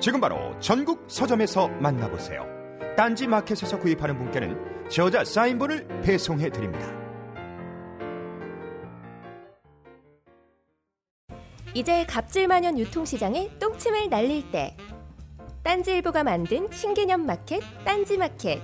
지금 바로 전국 서점에서 만나보세요. 딴지 마켓에서 구입하는 분께는 저자 사인본을 배송해 드립니다. 이제 갑질만연 유통시장에 똥침을 날릴 때 딴지일보가 만든 신개념 마켓 딴지 마켓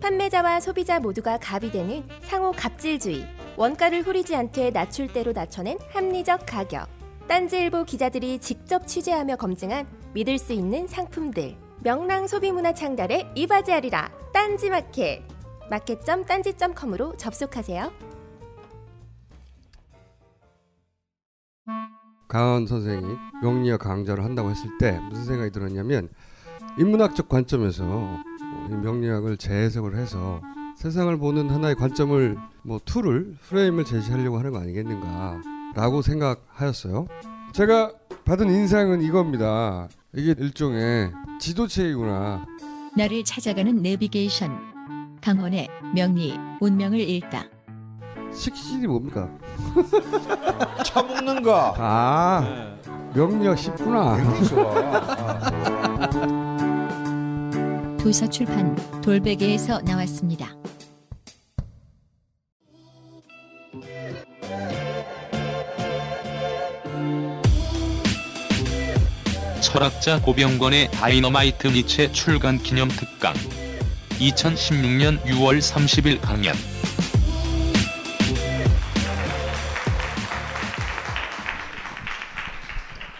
판매자와 소비자 모두가 갑이 되는 상호 갑질주의 원가를 후리지 않게 낮출 대로 낮춰낸 합리적 가격 딴지일보 기자들이 직접 취재하며 검증한 믿을 수 있는 상품들 명랑 소비문화 창달에 이바지하리라 딴지마켓 마켓.딴지.com으로 접속하세요. 강원 선생이 명리학 강좌를 한다고 했을 때 무슨 생각이 들었냐면 인문학적 관점에서 이 명리학을 재해석을 해서 세상을 보는 하나의 관점을 뭐 tool을 프레임을 제시하려고 하는 거 아니겠는가라고 생각하였어요. 제가 받은 인상은 이겁니다. 이게 일종의 지도책이구나. 나를 찾아가는 내비게이션 강헌의 명리 운명을 읽다 식신이 뭡니까? 처먹는 거. 아 명리학 쉽구나. 굉장히 좋아. 도서출판 돌베개에서 나왔습니다. 철학자 고병권의 다이너마이트 니체 출간 기념 특강 2016년 6월 30일 강연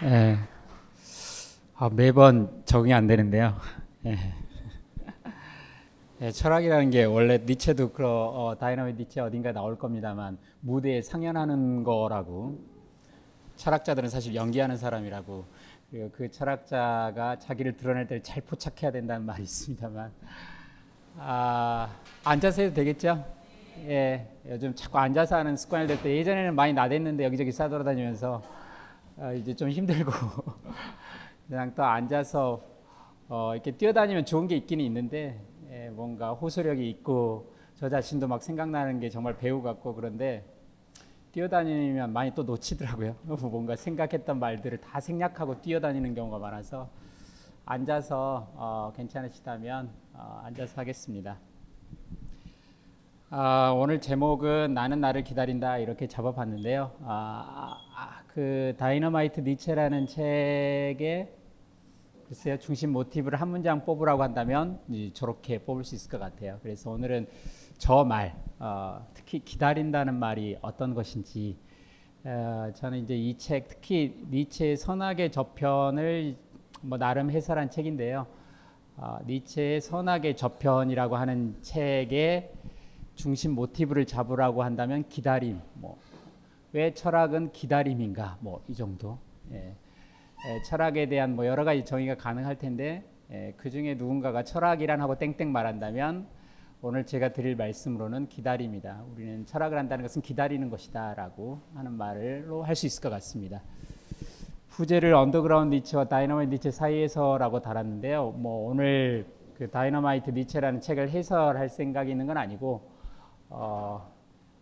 예. 아, 매번 적응이 안 되는데요. 예. 예, 철학이라는 게 원래 니체도 그 어, 다이너믹 니체 어딘가 나올 겁니다만 무대에 상연하는 거라고 철학자들은 사실 연기하는 사람이라고 그 철학자가 자기를 드러낼 때잘 포착해야 된다는 말이 있습니다만 아, 앉아서 해도 되겠죠? 예, 요즘 자꾸 앉아서 하는 습관이 될 때 예전에는 많이 나댔는데 여기저기 싸돌아다니면서 아, 이제 좀 힘들고 그냥 또 앉아서 어, 이렇게 뛰어다니면 좋은 게 있기는 있는데 예, 뭔가 호소력이 있고 저 자신도 막 생각나는 게 정말 배우 같고 그런데 뛰어다니면 많이 또 놓치더라고요. 뭔가 생각했던 말들을 다 생략하고 뛰어다니는 경우가 많아서 앉아서 어, 괜찮으시다면 어, 앉아서 하겠습니다. 아, 오늘 제목은 나는 나를 기다린다 이렇게 잡아봤는데요. 아, 아, 그 다이너마이트 니체라는 책에 글쎄요 중심 모티브를 한 문장 뽑으라고 한다면 저렇게 뽑을 수 있을 것 같아요. 그래서 오늘은 저 말, 어, 특히 기다린다는 말이 어떤 것인지 어, 저는 이제 이 책 특히 니체의 선악의 저편을 뭐 나름 해설한 책인데요. 어, 니체의 선악의 저편이라고 하는 책의 중심 모티브를 잡으라고 한다면 기다림. 뭐 왜 철학은 기다림인가? 뭐 이 정도. 예. 예, 철학에 대한 뭐 여러 가지 정의가 가능할 텐데 예, 그 중에 누군가가 철학이란 하고 땡땡 말한다면 오늘 제가 드릴 말씀으로는 기다림이다. 우리는 철학을 한다는 것은 기다리는 것이다라고 하는 말로 할 수 있을 것 같습니다. 부제를 언더그라운드 니체와 다이너마이트 니체 사이에서라고 달았는데요. 뭐 오늘 그 다이너마이트 니체라는 책을 해설할 생각이 있는 건 아니고 어,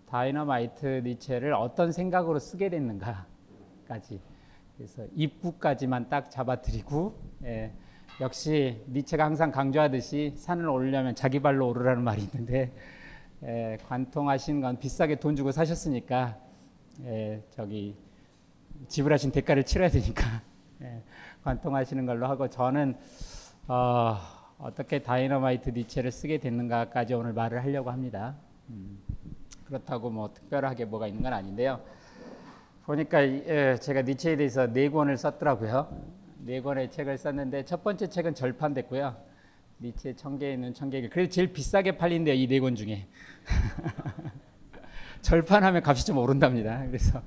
다이너마이트 니체를 어떤 생각으로 쓰게 됐는가까지 그래서 입구까지만 딱 잡아드리고 예, 역시 니체가 항상 강조하듯이 산을 오르려면 자기 발로 오르라는 말이 있는데 예, 관통하신 건 비싸게 돈 주고 사셨으니까 예, 저기 지불하신 대가를 치러야 되니까 예, 관통하시는 걸로 하고 저는 어, 어떻게 다이너마이트 니체를 쓰게 됐는가까지 오늘 말을 하려고 합니다. 음, 그렇다고 뭐 특별하게 뭐가 있는 건 아닌데요. 보니까 예, 제가 니체에 대해서 네 권을 썼더라고요. 네 권의 책을 썼는데 첫 번째 책은 절판됐고요. 니체 천개에 있는 천개길. 그래서 제일 비싸게 팔린대요 이 네 권 중에. 절판하면 값이 좀 오른답니다. 그래서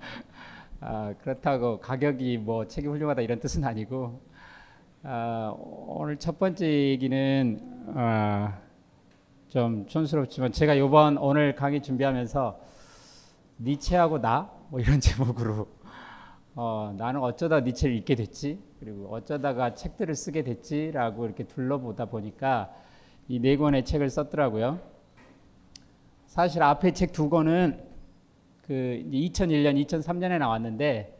아, 그렇다고 가격이 뭐 책이 훌륭하다 이런 뜻은 아니고 아, 오늘 첫 번째 얘기는 아, 좀 촌스럽지만 제가 이번 오늘 강의 준비하면서 니체하고 나 뭐 이런 제목으로 어, 나는 어쩌다 니체를 읽게 됐지 그리고 어쩌다가 책들을 쓰게 됐지라고 이렇게 둘러보다 보니까 이 네 권의 책을 썼더라고요. 사실 앞에 책 두 권은 그 2001년, 2003년에 나왔는데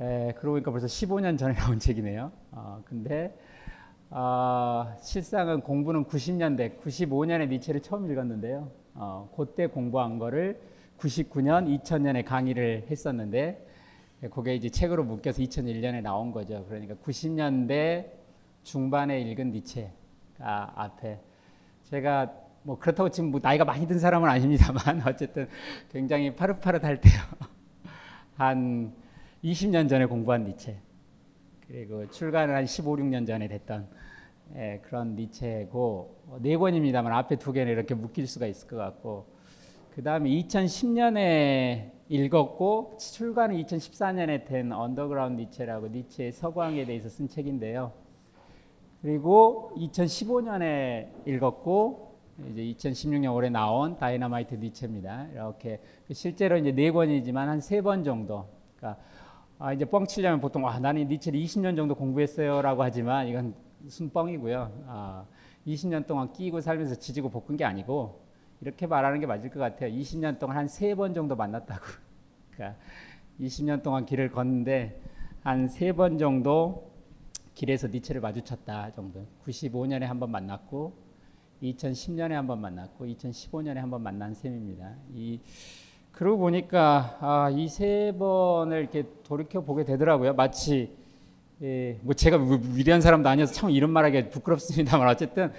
에, 그러고 보니까 벌써 15년 전에 나온 책이네요. 어, 근데 어, 실상은 공부는 90년대, 95년에 니체를 처음 읽었는데요. 어, 그때 공부한 거를 99년, 2000년에 강의를 했었는데 그게 이제 책으로 묶여서 2001년에 나온 거죠. 그러니까 90년대 중반에 읽은 니체가 앞에 제가 뭐 그렇다고 지금 뭐 나이가 많이 든 사람은 아닙니다만 어쨌든 굉장히 파릇파릇할 때요. 한 20년 전에 공부한 니체 그리고 출간을 한 15, 16년 전에 됐던 예, 그런 니체고 네 권입니다만 앞에 두 개는 이렇게 묶일 수가 있을 것 같고 그 다음에 2010년에 읽었고 출간은 2014년에 된 언더그라운드 니체라고 니체의 서광에 대해서 쓴 책인데요. 그리고 2015년에 읽었고 이제 2016년 올해 나온 다이너마이트 니체입니다. 이렇게 실제로 이제 네 권이지만 한 세 번 정도. 그러니까 아 이제 뻥 치려면 보통 아 나는 니체를 20년 정도 공부했어요라고 하지만 이건 순 뻥이고요. 아 20년 동안 끼고 살면서 지지고 볶은 게 아니고 이렇게 말하는 게 맞을 것 같아요. 20년 동안 한 세 번 정도 만났다고. 그러니까 20년 동안 길을 걷는데 한 세 번 정도 길에서 니체를 마주쳤다 정도. 95년에 한 번 만났고 2010년에 한 번 만났고 2015년에 한 번 만난 셈입니다. 이 그러고 보니까 아, 이 세 번을 이렇게 돌이켜 보게 되더라고요. 마치 예, 뭐 제가 위대한 사람도 아니어서 참 이런 말하기 부끄럽습니다만 어쨌든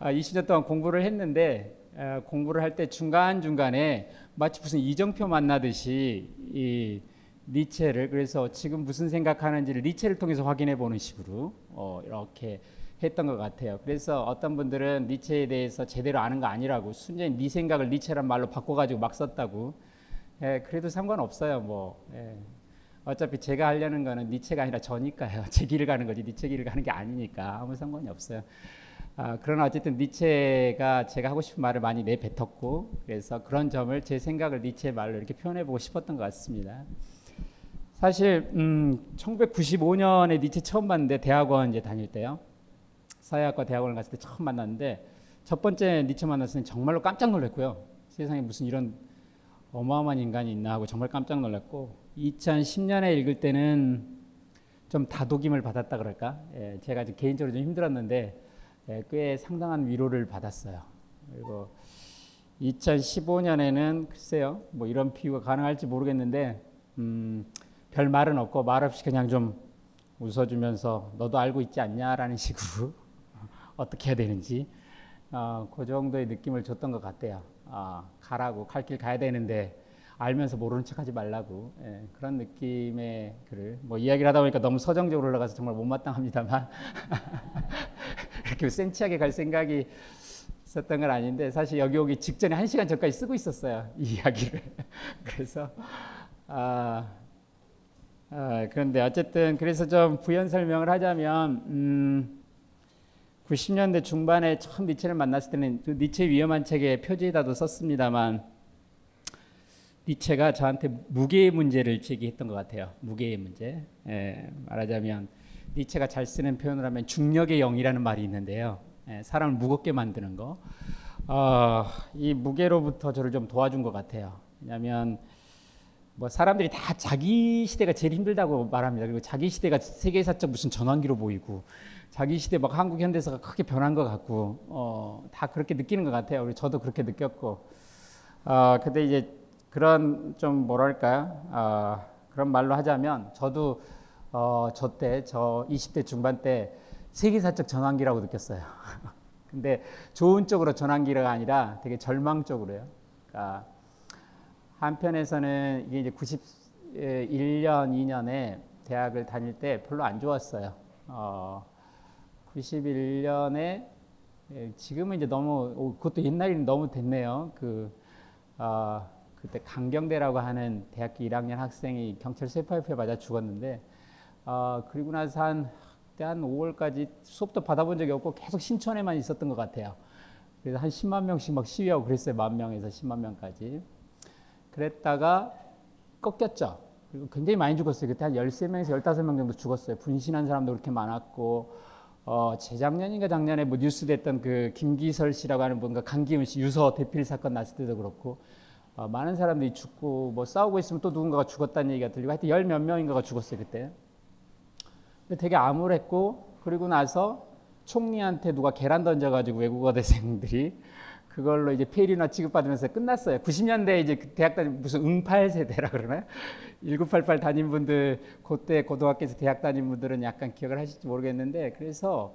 아, 20년 동안 공부를 했는데 아, 공부를 할 때 중간 중간에 마치 무슨 이정표 만나듯이 이 니체를 그래서 지금 무슨 생각하는지를 니체를 통해서 확인해 보는 식으로 어, 이렇게 했던 것 같아요. 그래서 어떤 분들은 니체에 대해서 제대로 아는 거 아니라고 순전히 네 생각을 니체란 말로 바꿔가지고 막 썼다고. 예, 그래도 상관없어요. 뭐 예. 어차피 제가 하려는 거는 니체가 아니라 저니까요. 제 길을 가는 거지 니체 길을 가는 게 아니니까 아무 상관이 없어요. 아, 그러나 어쨌든 니체가 제가 하고 싶은 말을 많이 내뱉었고 그래서 그런 점을 제 생각을 니체의 말로 이렇게 표현해 보고 싶었던 것 같습니다. 사실 음, 1995년에 니체 처음 봤는데 대학원 이제 다닐 때요. 사회학과 대학원을 갔을 때 처음 만났는데 첫 번째 니체 만났을 때 정말로 깜짝 놀랐고요. 세상에 무슨 이런 어마어마한 인간이 있나 하고 정말 깜짝 놀랐고 2010년에 읽을 때는 좀 다독임을 받았다 그럴까? 예, 제가 개인적으로 좀 힘들었는데 예, 꽤 상당한 위로를 받았어요. 그리고 2015년에는 글쎄요, 뭐 이런 비유가 가능할지 모르겠는데 음, 별 말은 없고 말 없이 그냥 좀 웃어주면서 너도 알고 있지 않냐라는 식으로 어떻게 해야 되는지 어, 그 정도의 느낌을 줬던 것 같아요. 어, 가라고 갈 길 가야 되는데 알면서 모르는 척하지 말라고 예, 그런 느낌의 글을 뭐 이야기를 하다 보니까 너무 서정적으로 올라가서 정말 못마땅합니다만 이렇게 센치하게 갈 생각이 있었던 건 아닌데 사실 여기 오기 직전에 한 시간 전까지 쓰고 있었어요 이 이야기를 그래서 아, 아, 그런데 어쨌든 그래서 좀 부연 설명을 하자면 음, 90년대 중반에 처음 니체를 만났을 때는 그 니체 위험한 책의 표지에다도 썼습니다만 니체가 저한테 무게의 문제를 제기했던 것 같아요. 무게의 문제. 예, 말하자면 니체가 잘 쓰는 표현을 하면 중력의 영이라는 말이 있는데요. 예, 사람을 무겁게 만드는 거. 어, 이 무게로부터 저를 좀 도와준 것 같아요. 왜냐하면 뭐 사람들이 다 자기 시대가 제일 힘들다고 말합니다. 그리고 자기 시대가 세계사적 무슨 전환기로 보이고 자기 시대 막 한국 현대사가 크게 변한 것 같고 어, 다 그렇게 느끼는 것 같아요. 우리 저도 그렇게 느꼈고. 어, 근데 이제 그런 좀 뭐랄까 어, 그런 말로 하자면 저도 어, 저 때 저 20대 중반 때 세계사적 전환기라고 느꼈어요. 근데 좋은 쪽으로 전환기가 아니라 되게 절망적으로요. 그러니까 한편에서는 이게 이제 91년, 2년에 대학을 다닐 때 별로 안 좋았어요. 어, 91년에 예, 지금은 이제 너무 오, 그것도 옛날이 너무 됐네요. 그 어, 그때 강경대라고 하는 대학교 1학년 학생이 경찰 쇠파이프에 맞아 죽었는데 어, 그리고 나서 한 그때 한 5월까지 수업도 받아본 적이 없고 계속 신촌에만 있었던 것 같아요. 그래서 한 10만 명씩 막 시위하고 그랬어요. 만 명에서 10만 명까지. 그랬다가 꺾였죠. 그리고 굉장히 많이 죽었어요. 그때 한 13명에서 15명 정도 죽었어요. 분신한 사람도 그렇게 많았고, 어, 재작년인가 작년에 뭐 뉴스 됐던 그 김기설 씨라고 하는 분과 강기훈 씨 유서 대필 사건 났을 때도 그렇고, 어, 많은 사람들이 죽고 뭐 싸우고 있으면 또 누군가가 죽었다는 얘기가 들리고 하여튼 열 몇 명인가가 죽었어요. 그때. 되게 암울했고, 그리고 나서 총리한테 누가 계란 던져가지고 외국어 대생들이 그걸로 이제 페리나 취급받으면서 끝났어요. 90년대 이제 그 대학 다닌 무슨 응팔 세대라 그러나요? 1988 다닌 분들 그때 고등학교에서 대학 다닌 분들은 약간 기억을 하실지 모르겠는데 그래서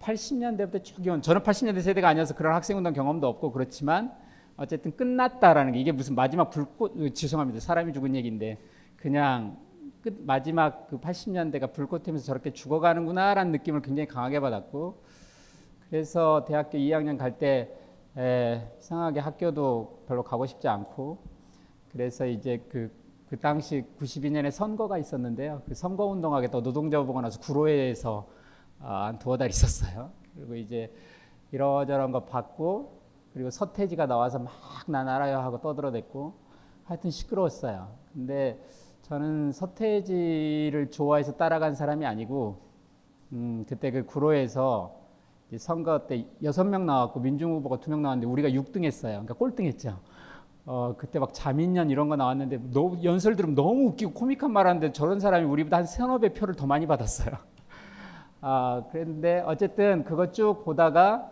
80년대부터 쭉온 저는 80년대 세대가 아니어서 그런 학생운동 경험도 없고 그렇지만 어쨌든 끝났다라는 게 이게 무슨 마지막 불꽃 어, 죄송합니다 사람이 죽은 얘기인데 그냥 끝 마지막 그 80년대가 불꽃 튀면서 저렇게 죽어가는구나라는 느낌을 굉장히 강하게 받았고 그래서 대학교 2학년 갈때 에, 이상하게 학교도 별로 가고 싶지 않고 그래서 이제 그, 그 당시 92년에 선거가 있었는데요. 그 선거 운동하겠다 노동자 보고 나서 구로에서 아, 한 두어 달 있었어요. 그리고 이제 이러저런 거 받고 그리고 서태지가 나와서 막 나 나라요 하고 떠들어댔고 하여튼 시끄러웠어요. 근데 저는 서태지를 좋아해서 따라간 사람이 아니고 음, 그때 그 구로에서 선거 때 여섯 명 나왔고 민중 후보가 두 명 나왔는데 우리가 6등 했어요. 그러니까 꼴등 했죠. 어, 그때 막 자민련 이런 거 나왔는데 너무 연설 들으면 너무 웃기고 코믹한 말 하는데 저런 사람이 우리보다 한 서너 배 표를 더 많이 받았어요. 아, 그런데 어쨌든 그거 쭉 보다가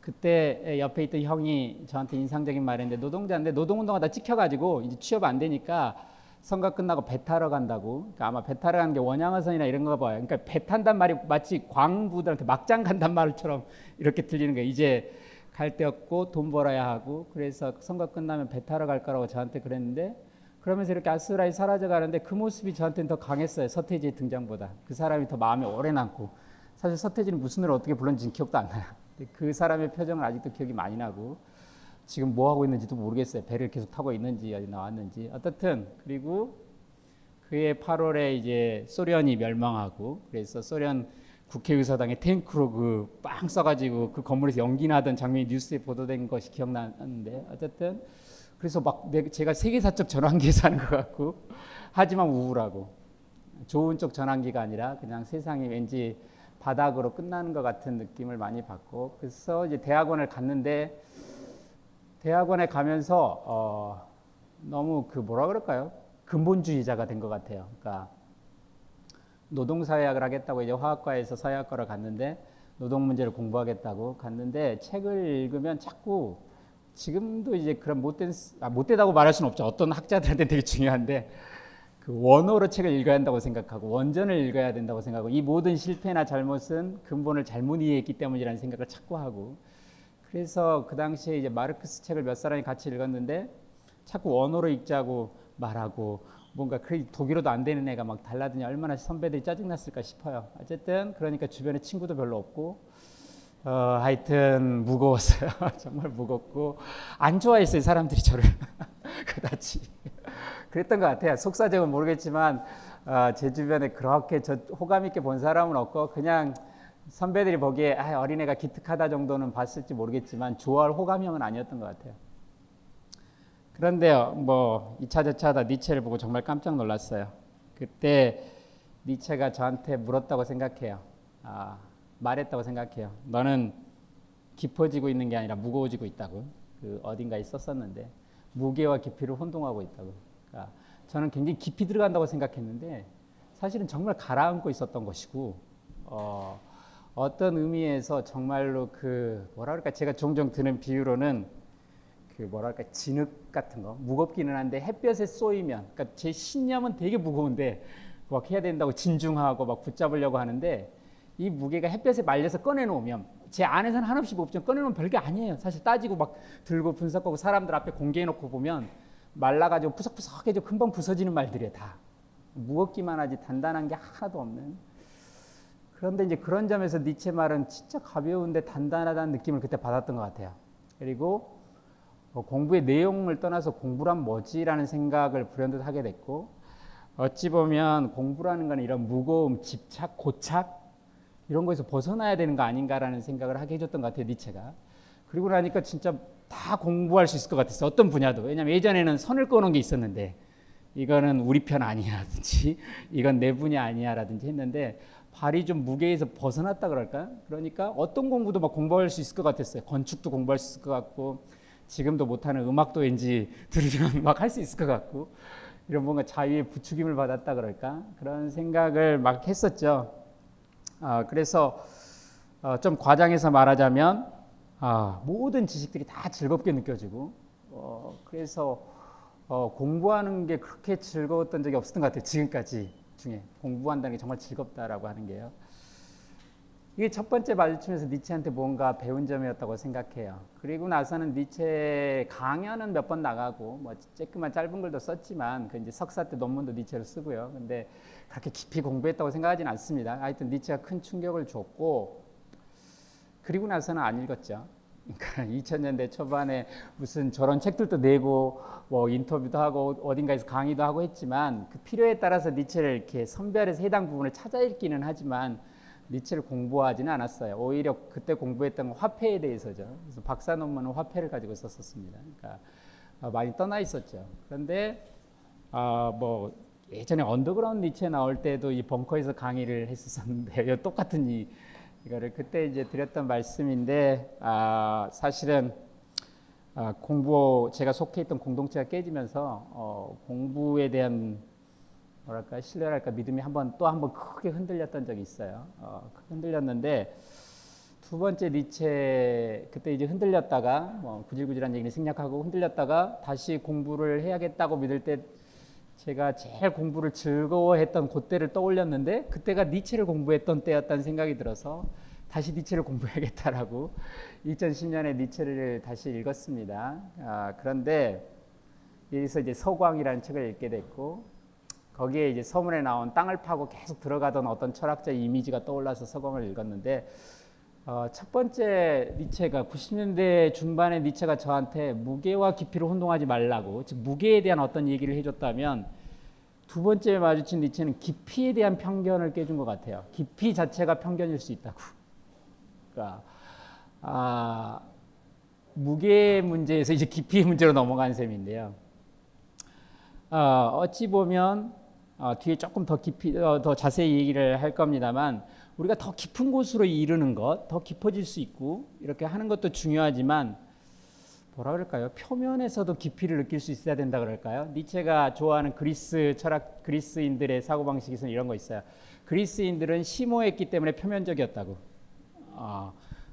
그때 옆에 있던 형이 저한테 인상적인 말인데 노동자인데 노동운동하다 찍혀가지고 이제 취업 안 되니까 선거 끝나고 배 타러 간다고. 그러니까 아마 배 타러 가는 게 원양어선이나 이런 거 봐요. 그러니까 배 탄단 말이 마치 광부들한테 막장 간단 말처럼 이렇게 들리는 거예요. 이제 갈데 없고 돈 벌어야 하고 그래서 선거 끝나면 배 타러 갈 거라고 저한테 그랬는데 그러면서 이렇게 아스라이 사라져 가는데 그 모습이 저한테는 더 강했어요. 서태지의 등장보다. 그 사람이 더 마음에 오래 남고 사실 서태지는 무슨 노래 어떻게 불렀는지 기억도 안 나요. 그 사람의 표정은 아직도 기억이 많이 나고 지금 뭐 하고 있는지도 모르겠어요. 배를 계속 타고 있는지 나왔는지. 어떻든 그리고 그해 8월에 이제 소련이 멸망하고 그래서 소련 국회의사당에 탱크로 그 빵 써가지고 그 건물에서 연기 나던 장면이 뉴스에 보도된 것이 기억나는데 어쨌든 그래서 막 제가 세계사적 전환기에 사는 것 같고 하지만 우울하고 좋은 쪽 전환기가 아니라 그냥 세상이 왠지 바닥으로 끝나는 것 같은 느낌을 많이 받고 그래서 이제 대학원을 갔는데 대학원에 가면서 어, 너무 그 뭐라 그럴까요? 근본주의자가 된 것 같아요. 그러니까 노동사회학을 하겠다고 이제 화학과에서 사회학과를 갔는데 노동 문제를 공부하겠다고 갔는데 책을 읽으면 자꾸 지금도 이제 그런 못된 아, 못되다고 말할 수는 없죠. 어떤 학자들한테 되게 중요한데 그 원어로 책을 읽어야 한다고 생각하고 원전을 읽어야 된다고 생각하고 이 모든 실패나 잘못은 근본을 잘못 이해했기 때문이라는 생각을 자꾸 하고 그래서 그 당시에 이제 마르크스 책을 몇 사람이 같이 읽었는데 자꾸 원어로 읽자고 말하고 뭔가 그 독일어도 안 되는 애가 막 달라드니 얼마나 선배들이 짜증났을까 싶어요. 어쨌든 그러니까 주변에 친구도 별로 없고 어, 하여튼 무거웠어요. 정말 무겁고 안 좋아했어요 사람들이 저를 그다지 그랬던 것 같아요. 속사정은 모르겠지만 어, 제 주변에 그렇게 저 호감 있게 본 사람은 없고 그냥 선배들이 보기에 아, 어린애가 기특하다 정도는 봤을지 모르겠지만 좋아할 호감형은 아니었던 것 같아요. 그런데요, 뭐 2차 저차다 니체를 보고 정말 깜짝 놀랐어요. 그때 니체가 저한테 물었다고 생각해요. 아, 말했다고 생각해요. 너는 깊어지고 있는 게 아니라 무거워지고 있다고. 그 어딘가에 썼었는데 무게와 깊이를 혼동하고 있다고. 그러니까 저는 굉장히 깊이 들어간다고 생각했는데 사실은 정말 가라앉고 있었던 것이고 어, 어떤 의미에서 정말로 그 그럴까 제가 종종 드는 비유로는 그 뭐랄까 진흙 같은 거 무겁기는 한데 햇볕에 쏘이면 그러니까 제 신념은 되게 무거운데 막 해야 된다고 진중하고 막 붙잡으려고 하는데 이 무게가 햇볕에 말려서 꺼내놓으면 제 안에서는 한없이 곱지만 꺼내놓으면 별게 아니에요. 사실 따지고 막 들고 분석하고 사람들 앞에 공개해놓고 보면 말라가지고 푸석푸석해져 금방 부서지는 말들이에요. 다 무겁기만 하지 단단한 게 하나도 없는. 그런데 이제 그런 점에서 니체 말은 진짜 가벼운데 단단하다는 느낌을 그때 받았던 것 같아요. 그리고 어, 공부의 내용을 떠나서 공부란 뭐지라는 생각을 불현듯 하게 됐고 어찌 보면 공부라는 건 이런 무거움, 집착, 고착 이런 거에서 벗어나야 되는 거 아닌가라는 생각을 하게 해줬던 것 같아요 니체가. 그리고 나니까 진짜 다 공부할 수 있을 것 같았어요. 어떤 분야도. 왜냐하면 예전에는 선을 꺼놓은 게 있었는데 이거는 우리 편 아니야라든지 이건 내 분야 아니야라든지 했는데 발이 좀 무게에서 벗어났다 그럴까? 그러니까 어떤 공부도 막 공부할 수 있을 것 같았어요. 건축도 공부할 수 있을 것 같고 지금도 못하는 음악도 왠지 들으면 막 할 수 있을 것 같고 이런 뭔가 자유의 부추김을 받았다 그럴까? 그런 생각을 막 했었죠. 아, 그래서 어, 좀 과장해서 말하자면 아, 모든 지식들이 다 즐겁게 느껴지고 어, 그래서 어, 공부하는 게 그렇게 즐거웠던 적이 없었던 것 같아요. 지금까지 중에 공부한다는 게 정말 즐겁다라고 하는 게요. 이게 첫 번째 마주치면서 니체한테 뭔가 배운 점이었다고 생각해요. 그리고 나서는 니체 강연은 몇 번 나가고 뭐 쬐끄만 짧은 글도 썼지만 그 이제 석사 때 논문도 니체로 쓰고요. 근데 그렇게 깊이 공부했다고 생각하진 않습니다. 하여튼 니체가 큰 충격을 줬고 그리고 나서는 안 읽었죠. 그러니까 2000년대 초반에 무슨 저런 책들도 내고 뭐 인터뷰도 하고 어딘가에서 강의도 하고 했지만 그 필요에 따라서 니체를 이렇게 선별해서 해당 부분을 찾아 읽기는 하지만 니체를 공부하지는 않았어요. 오히려 그때 공부했던 건 화폐에 대해서죠. 그래서 박사 논문은 화폐를 가지고 썼었습니다. 그러니까 어, 많이 떠나 있었죠. 그런데 아, 뭐 예전에 언더그라운드 니체 나올 때도 이 벙커에서 강의를 했었는데 똑같은 이 이거를 그때 이제 드렸던 말씀인데 아, 사실은 아, 공부 제가 속해 있던 공동체가 깨지면서 어, 공부에 대한 뭐랄까 신뢰랄까 믿음이 한번 또 한번 크게 흔들렸던 적이 있어요. 어, 흔들렸는데 두 번째 니체 그때 이제 흔들렸다가 뭐 구질구질한 얘기는 생략하고 흔들렸다가 다시 공부를 해야겠다고 믿을 때 제가 제일 공부를 즐거워했던 그때를 떠올렸는데 그때가 니체를 공부했던 때였다는 생각이 들어서 다시 니체를 공부해야겠다라고 2010년에 니체를 다시 읽었습니다. 아, 그런데 여기서 이제 서광이라는 책을 읽게 됐고 거기에 이제 서문에 나온 땅을 파고 계속 들어가던 어떤 철학자 이미지가 떠올라서 서광을 읽었는데 어, 첫 번째 니체가 90년대 중반에 니체가 저한테 무게와 깊이를 혼동하지 말라고 즉 무게에 대한 어떤 얘기를 해줬다면 두 번째 마주친 니체는 깊이에 대한 편견을 깨준 것 같아요. 깊이 자체가 편견일 수 있다고. 그러니까 아, 무게 문제에서 이제 깊이 문제로 넘어간 셈인데요. 어, 어찌 보면 어, 뒤에 조금 더 깊이 어, 더 자세히 얘기를 할 겁니다만 우리가 더 깊은 곳으로 이르는 것, 더 깊어질 수 있고 이렇게 하는 것도 중요하지만 뭐라 그럴까요? 표면에서도 깊이를 느낄 수 있어야 된다 그럴까요? 니체가 좋아하는 그리스 철학 그리스인들의 사고 방식에서는 이런 거 있어요. 그리스인들은 심오했기 때문에 표면적이었다고. 어,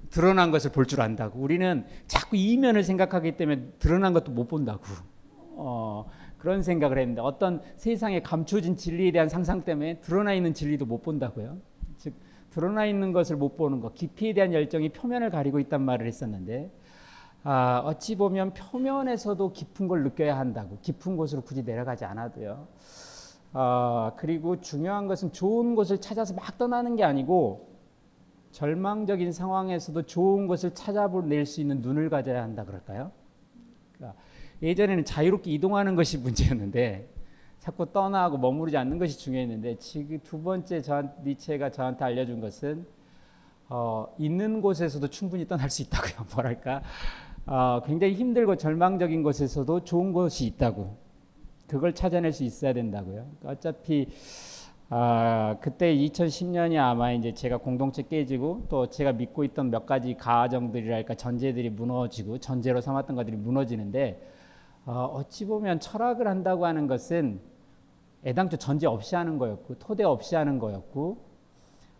드러난 것을 볼 줄 안다고. 우리는 자꾸 이면을 생각하기 때문에 드러난 것도 못 본다고. 어, 그런 생각을 했는데 어떤 세상에 감춰진 진리에 대한 상상 때문에 드러나 있는 진리도 못 본다고요. 즉 드러나 있는 것을 못 보는 것, 깊이에 대한 열정이 표면을 가리고 있단 말을 했었는데 아, 어찌 보면 표면에서도 깊은 걸 느껴야 한다고 깊은 곳으로 굳이 내려가지 않아도요. 아, 그리고 중요한 것은 좋은 곳을 찾아서 막 떠나는 게 아니고 절망적인 상황에서도 좋은 것을 찾아낼 수 있는 눈을 가져야 한다 그럴까요? 그러니까 예전에는 자유롭게 이동하는 것이 문제였는데 자꾸 떠나고 머무르지 않는 것이 중요했는데 지금 두 번째 저 니체가 저한테 알려준 것은 어, 있는 곳에서도 충분히 떠날 수 있다고요. 뭐랄까 어, 굉장히 힘들고 절망적인 곳에서도 좋은 곳이 있다고 그걸 찾아낼 수 있어야 된다고요. 그러니까 어차피 아, 그때 2010년이 아마 이제 제가 공동체 깨지고 또 제가 믿고 있던 몇 가지 가정들이랄까 전제들이 무너지고 전제로 삼았던 것들이 무너지는데 어, 어찌 보면 철학을 한다고 하는 것은 애당초 전제 없이 하는 거였고 토대 없이 하는 거였고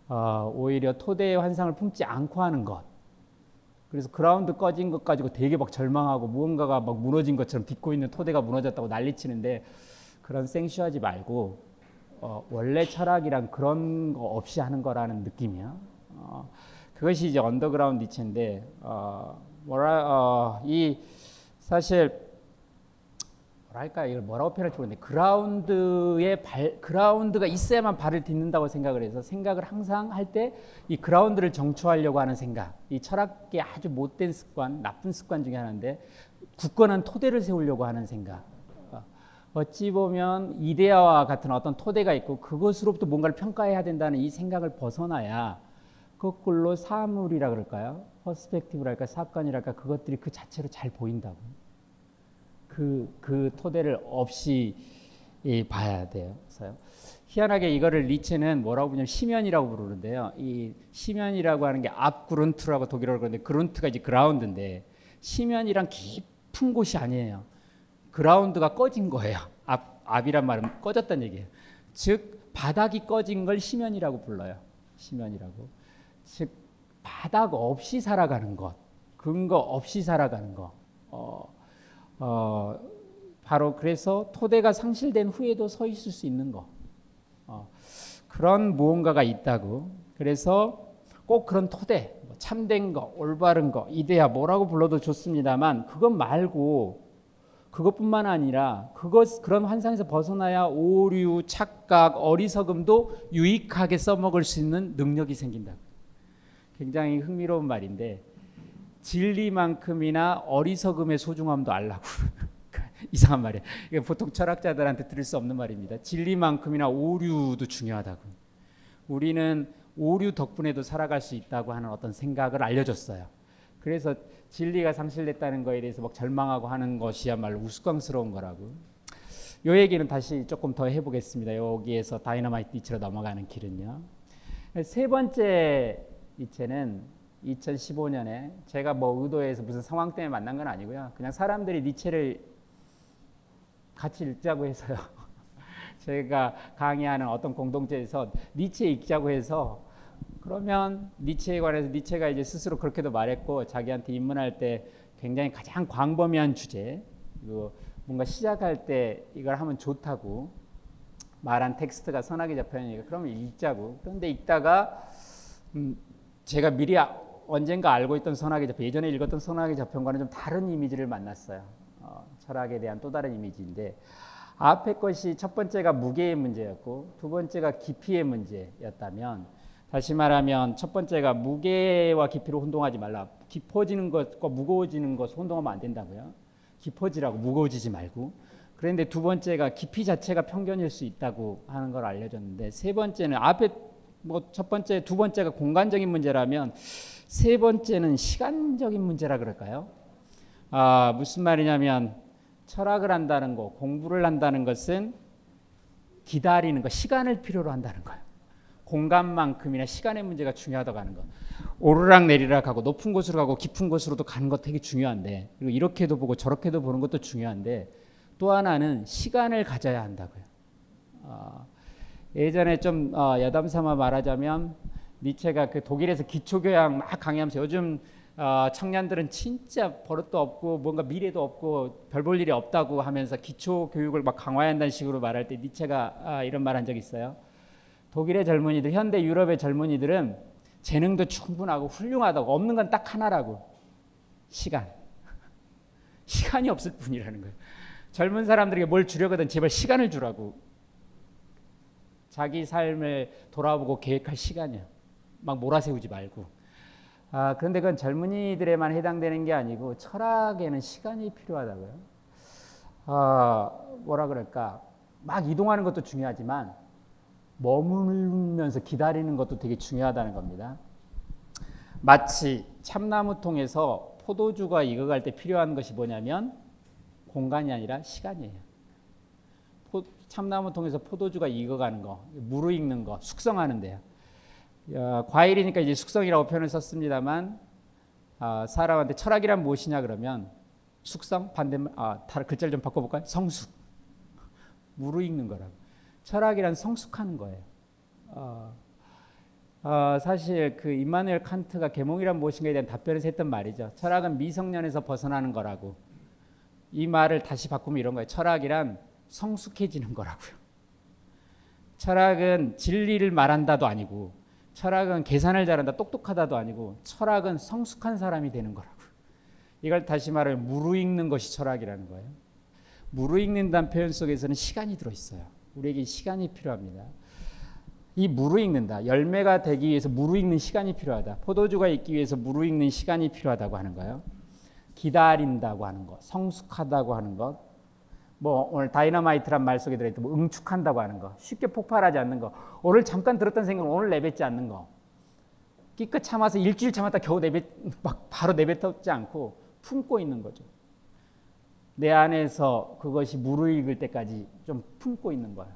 어, 오히려 토대의 환상을 품지 않고 하는 것. 그래서 그라운드 꺼진 것 가지고 되게 막 절망하고 무언가가 막 무너진 것처럼 딛고 있는 토대가 무너졌다고 난리치는데 그런 생쇼하지 말고 어, 원래 철학이란 그런 거 없이 하는 거라는 느낌이야. 어, 그것이 이제 언더그라운드 니체인데 어, 뭐라 어, 이 사실 뭐랄까 이걸 뭐라고 표현할지 모르겠는데 그라운드에 발 그라운드가 있어야만 발을 딛는다고 생각을 해서 생각을 항상 할 때 이 그라운드를 정초하려고 하는 생각 이 철학계 아주 못된 습관 나쁜 습관 중에 하나인데 굳건한 토대를 세우려고 하는 생각 어, 어찌 보면 이데아와 같은 어떤 토대가 있고 그것으로부터 뭔가를 평가해야 된다는 이 생각을 벗어나야 거꾸로 사물이라 그럴까요? 퍼스펙티브랄까 사건이랄까 그것들이 그 자체로 잘 보인다고. 그, 그 토대를 없이 예, 봐야 돼요. 그래서 희한하게 이거를 리체는 뭐라고 부르냐면 시면이라고 부르는데요. 이 시면이라고 하는 게 앞그룬트라고 독일어로 그러는데 그룬트가 이제 그라운드인데 시면이란 깊은 곳이 아니에요. 그라운드가 꺼진 거예요. 앞, 앞이란 말은 꺼졌다는 얘기예요. 즉 바닥이 꺼진 걸 시면이라고 불러요. 시면이라고. 즉 바닥 없이 살아가는 것, 근거 없이 살아가는 것. 어, 어, 바로 그래서 토대가 상실된 후에도 서 있을 수 있는 거. 어, 그런 무언가가 있다고. 그래서 꼭 그런 토대, 뭐 참된 거, 올바른 거, 이데아 뭐라고 불러도 좋습니다만 그것 말고 그것뿐만 아니라 그것 그런 환상에서 벗어나야 오류, 착각, 어리석음도 유익하게 써먹을 수 있는 능력이 생긴다. 굉장히 흥미로운 말인데 진리만큼이나 어리석음의 소중함도 알라고. 이상한 말이에요. 이게 보통 철학자들한테 들을 수 없는 말입니다. 진리만큼이나 오류도 중요하다고. 우리는 오류 덕분에도 살아갈 수 있다고 하는 어떤 생각을 알려줬어요. 그래서 진리가 상실됐다는 거에 대해서 막 절망하고 하는 것이야말로 우스꽝스러운 거라고. 요 얘기는 다시 조금 더 해보겠습니다. 여기에서 다이너마이트 이치로 넘어가는 길은요. 세 번째 이체는 2015년에 제가 뭐 의도해서 무슨 상황 때문에 만난 건 아니고요. 그냥 사람들이 니체를 같이 읽자고 해서요. 제가 강의하는 어떤 공동체에서 니체 읽자고 해서 그러면 니체에 관해서 니체가 이제 스스로 그렇게도 말했고 자기한테 입문할 때 굉장히 가장 광범위한 주제 그리고 뭔가 시작할 때 이걸 하면 좋다고 말한 텍스트가 선하게 잡혀있으니까 그러면 읽자고 그런데 읽다가 음 제가 미리 아, 언젠가 알고 있던 선하게 잡혀 예전에 읽었던 선하게 잡혀과는 좀 다른 이미지를 만났어요. 어, 철학에 대한 또 다른 이미지인데 앞에 것이 첫 번째가 무게의 문제였고 두 번째가 깊이의 문제였다면 다시 말하면 첫 번째가 무게와 깊이로 혼동하지 말라. 깊어지는 것과 무거워지는 것 혼동하면 안 된다고요. 깊어지라고 무거워지지 말고. 그런데 두 번째가 깊이 자체가 편견일 수 있다고 하는 걸 알려줬는데 세 번째는 앞에 뭐 첫 번째, 두 번째가 공간적인 문제라면 세 번째는 시간적인 문제라 그럴까요? 아, 무슨 말이냐면 철학을 한다는 거, 공부를 한다는 것은 기다리는 거, 시간을 필요로 한다는 거예요. 공간만큼이나 시간의 문제가 중요하다고 하는 거. 오르락 내리락 하고 높은 곳으로 가고 깊은 곳으로도 가는 것 되게 중요한데 그리고 이렇게도 보고 저렇게도 보는 것도 중요한데 또 하나는 시간을 가져야 한다고요. 아, 예전에 좀 어, 여담 삼아 말하자면 니체가 그 독일에서 기초교양 막 강의하면서 요즘 어, 청년들은 진짜 버릇도 없고 뭔가 미래도 없고 별 볼 일이 없다고 하면서 기초 교육을 막 강화한다는 식으로 말할 때 니체가 아, 이런 말 한 적 있어요. 독일의 젊은이들, 현대 유럽의 젊은이들은 재능도 충분하고 훌륭하다고 없는 건 딱 하나라고 시간. 시간이 없을 뿐이라는 거예요. 젊은 사람들에게 뭘 주려거든 제발 시간을 주라고 자기 삶을 돌아보고 계획할 시간이야. 막 몰아세우지 말고. 아, 그런데 그건 젊은이들에만 해당되는 게 아니고 철학에는 시간이 필요하다고요. 아, 뭐라 그럴까? 막 이동하는 것도 중요하지만 머물면서 기다리는 것도 되게 중요하다는 겁니다. 마치 참나무 통에서 포도주가 익어갈 때 필요한 것이 뭐냐면 공간이 아니라 시간이에요. 참나무 통해서 포도주가 익어가는 거, 무르익는 거, 숙성하는데요. 어, 과일이니까 이제 숙성이라고 표현을 썼습니다만 어, 사람한테 철학이란 무엇이냐 그러면 숙성 반대말 아 글자를 좀 바꿔볼까요? 성숙 무르익는 거라고 철학이란 성숙하는 거예요. 어, 어, 사실 그 임마누엘 칸트가 계몽이란 무엇인가에 대한 답변을 했던 말이죠. 철학은 미성년에서 벗어나는 거라고. 이 말을 다시 바꾸면 이런 거예요. 철학이란 성숙해지는 거라고요. 철학은 진리를 말한다도 아니고 철학은 계산을 잘한다, 똑똑하다도 아니고 철학은 성숙한 사람이 되는 거라고. 이걸 다시 말해 무르익는 것이 철학이라는 거예요. 무르익는다는 표현 속에서는 시간이 들어 있어요. 우리에게 시간이 필요합니다. 이 무르익는다. 열매가 되기 위해서 무르익는 시간이 필요하다. 포도주가 있기 위해서 무르익는 시간이 필요하다고 하는 거예요. 기다린다고 하는 것, 성숙하다고 하는 것, 뭐 오늘 다이너마이트란 말 속에 들어있던 뭐 응축한다고 하는 거, 쉽게 폭발하지 않는 거, 오늘 잠깐 들었던 생각을 오늘 내뱉지 않는 거, 끼껏 참아서 일주일 참았다 겨우 내뱉 막 바로 내뱉지 않고 품고 있는 거죠. 내 안에서 그것이 무르익을 때까지 좀 품고 있는 거예요.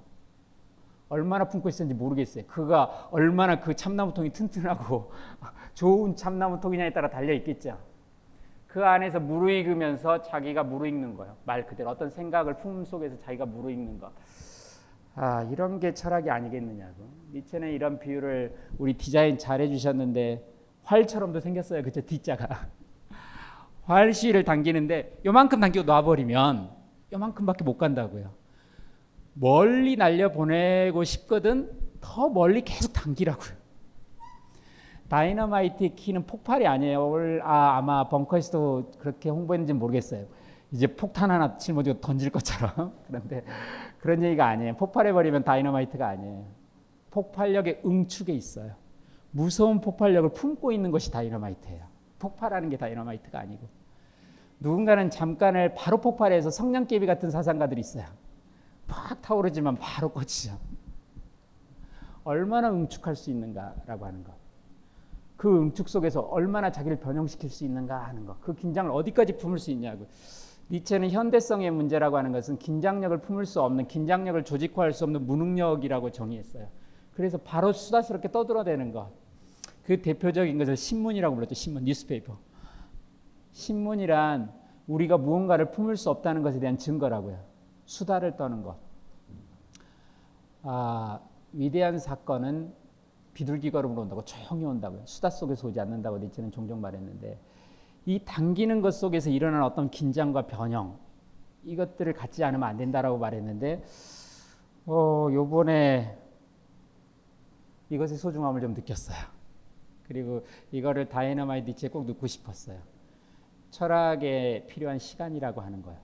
얼마나 품고 있었는지 모르겠어요. 그가 얼마나 그 참나무통이 튼튼하고 좋은 참나무통이냐에 따라 달려 있겠죠. 그 안에서 무르익으면서 자기가 무르익는 거예요. 말 그대로 어떤 생각을 품 속에서 자기가 무르익는 것. 아 이런 게 철학이 아니겠느냐고. 니체는 이런 비유를 우리 디자인 잘 해 주셨는데 활처럼도 생겼어요. 그죠 뒷자가. 활시를 당기는데 요만큼 당기고 놔버리면 요만큼밖에 못 간다고요. 멀리 날려 보내고 싶거든 더 멀리 계속 당기라고요. 다이너마이트 키는 폭발이 아니에요. 아, 아마 벙커에서도 그렇게 홍보했는지 모르겠어요. 이제 폭탄 하나 짊어지고 던질 것처럼. 그런데 그런 얘기가 아니에요. 폭발해버리면 다이너마이트가 아니에요. 폭발력의 응축에 있어요. 무서운 폭발력을 품고 있는 것이 다이너마이트예요. 폭발하는 게 다이너마이트가 아니고. 누군가는 잠깐을 바로 폭발해서 성냥개비 같은 사상가들이 있어요. 팍 타오르지만 바로 꺼지죠. 얼마나 응축할 수 있는가라고 하는 것. 그 응축 속에서 얼마나 자기를 변형시킬 수 있는가 하는 것. 그 긴장을 어디까지 품을 수 있냐고. 니체는 현대성의 문제라고 하는 것은 긴장력을 품을 수 없는, 긴장력을 조직화할 수 없는 무능력이라고 정의했어요. 그래서 바로 수다스럽게 떠들어대는 것. 그 대표적인 것을 신문이라고 불렀죠. 신문, 뉴스페이퍼. 신문이란 우리가 무언가를 품을 수 없다는 것에 대한 증거라고요. 수다를 떠는 것. 아, 위대한 사건은 비둘기 걸음으로 온다고 조용히 온다고요. 수다 속에서 오지 않는다고 니체는 종종 말했는데 이 당기는 것 속에서 일어나는 어떤 긴장과 변형 이것들을 갖지 않으면 안 된다라고 말했는데 어, 요번에 이것의 소중함을 좀 느꼈어요. 그리고 이거를 다이너마이트 니체에 꼭 넣고 싶었어요. 철학에 필요한 시간이라고 하는 거예요.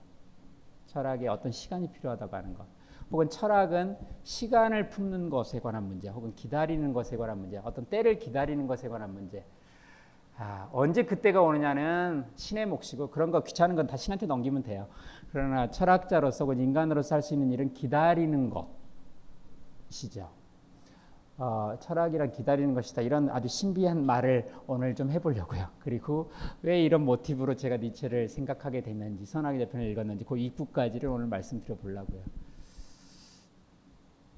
철학에 어떤 시간이 필요하다고 하는 것. 혹은 철학은 시간을 품는 것에 관한 문제, 혹은 기다리는 것에 관한 문제, 어떤 때를 기다리는 것에 관한 문제. 아, 언제 그때가 오느냐는 신의 몫이고 그런 거 귀찮은 건 다 신한테 넘기면 돼요. 그러나 철학자로서 혹은 인간으로서 할 수 있는 일은 기다리는 것이죠. 어, 철학이란 기다리는 것이다. 이런 아주 신비한 말을 오늘 좀 해보려고요. 그리고 왜 이런 모티브로 제가 니체를 생각하게 됐는지, 선악의 대편을 읽었는지 그 입구까지를 오늘 말씀드려 보려고요.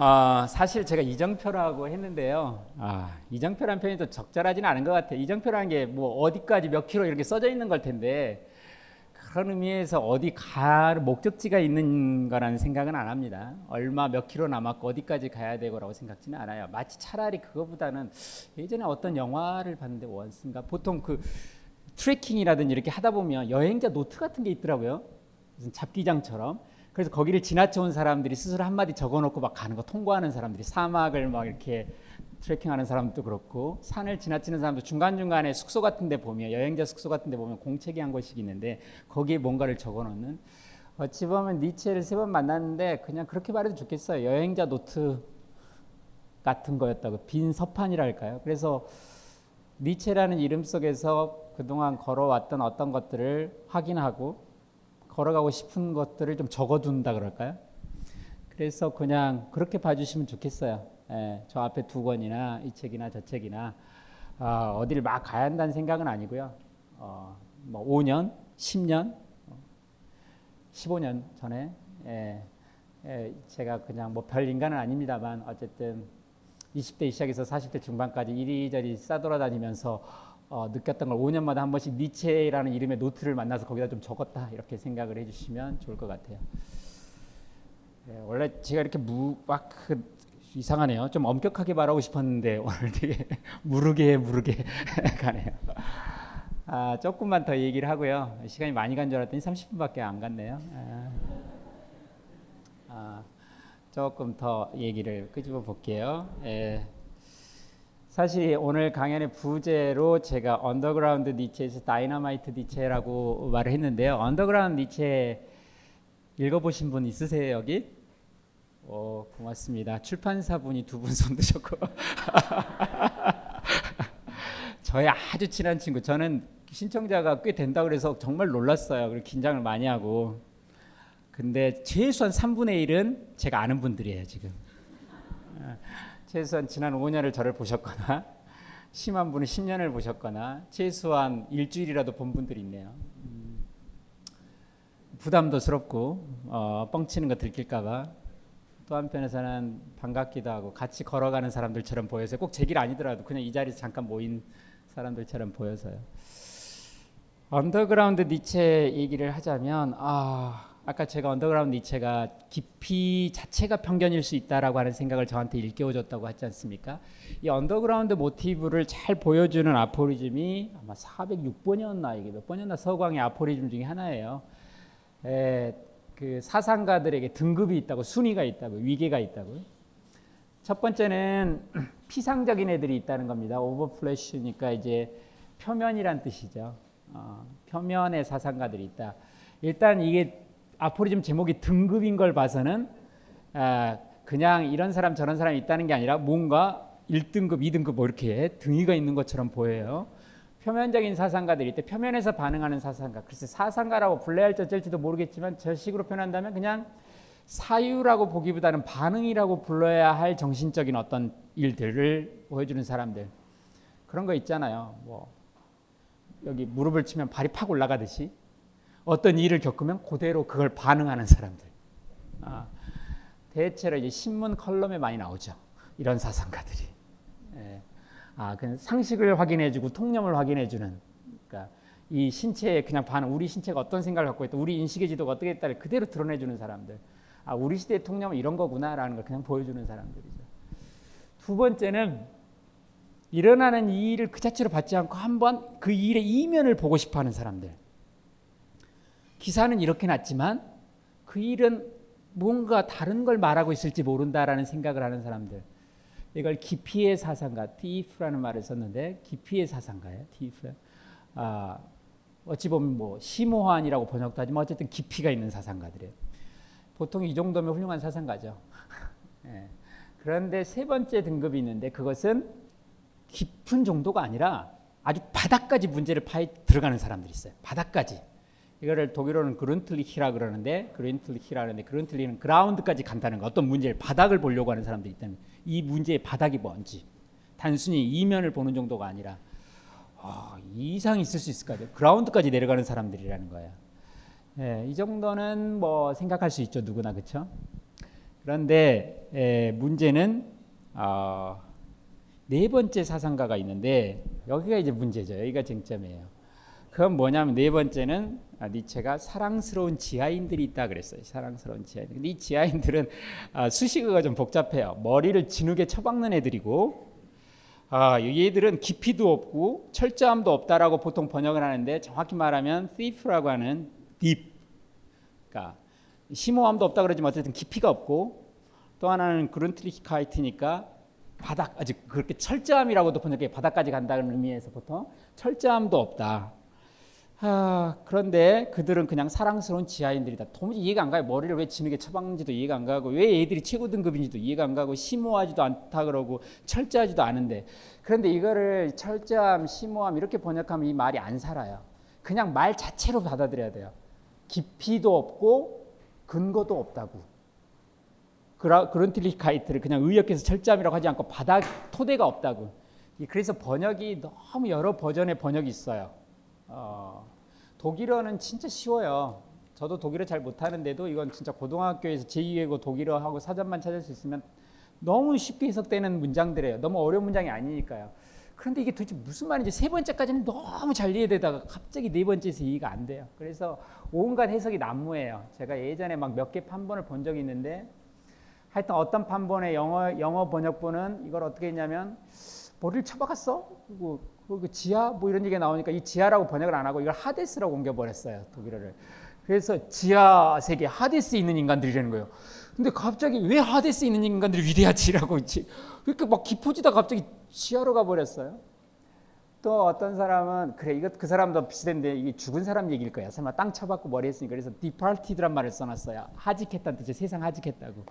아 사실 제가 이정표라고 했는데요. 아 이정표라는 표현이 또 적절하지는 않은 것 같아요. 이정표라는 게 뭐 어디까지 몇 킬로 이렇게 써져 있는 걸 텐데 그런 의미에서 어디 갈 목적지가 있는 거라는 생각은 안 합니다. 얼마 몇 킬로 남았고 어디까지 가야 되고라고 생각지는 않아요. 마치 차라리 그거보다는 예전에 어떤 영화를 봤는데 원스인가 보통 그 트레킹이라든지 이렇게 하다 보면 여행자 노트 같은 게 있더라고요. 무슨 잡기장처럼. 그래서 거기를 지나쳐온 사람들이 스스로 한마디 적어놓고 막 가는 거 통과하는 사람들이 사막을 막 이렇게 트레킹하는 사람도 그렇고 산을 지나치는 사람도 중간중간에 숙소 같은 데 보면 여행자 숙소 같은 데 보면 공책이 한 권이 있는데 거기에 뭔가를 적어놓는 어찌 보면 니체를 세 번 만났는데 그냥 그렇게 말해도 좋겠어요. 여행자 노트 같은 거였다고 빈 서판이랄까요. 그래서 니체라는 이름 속에서 그동안 걸어왔던 어떤 것들을 확인하고 걸어가고 싶은 것들을 좀 적어둔다 그럴까요? 그래서 그냥 그렇게 봐주시면 좋겠어요. 예, 저 앞에 두 권이나 이 책이나 저 책이나 어, 어디를 막 가야 한다는 생각은 아니고요. 어, 뭐 5년, 10년, 15년 전에 예, 예, 제가 그냥 뭐 별 인간은 아닙니다만 어쨌든 20대 시작해서 40대 중반까지 이리저리 싸돌아다니면서 어, 느꼈던 걸 5년마다 한 번씩 니체라는 이름의 노트를 만나서 거기다 좀 적었다 이렇게 생각을 해주시면 좋을 것 같아요. 네, 원래 제가 이렇게 무막 그, 이상하네요. 좀 엄격하게 말하고 싶었는데 오늘 되게 무르게 무르게 가네요. 아, 조금만 더 얘기를 하고요. 시간이 많이 간 줄 알았더니 30분밖에 안 갔네요. 아, 아, 조금 더 얘기를 끄집어 볼게요. 예. 사실 오늘 강연의 부제로 제가 언더그라운드 니체에서 다이너마이트 니체라고 말을 했는데요. 언더그라운드 니체 읽어보신 분 있으세요 여기? 오, 고맙습니다. 출판사 분이 두 분 손 드셨고 저의 아주 친한 친구. 저는 신청자가 꽤 된다 그래서 정말 놀랐어요. 그리고 긴장을 많이 하고. 근데 최소한 3분의 1은 제가 아는 분들이에요 지금. 최소한 지난 5년을 저를 보셨거나 심한 분은 10년을 보셨거나 최소한 일주일이라도 본 분들이 있네요. 음, 부담도 스럽고 어, 뻥치는 거 들킬까봐 또 한편에서는 반갑기도 하고 같이 걸어가는 사람들처럼 보여서 꼭 제 길 아니더라도 그냥 이 자리에서 잠깐 모인 사람들처럼 보여서요. 언더그라운드 니체 얘기를 하자면 아 아까 제가 언더그라운드 니체가 깊이 자체가 편견일 수 있다라고 하는 생각을 저한테 일깨워줬다고 하지 않습니까? 이 언더그라운드 모티브를 잘 보여주는 아포리즘이 아마 406번이었나 이게 몇 번이었나 서광의 아포리즘 중에 하나예요. 에, 그 사상가들에게 등급이 있다고 순위가 있다고 위계가 있다고. 첫 번째는 피상적인 애들이 있다는 겁니다. 오버플래시니까 이제 표면이란 뜻이죠. 어, 표면의 사상가들이 있다. 일단 이게 아포리즘 제목이 등급인 걸 봐서는 아, 그냥 이런 사람 저런 사람이 있다는 게 아니라 뭔가 1등급, 2등급 뭐 이렇게 등위가 있는 것처럼 보여요. 표면적인 사상가들이 있대. 표면에서 반응하는 사상가. 글쎄 사상가라고 불러야 할지 어쩔지도 모르겠지만 저 식으로 표현한다면 그냥 사유라고 보기보다는 반응이라고 불러야 할 정신적인 어떤 일들을 보여주는 사람들. 그런 거 있잖아요. 뭐 여기 무릎을 치면 발이 팍 올라가듯이 어떤 일을 겪으면 그대로 그걸 반응하는 사람들. 아, 대체로 이제 신문 컬럼에 많이 나오죠. 이런 사상가들이. 예. 아, 그 상식을 확인해주고 통념을 확인해주는. 그러니까 이 신체에 그냥 반응, 우리 신체가 어떤 생각을 갖고 있다, 우리 인식의 지도가 어떻게 있다를 그대로 드러내주는 사람들. 아, 우리 시대의 통념은 이런 거구나라는 걸 그냥 보여주는 사람들이죠. 두 번째는 일어나는 이 일을 그 자체로 받지 않고 한번 그 일의 이면을 보고 싶어 하는 사람들. 기사는 이렇게 났지만 그 일은 뭔가 다른 걸 말하고 있을지 모른다라는 생각을 하는 사람들. 이걸 깊이의 사상가, 티프라는 말을 썼는데 깊이의 사상가예요. 티프. 아, 어찌 보면 뭐 심오한이라고 번역도 하지만 어쨌든 깊이가 있는 사상가들이에요. 보통 이 정도면 훌륭한 사상가죠. 예. 그런데 세 번째 등급이 있는데 그것은 깊은 정도가 아니라 아주 바닥까지 문제를 파에 들어가는 사람들이 있어요. 바닥까지. 이거를 독일어는 그룬틀리히라 그러는데 그룬틀리히라 그러는데 그룬틀리는 그라운드까지 간다는 거 어떤 문제를 바닥을 보려고 하는 사람들이 있다는 이 문제의 바닥이 뭔지 단순히 이면을 보는 정도가 아니라 어, 이 이상이 있을 수 있을까 그라운드까지 내려가는 사람들이라는 거예요. 예, 이 정도는 뭐 생각할 수 있죠 누구나 그렇죠. 그런데 예, 문제는 어, 네 번째 사상가가 있는데 여기가 이제 문제죠. 여기가 쟁점이에요. 그건 뭐냐면 네 번째는 아, 니체가 사랑스러운 지하인들이 있다 그랬어요. 사랑스러운 지하인. 근데 이 지하인들은 아, 수식어가 좀 복잡해요. 머리를 진흙에 쳐박는 애들이고, 아, 얘들은 깊이도 없고 철저함도 없다라고 보통 번역을 하는데 정확히 말하면 thief라고 하는 deep, 그러니까 심오함도 없다 그러지만 어쨌든 깊이가 없고 또 하나는 그룬트리카이트니까 바닥 아직 그렇게 철저함이라고도 번역해 바닥까지 간다는 의미에서 보통 철저함도 없다. 아, 그런데 그들은 그냥 사랑스러운 지하인들이다. 도무지 이해가 안 가요. 머리를 왜 진흙에 처박는지도 이해가 안 가고 왜 애들이 최고 등급인지도 이해가 안 가고 심오하지도 않다 그러고 철저하지도 않은데 그런데 이거를 철저함, 심오함 이렇게 번역하면 이 말이 안 살아요. 그냥 말 자체로 받아들여야 돼요. 깊이도 없고 근거도 없다고. 그런틸리카이트를 그냥 의역해서 철저함이라고 하지 않고 바닥 토대가 없다고. 그래서 번역이 너무 여러 버전의 번역이 있어요. 어, 독일어는 진짜 쉬워요. 저도 독일어 잘 못하는데도 이건 진짜 고등학교에서 제2외고 독일어하고 사전만 찾을 수 있으면 너무 쉽게 해석되는 문장들이에요. 너무 어려운 문장이 아니니까요. 그런데 이게 도대체 무슨 말인지 세 번째까지는 너무 잘 이해되다가 갑자기 네 번째에서 이해가 안 돼요. 그래서 온갖 해석이 난무해요. 제가 예전에 막 몇 개 판본을 본 적이 있는데 하여튼 어떤 판본의 영어 영어 번역본은 이걸 어떻게 했냐면 머리를 쳐박았어? 그리고 그 지하 뭐 이런 얘기가 나오니까 이 지하라고 번역을 안 하고 이걸 하데스라고 옮겨버렸어요 독일어를. 그래서 지하 세계 하데스 있는 인간들이라는 거예요. 근데 갑자기 왜 하데스 있는 인간들이 위대하지라고 그렇게 막 깊어지다 갑자기 지하로 가버렸어요. 또 어떤 사람은 그래 이거 그 사람도 비슷한데 이게 죽은 사람 얘기일 거야. 설마 땅 쳐박고 머리 했으니까 그래서 departed란 말을 써놨어요. 하직했다는 뜻이 세상 하직했다고.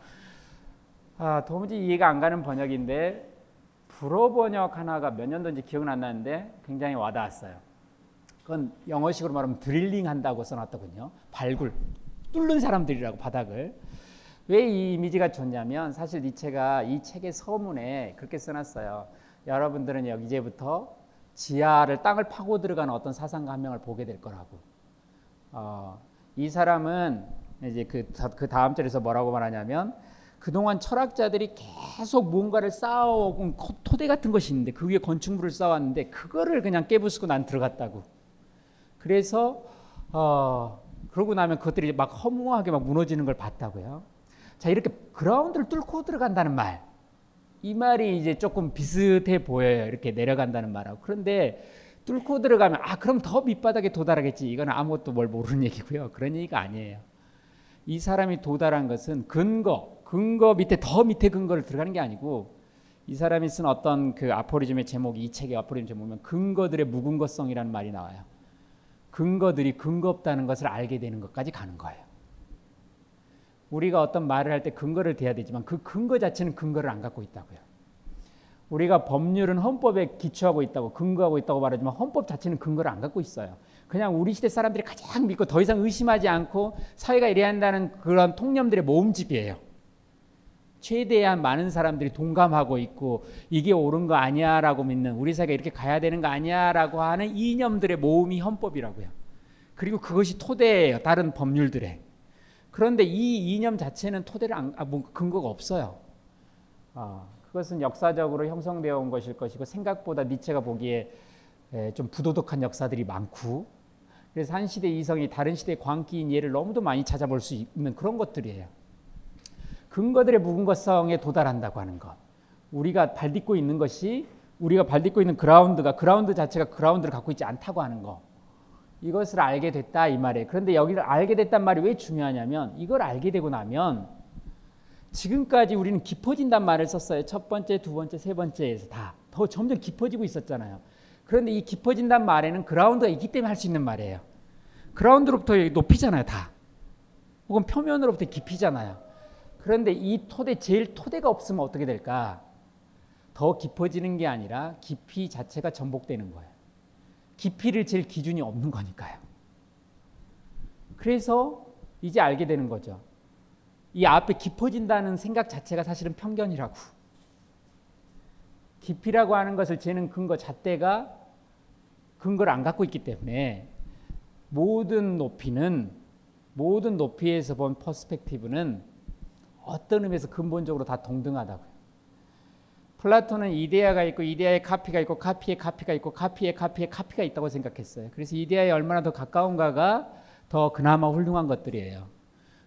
아 도무지 이해가 안 가는 번역인데 불어 번역 하나가 몇 년도인지 기억은 안 나는데 굉장히 와닿았어요. 그건 영어식으로 말하면 드릴링 한다고 써놨더군요. 발굴, 뚫는 사람들이라고 바닥을. 왜 이 이미지가 좋냐면 사실 니체가 이 책의 서문에 그렇게 써놨어요. 여러분들은 여기 이제부터 지하를 땅을 파고 들어가는 어떤 사상과 한명을 보게 될 거라고. 어, 이 사람은 이제 그, 그 다음 절에서 뭐라고 말하냐면 그동안 철학자들이 계속 뭔가를 쌓아온 토대 같은 것이 있는데 그 위에 건축물을 쌓았는데 그거를 그냥 깨부수고 난 들어갔다고. 그래서 어, 그러고 나면 그것들이 막 허무하게 막 무너지는 걸 봤다고요. 자 이렇게 그라운드를 뚫고 들어간다는 말. 이 말이 이제 조금 비슷해 보여요. 이렇게 내려간다는 말하고. 그런데 뚫고 들어가면 아 그럼 더 밑바닥에 도달하겠지. 이건 아무것도 뭘 모르는 얘기고요. 그런 얘기가 아니에요. 이 사람이 도달한 것은 근거, 근거 밑에 더 밑에 근거를 들어가는 게 아니고 이 사람이 쓴 어떤 그 아포리즘의 제목이 이 책의 아포리즘 제목이면 근거들의 무근거성이라는 말이 나와요. 근거들이 근거 없다는 것을 알게 되는 것까지 가는 거예요. 우리가 어떤 말을 할 때 근거를 대야 되지만 그 근거 자체는 근거를 안 갖고 있다고요. 우리가 법률은 헌법에 기초하고 있다고 근거하고 있다고 말하지만 헌법 자체는 근거를 안 갖고 있어요. 그냥 우리 시대 사람들이 가장 믿고 더 이상 의심하지 않고 사회가 이래야 한다는 그런 통념들의 모음집이에요. 최대한 많은 사람들이 동감하고 있고 이게 옳은 거 아니야라고 믿는 우리 사회가 이렇게 가야 되는 거 아니야라고 하는 이념들의 모음이 헌법이라고요. 그리고 그것이 토대예요. 다른 법률들의. 그런데 이 이념 자체는 토대를 안, 아, 뭐 근거가 없어요. 아, 그것은 역사적으로 형성되어 온 것일 것이고 생각보다 니체가 보기에 에, 좀 부도덕한 역사들이 많고 그래서 한 시대 이성이 다른 시대의 광기인 예를 너무도 많이 찾아볼 수 있는 그런 것들이에요. 근거들의 무근거성에 도달한다고 하는 것. 우리가 발딛고 있는 것이 우리가 발딛고 있는 그라운드가 그라운드 자체가 그라운드를 갖고 있지 않다고 하는 것. 이것을 알게 됐다 이 말이에요. 그런데 여기를 알게 됐단 말이 왜 중요하냐면 이걸 알게 되고 나면 지금까지 우리는 깊어진단 말을 썼어요. 첫 번째, 두 번째, 세 번째에서 다 더 점점 깊어지고 있었잖아요. 그런데 이 깊어진단 말에는 그라운드가 있기 때문에 할 수 있는 말이에요. 그라운드로부터 높이잖아요, 다. 혹은 표면으로부터 깊이잖아요. 그런데 이 토대 제일 토대가 없으면 어떻게 될까? 더 깊어지는 게 아니라 깊이 자체가 전복되는 거예요. 깊이를 잴 기준이 없는 거니까요. 그래서 이제 알게 되는 거죠. 이 앞에 깊어진다는 생각 자체가 사실은 편견이라고. 깊이라고 하는 것을 재는 근거 잣대가 근거를 안 갖고 있기 때문에 모든 높이는 모든 높이에서 본 perspective는 어떤 의미에서 근본적으로 다 동등하다고요. 플라톤은 이데아가 있고 이데아의 카피가 있고 카피의 카피가 있고 카피의 카피의 카피가 있다고 생각했어요. 그래서 이데아에 얼마나 더 가까운가가 더 그나마 훌륭한 것들이에요.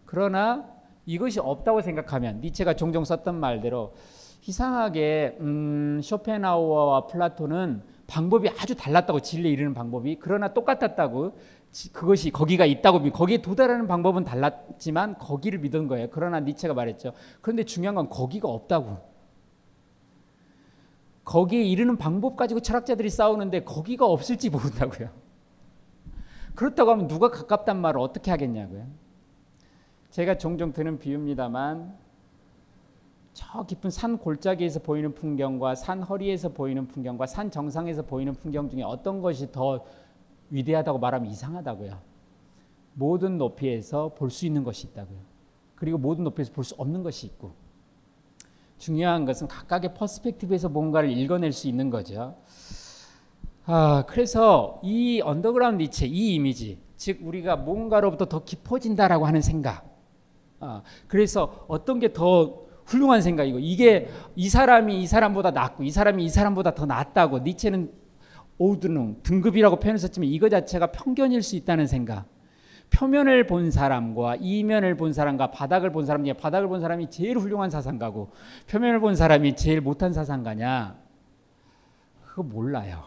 그러나 이것이 없다고 생각하면 니체가 종종 썼던 말대로 이상하게 음, 쇼펜하우어와 플라톤은 방법이 아주 달랐다고 진리에 이르는 방법이 그러나 똑같았다고 그것이 거기가 있다고 거기에 도달하는 방법은 달랐지만 거기를 믿은 거예요. 그러나 니체가 말했죠. 그런데 중요한 건 거기가 없다고. 거기에 이르는 방법 가지고 철학자들이 싸우는데 거기가 없을지 모른다고요. 그렇다고 하면 누가 가깝단 말을 어떻게 하겠냐고요. 제가 종종 드는 비유입니다만 저 깊은 산 골짜기에서 보이는 풍경과 산 허리에서 보이는 풍경과 산 정상에서 보이는 풍경 중에 어떤 것이 더 위대하다고 말하면 이상하다고요. 모든 높이에서 볼 수 있는 것이 있다고요. 그리고 모든 높이에서 볼 수 없는 것이 있고 중요한 것은 각각의 퍼스펙티브에서 뭔가를 읽어낼 수 있는 거죠. 아, 그래서 이 언더그라운드 니체, 이 이미지, 즉 우리가 뭔가로부터 더 깊어진다라고 하는 생각. 아, 그래서 어떤 게 더 훌륭한 생각이고 이게 이 사람이 이 사람보다 낫고 이 사람이 이 사람보다 더 낫다고 니체는 Ordnung 등급이라고 표현했었지만 이거 자체가 편견일 수 있다는 생각. 표면을 본 사람과 이면을 본 사람과 바닥을 본 사람 중에 바닥을 본 사람이 제일 훌륭한 사상가고 표면을 본 사람이 제일 못한 사상가냐? 그거 몰라요.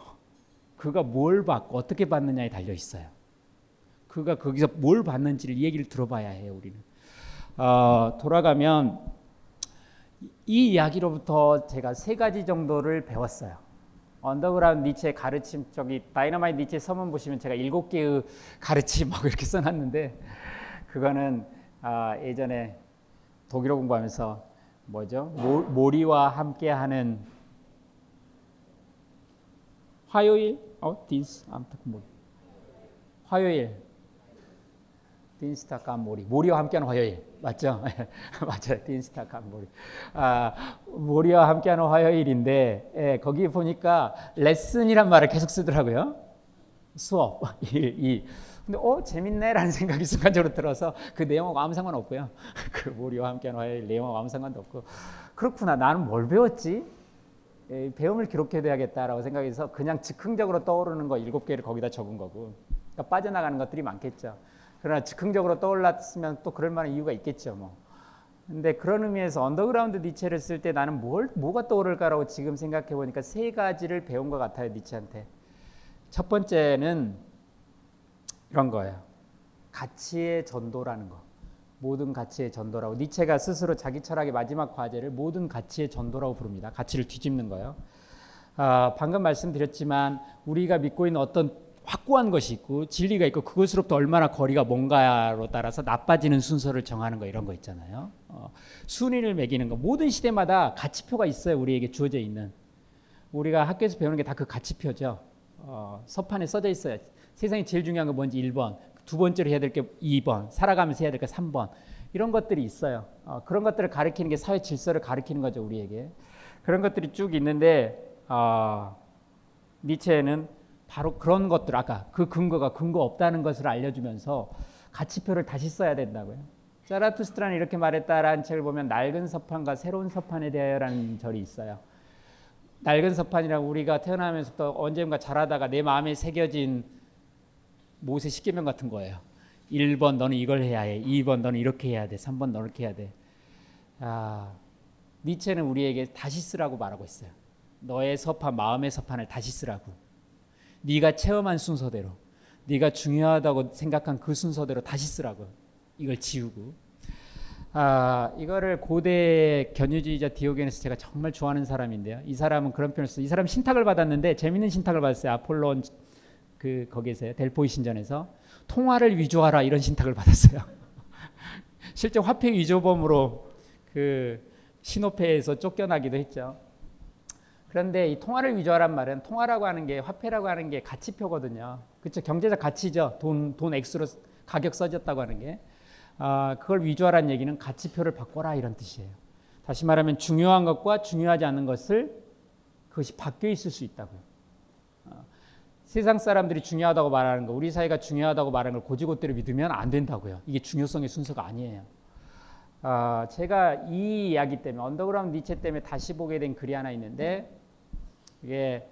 그가 뭘 봤고 어떻게 봤느냐에 달려 있어요. 그가 거기서 뭘 봤는지를 얘기를 들어봐야 해요. 우리는 어, 돌아가면 이 이야기로부터 제가 세 가지 정도를 배웠어요. 언더그라운드 니체의 가르침 저기 다이너마이트 니체 서문 보시면 제가 일곱 개의 가르침 막 이렇게 써놨는데 그거는 아, 예전에 독일어 공부하면서 뭐죠? 모, 리와 함께하는 화요일? 어? 딘스 아무튼 뭐. 화요일. 딘스타카 모리. 모리와 함께하는 화요일 맞죠? 맞아요. 딘스타칸 모리. 아, 모리와 함께하는 화요일인데 예, 거기 보니까 레슨이란 말을 계속 쓰더라고요. 수업, 일, 이. 근데 어 재밌네라는 생각이 순간적으로 들어서 그 내용하고 아무 상관 없고요. 그 모리와 함께하는 화요일 내용하고 아무 상관도 없고 그렇구나. 나는 뭘 배웠지? 예, 배움을 기록해둬야겠다라고 생각해서 그냥 즉흥적으로 떠오르는 거 일곱 개를 거기다 적은 거고 그러니까 빠져나가는 것들이 많겠죠. 그러나 즉흥적으로 떠올랐으면 또 그럴 만한 이유가 있겠죠, 뭐. 근데 그런 의미에서 언더그라운드 니체를 쓸 때 나는 뭘 뭐가 떠오를까라고 지금 생각해 보니까 세 가지를 배운 것 같아요, 니체한테. 첫 번째는 이런 거예요. 가치의 전도라는 거. 모든 가치의 전도라고 니체가 스스로 자기 철학의 마지막 과제를 모든 가치의 전도라고 부릅니다. 가치를 뒤집는 거예요. 아, 방금 말씀드렸지만 우리가 믿고 있는 어떤 확고한 것이 있고 진리가 있고 그것으로부터 얼마나 거리가 뭔가로 따라서 나빠지는 순서를 정하는 거 이런 거 있잖아요. 어, 순위를 매기는 거 모든 시대마다 가치표가 있어요. 우리에게 주어져 있는 우리가 학교에서 배우는 게 다 그 가치표죠. 어, 서판에 써져 있어요. 세상에 제일 중요한 건 뭔지 1번, 두 번째로 해야 될 게 2번, 살아가면서 해야 될 게 3번 이런 것들이 있어요. 어, 그런 것들을 가리키는 게 사회 질서를 가리키는 거죠 우리에게. 그런 것들이 쭉 있는데 어, 니체는 바로 그런 것들 아까 그 근거가 근거 없다는 것을 알려주면서 가치표를 다시 써야 된다고요. 자라투스트라는 이렇게 말했다라는 책을 보면 낡은 서판과 새로운 서판에 대하여라는 절이 있어요. 낡은 서판이라고 우리가 태어나면서부터 언젠가 자라다가 내 마음에 새겨진 모세 십계명 같은 거예요. 1번 너는 이걸 해야 해. 2번 너는 이렇게 해야 돼. 3번 너는 이렇게 해야 돼. 아, 니체는 우리에게 다시 쓰라고 말하고 있어요. 너의 서판, 마음의 서판을 다시 쓰라고. 네가 체험한 순서대로 네가 중요하다고 생각한 그 순서대로 다시 쓰라고 이걸 지우고 아 이거를 고대 견유주의자 디오게네스 제가 정말 좋아하는 사람인데요. 이 사람은 그런 표현을 써이 사람 신탁을 받았는데 재밌는 신탁을 받았어요. 아폴론 그 거기에서요. 델포이 신전에서 통화를 위조하라 이런 신탁을 받았어요. 실제 화폐 위조범으로 그 신호패에서 쫓겨나기도 했죠. 그런데 이 통화를 위조하란 말은 통화라고 하는 게 화폐라고 하는 게 가치표거든요. 그렇죠? 경제적 가치죠. 돈, 돈 액수로 가격 써졌다고 하는 게. 아, 그걸 위조하라는 얘기는 가치표를 바꿔라 이런 뜻이에요. 다시 말하면 중요한 것과 중요하지 않은 것을 그것이 바뀌어 있을 수 있다고요. 아, 세상 사람들이 중요하다고 말하는 거, 우리 사회가 중요하다고 말하는 걸 곧이곧대로 믿으면 안 된다고요. 이게 중요성의 순서가 아니에요. 아, 제가 이 이야기 때문에 언더그라운드 니체 때문에 다시 보게 된 글이 하나 있는데 이게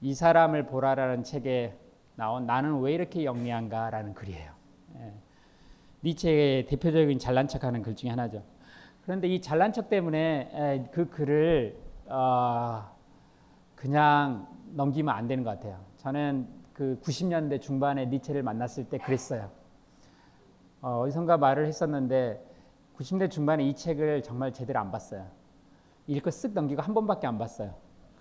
이 사람을 보라라는 책에 나온 나는 왜 이렇게 영리한가라는 글이에요. 예. 니체의 대표적인 잘난 척하는 글 중에 하나죠. 그런데 이 잘난 척 때문에 에, 그 글을 어, 그냥 넘기면 안 되는 것 같아요. 저는 그 90년대 중반에 니체를 만났을 때 그랬어요. 어, 어디선가 말을 했었는데 90대 중반에 이 책을 정말 제대로 안 봤어요. 읽고 쓱 넘기고 한 번밖에 안 봤어요.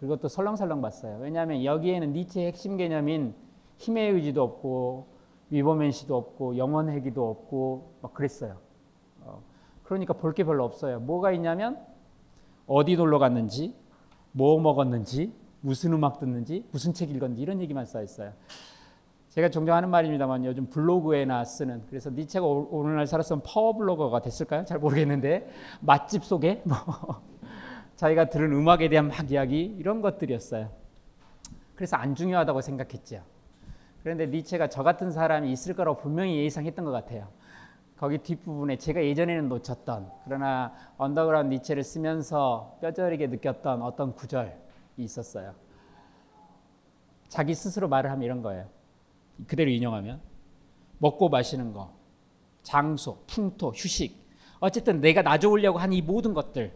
그것도 설렁설렁 봤어요. 왜냐하면 여기에는 니체의 핵심 개념인 힘의 의지도 없고 위버맨시도 없고 영원회기도 없고 막 그랬어요. 어, 그러니까 볼 게 별로 없어요. 뭐가 있냐면 어디 놀러 갔는지, 뭐 먹었는지, 무슨 음악 듣는지, 무슨 책 읽었는지 이런 얘기만 써 있어요. 제가 종종 하는 말입니다만 요즘 블로그에나 쓰는 그래서 니체가 오늘날 살았으면 파워블로거가 됐을까요? 잘 모르겠는데 맛집 소개 뭐 자기가 들은 음악에 대한 막 이야기 이런 것들이었어요. 그래서 안 중요하다고 생각했죠. 그런데 니체가 저 같은 사람이 있을 거라고 분명히 예상했던 것 같아요. 거기 뒷부분에 제가 예전에는 놓쳤던 그러나 언더그라운드 니체를 쓰면서 뼈저리게 느꼈던 어떤 구절이 있었어요. 자기 스스로 말을 하면 이런 거예요. 그대로 인용하면 먹고 마시는 거, 장소, 풍토, 휴식. 어쨌든 내가 나 좋으려고 한 이 모든 것들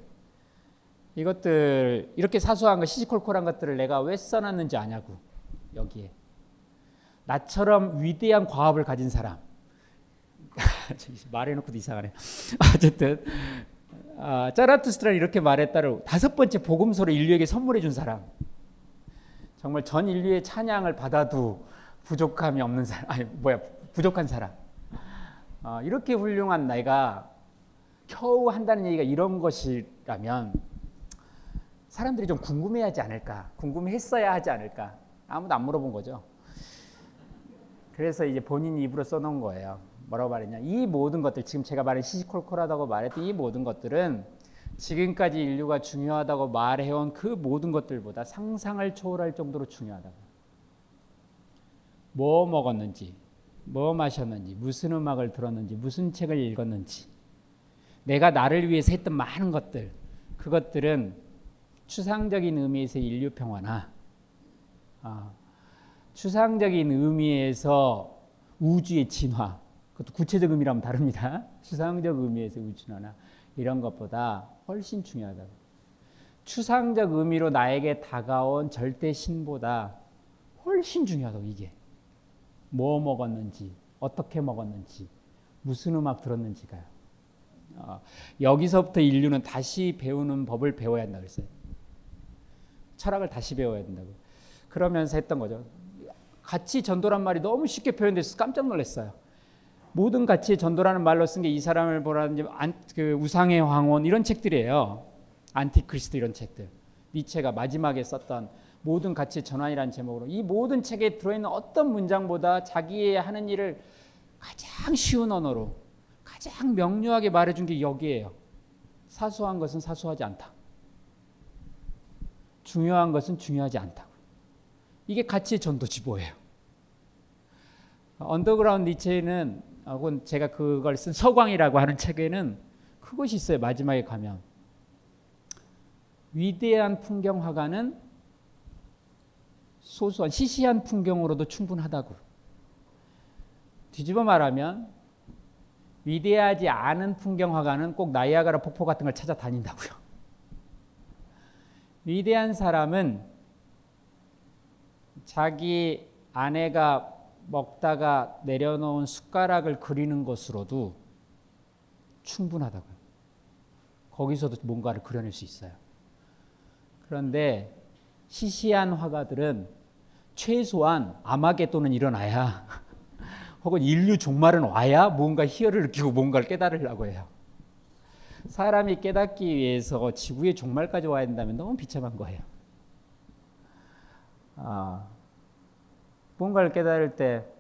이것들 이렇게 사소한 거 시시콜콜한 것들을 내가 왜 써놨는지 아냐고 여기에 나처럼 위대한 과업을 가진 사람 말해놓고도 이상하네. 어쨌든 아, 짜라투스트라 이렇게 말했다를 다섯 번째 복음서를 인류에게 선물해 준 사람. 정말 전 인류의 찬양을 받아도 부족함이 없는 사람. 아니 뭐야 부족한 사람. 어, 이렇게 훌륭한 내가 겨우 한다는 얘기가 이런 것이라면 사람들이 좀 궁금해하지 않을까? 궁금했어야 하지 않을까? 아무도 안 물어본 거죠. 그래서 이제 본인 입으로 써놓은 거예요. 뭐라고 말했냐? 이 모든 것들 지금 제가 말한 시시콜콜하다고 말했던 이 모든 것들은 지금까지 인류가 중요하다고 말해온 그 모든 것들보다 상상을 초월할 정도로 중요하다고. 뭐 먹었는지, 뭐 마셨는지, 무슨 음악을 들었는지, 무슨 책을 읽었는지, 내가 나를 위해서 했던 많은 것들, 그것들은 추상적인 의미에서 인류 평화나 아, 추상적인 의미에서 우주의 진화, 그것도 구체적 의미라면 다릅니다. 추상적 의미에서 우주 진화나 이런 것보다 훨씬 중요하다. 추상적 의미로 나에게 다가온 절대 신보다 훨씬 중요하다고 이게. 뭐 먹었는지, 어떻게 먹었는지, 무슨 음악 들었는지가요. 어, 여기서부터 인류는 다시 배우는 법을 배워야 한다 그랬어요. 철학을 다시 배워야 된다고. 그러면서 했던 거죠. 가치 전도란 말이 너무 쉽게 표현돼서 깜짝 놀랐어요. 모든 가치의 전도라는 말로 쓴 게 이 사람을 보라든지 안, 그 우상의 황혼 이런 책들이에요. 안티크리스트 이런 책들. 니체가 마지막에 썼던 모든 가치의 전환이라는 제목으로 이 모든 책에 들어있는 어떤 문장보다 자기의 하는 일을 가장 쉬운 언어로 가장 명료하게 말해준 게 여기에요. 사소한 것은 사소하지 않다. 중요한 것은 중요하지 않다고. 이게 가치의 전도지 뭐예요. 언더그라운드 니체는 혹은 제가 그걸 쓴 서광이라고 하는 책에는 그것이 있어요. 마지막에 가면 위대한 풍경 화가는 소소한 시시한 풍경으로도 충분하다고. 뒤집어 말하면 위대하지 않은 풍경 화가는 꼭 나이아가라 폭포 같은 걸 찾아다닌다고요. 위대한 사람은 자기 아내가 먹다가 내려놓은 숟가락을 그리는 것으로도 충분하다고요. 거기서도 뭔가를 그려낼 수 있어요. 그런데 시시한 화가들은 최소한 아마겟돈은 일어나야 혹은 인류 종말은 와야 뭔가 희열을 느끼고 뭔가를 깨달으려고 해요. 사람이 깨닫기 위해서 지구의 종말까지 와야 된다면 너무 비참한 거예요. 아, 뭔가를 깨달을 때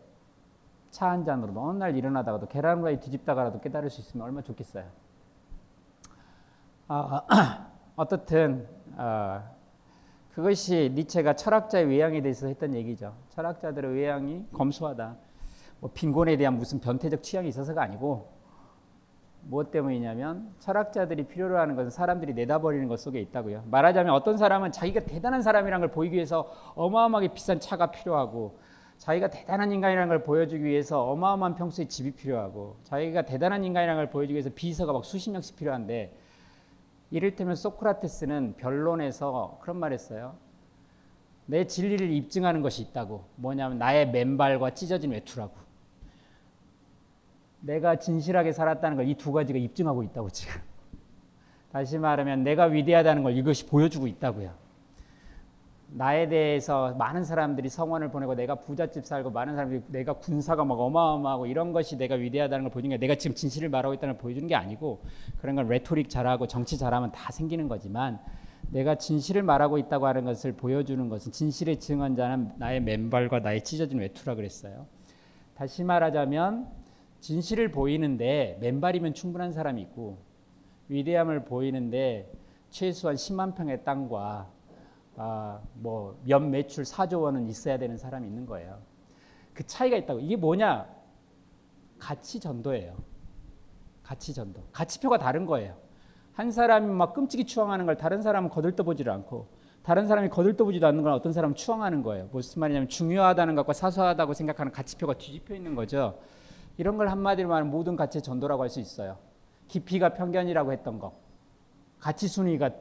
차 한 잔으로 어느 날 일어나다가도 계란 후라이 뒤집다가라도 깨달을 수 있으면 얼마나 좋겠어요. 아, 아, 어떻든 아, 그것이 니체가 철학자의 외양에 대해서 했던 얘기죠. 철학자들의 외양이 검소하다. 뭐 빈곤에 대한 무슨 변태적 취향이 있어서가 아니고 무엇 때문이냐면 철학자들이 필요로 하는 것은 사람들이 내다버리는 것 속에 있다고요. 말하자면 어떤 사람은 자기가 대단한 사람이라는 걸 보이기 위해서 어마어마하게 비싼 차가 필요하고 자기가 대단한 인간이라는 걸 보여주기 위해서 어마어마한 평수의 집이 필요하고 자기가 대단한 인간이라는 걸 보여주기 위해서 비서가 막 수십 명씩 필요한데 이를테면 소크라테스는 변론에서 그런 말 했어요. 내 진리를 입증하는 것이 있다고. 뭐냐면 나의 맨발과 찢어진 외투라고. 내가 진실하게 살았다는 걸 이 두 가지가 입증하고 있다고 지금. 다시 말하면 내가 위대하다는 걸 이것이 보여주고 있다고요. 나에 대해서 많은 사람들이 성원을 보내고 내가 부잣집 살고 많은 사람들이 내가 군사가 막 어마어마하고 이런 것이 내가 위대하다는 걸 보여주는 게 내가 지금 진실을 말하고 있다는 걸 보여주는 게 아니고 그런 건 레토릭 잘하고 정치 잘하면 다 생기는 거지만 내가 진실을 말하고 있다고 하는 것을 보여주는 것은 진실의 증언자는 나의 맨발과 나의 찢어진 외투라 그랬어요. 다시 말하자면 진실을 보이는데 맨발이면 충분한 사람이 있고 위대함을 보이는데 최소한 10만 평의 땅과 아, 뭐 연 매출 4조 원은 있어야 되는 사람이 있는 거예요. 그 차이가 있다고. 이게 뭐냐? 가치 전도예요. 가치 전도. 가치표가 다른 거예요. 한 사람이 막 끔찍이 추앙하는 걸 다른 사람은 거들떠보지를 않고 다른 사람이 거들떠보지도 않는 걸 어떤 사람은 추앙하는 거예요. 무슨 말이냐면 중요하다는 것과 사소하다고 생각하는 가치표가 뒤집혀 있는 거죠. 이런 걸 한마디로 말하면 모든 가치의 전도라고 할 수 있어요. 깊이가 편견이라고 했던 거. 가치 순위가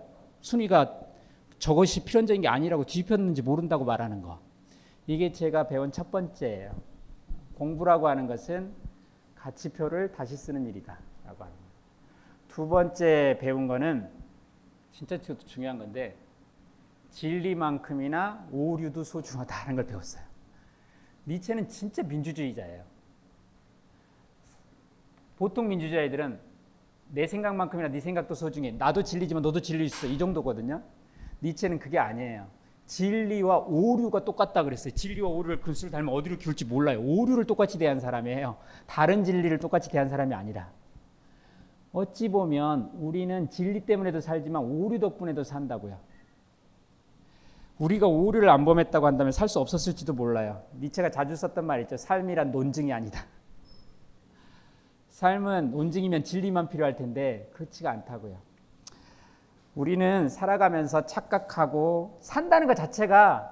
순위가 저것이 필연적인 게 아니라고 뒤집혔는지 모른다고 말하는 거. 이게 제가 배운 첫 번째예요. 공부라고 하는 것은 가치표를 다시 쓰는 일이다라고 합니다. 두 번째 배운 거는 진짜 중요한 건데 진리만큼이나 오류도 소중하다는 걸 배웠어요. 니체는 진짜 민주주의자예요. 보통 민주주의들은 내 생각만큼이나 네 생각도 소중해. 나도 진리지만 너도 진리일 수 있어. 이 정도거든요. 니체는 그게 아니에요. 진리와 오류가 똑같다 그랬어요. 진리와 오류를 근수를 닮으면 어디로 기울지 몰라요. 오류를 똑같이 대한 사람이에요. 다른 진리를 똑같이 대한 사람이 아니라. 어찌 보면 우리는 진리 때문에도 살지만 오류 덕분에도 산다고요. 우리가 오류를 안 범했다고 한다면 살 수 없었을지도 몰라요. 니체가 자주 썼던 말 있죠. 삶이란 논증이 아니다. 삶은 논증이면 진리만 필요할 텐데 그렇지가 않다고요. 우리는 살아가면서 착각하고 산다는 것 자체가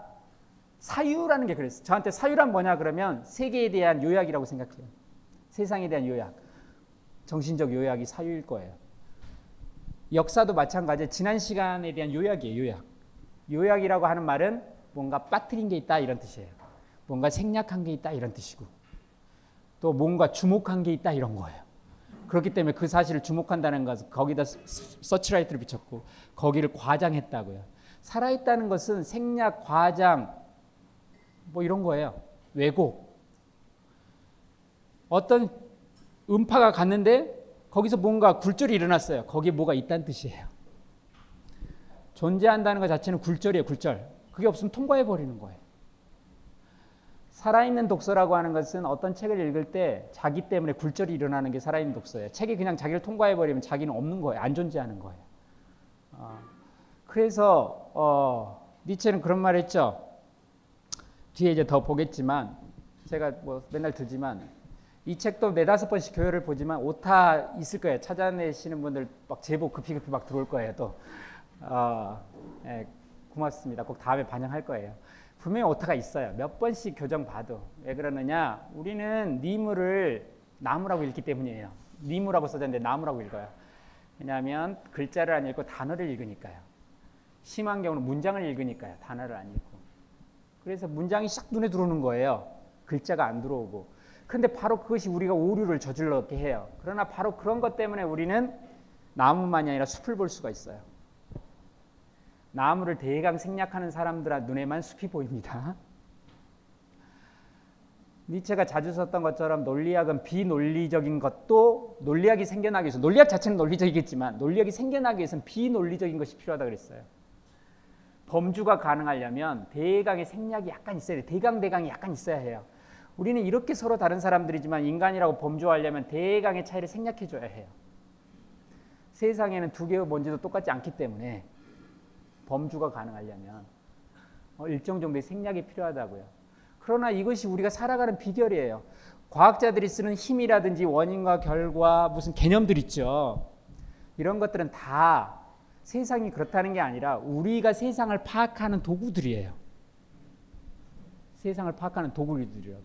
사유라는 게 그랬어요. 저한테 사유란 뭐냐 그러면 세계에 대한 요약이라고 생각해요. 세상에 대한 요약. 정신적 요약이 사유일 거예요. 역사도 마찬가지 지난 시간에 대한 요약이에요. 요약. 요약이라고 하는 말은 뭔가 빠뜨린 게 있다 이런 뜻이에요. 뭔가 생략한 게 있다 이런 뜻이고 또 뭔가 주목한 게 있다 이런 거예요. 그렇기 때문에 그 사실을 주목한다는 것은 거기다 서치라이트를 비쳤고 거기를 과장했다고요. 살아있다는 것은 생략, 과장 뭐 이런 거예요. 왜곡. 어떤 음파가 갔는데 거기서 뭔가 굴절이 일어났어요. 거기에 뭐가 있다는 뜻이에요. 존재한다는 것 자체는 굴절이에요, 굴절. 그게 없으면 통과해 버리는 거예요. 살아있는 독서라고 하는 것은 어떤 책을 읽을 때 자기 때문에 굴절이 일어나는 게 살아있는 독서예요. 책이 그냥 자기를 통과해 버리면 자기는 없는 거예요. 안 존재하는 거예요. 어, 그래서 어, 니체는 그런 말 했죠. 뒤에 이제 더 보겠지만 제가 뭐 맨날 들지만 이 책도 네다섯 번씩 교열을 보지만 오타 있을 거예요. 찾아내시는 분들 막 제보 급히 급히 막 들어올 거예요. 또 어, 예, 고맙습니다. 꼭 다음에 반영할 거예요. 분명히 오타가 있어요. 몇 번씩 교정 봐도. 왜 그러느냐? 우리는 니무를 나무라고 읽기 때문이에요. 니무라고 써졌는데 나무라고 읽어요. 왜냐하면 글자를 안 읽고 단어를 읽으니까요. 심한 경우는 문장을 읽으니까요. 단어를 안 읽고. 그래서 문장이 싹 눈에 들어오는 거예요. 글자가 안 들어오고. 그런데 바로 그것이 우리가 오류를 저질렀게 해요. 그러나 바로 그런 것 때문에 우리는 나무만이 아니라 숲을 볼 수가 있어요. 나무를 대강 생략하는 사람들 눈에만 숲이 보입니다. 니체가 자주 썼던 것처럼 논리학은 비논리적인 것도 논리학이 생겨나기 위해서 논리학 자체는 논리적이겠지만 논리학이 생겨나기 위해서는 비논리적인 것이 필요하다 그랬어요. 범주가 가능하려면 대강의 생략이 약간 있어야 돼. 대강 대강이 약간 있어야 해요. 우리는 이렇게 서로 다른 사람들이지만 인간이라고 범주하려면 대강의 차이를 생략해 줘야 해요. 세상에는 두 개의 먼지도 똑같지 않기 때문에 범주가 가능하려면 어, 일정 정도의 생략이 필요하다고요. 그러나 이것이 우리가 살아가는 비결이에요. 과학자들이 쓰는 힘이라든지 원인과 결과 무슨 개념들 있죠. 이런 것들은 다 세상이 그렇다는 게 아니라 우리가 세상을 파악하는 도구들이에요. 세상을 파악하는 도구들이라고.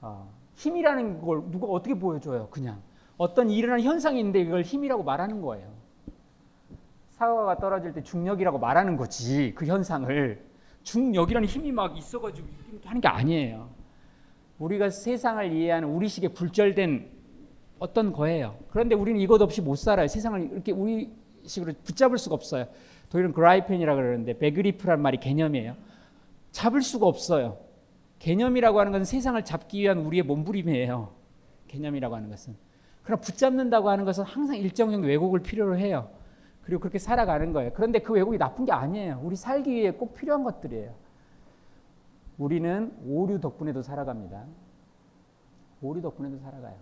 어, 힘이라는 걸 누가 어떻게 보여줘요? 그냥 어떤 일어나는 현상이 있는데 이걸 힘이라고 말하는 거예요. 사과가 떨어질 때 중력이라고 말하는 거지 그 현상을 중력이라는 힘이 막 있어가지고 이렇게 하는 게 아니에요. 우리가 세상을 이해하는 우리식의 굴절된 어떤 거예요. 그런데 우리는 이것 없이 못 살아요. 세상을 이렇게 우리식으로 붙잡을 수가 없어요. 독일은 그라이펜이라 그러는데 베그리프란 말이 개념이에요. 잡을 수가 없어요. 개념이라고 하는 것은 세상을 잡기 위한 우리의 몸부림이에요. 개념이라고 하는 것은. 그러나 붙잡는다고 하는 것은 항상 일정 정도 왜곡을 필요로 해요. 그리고 그렇게 살아가는 거예요. 그런데 그 왜곡이 나쁜 게 아니에요. 우리 살기 위해 꼭 필요한 것들이에요. 우리는 오류 덕분에도 살아갑니다. 오류 덕분에도 살아가요.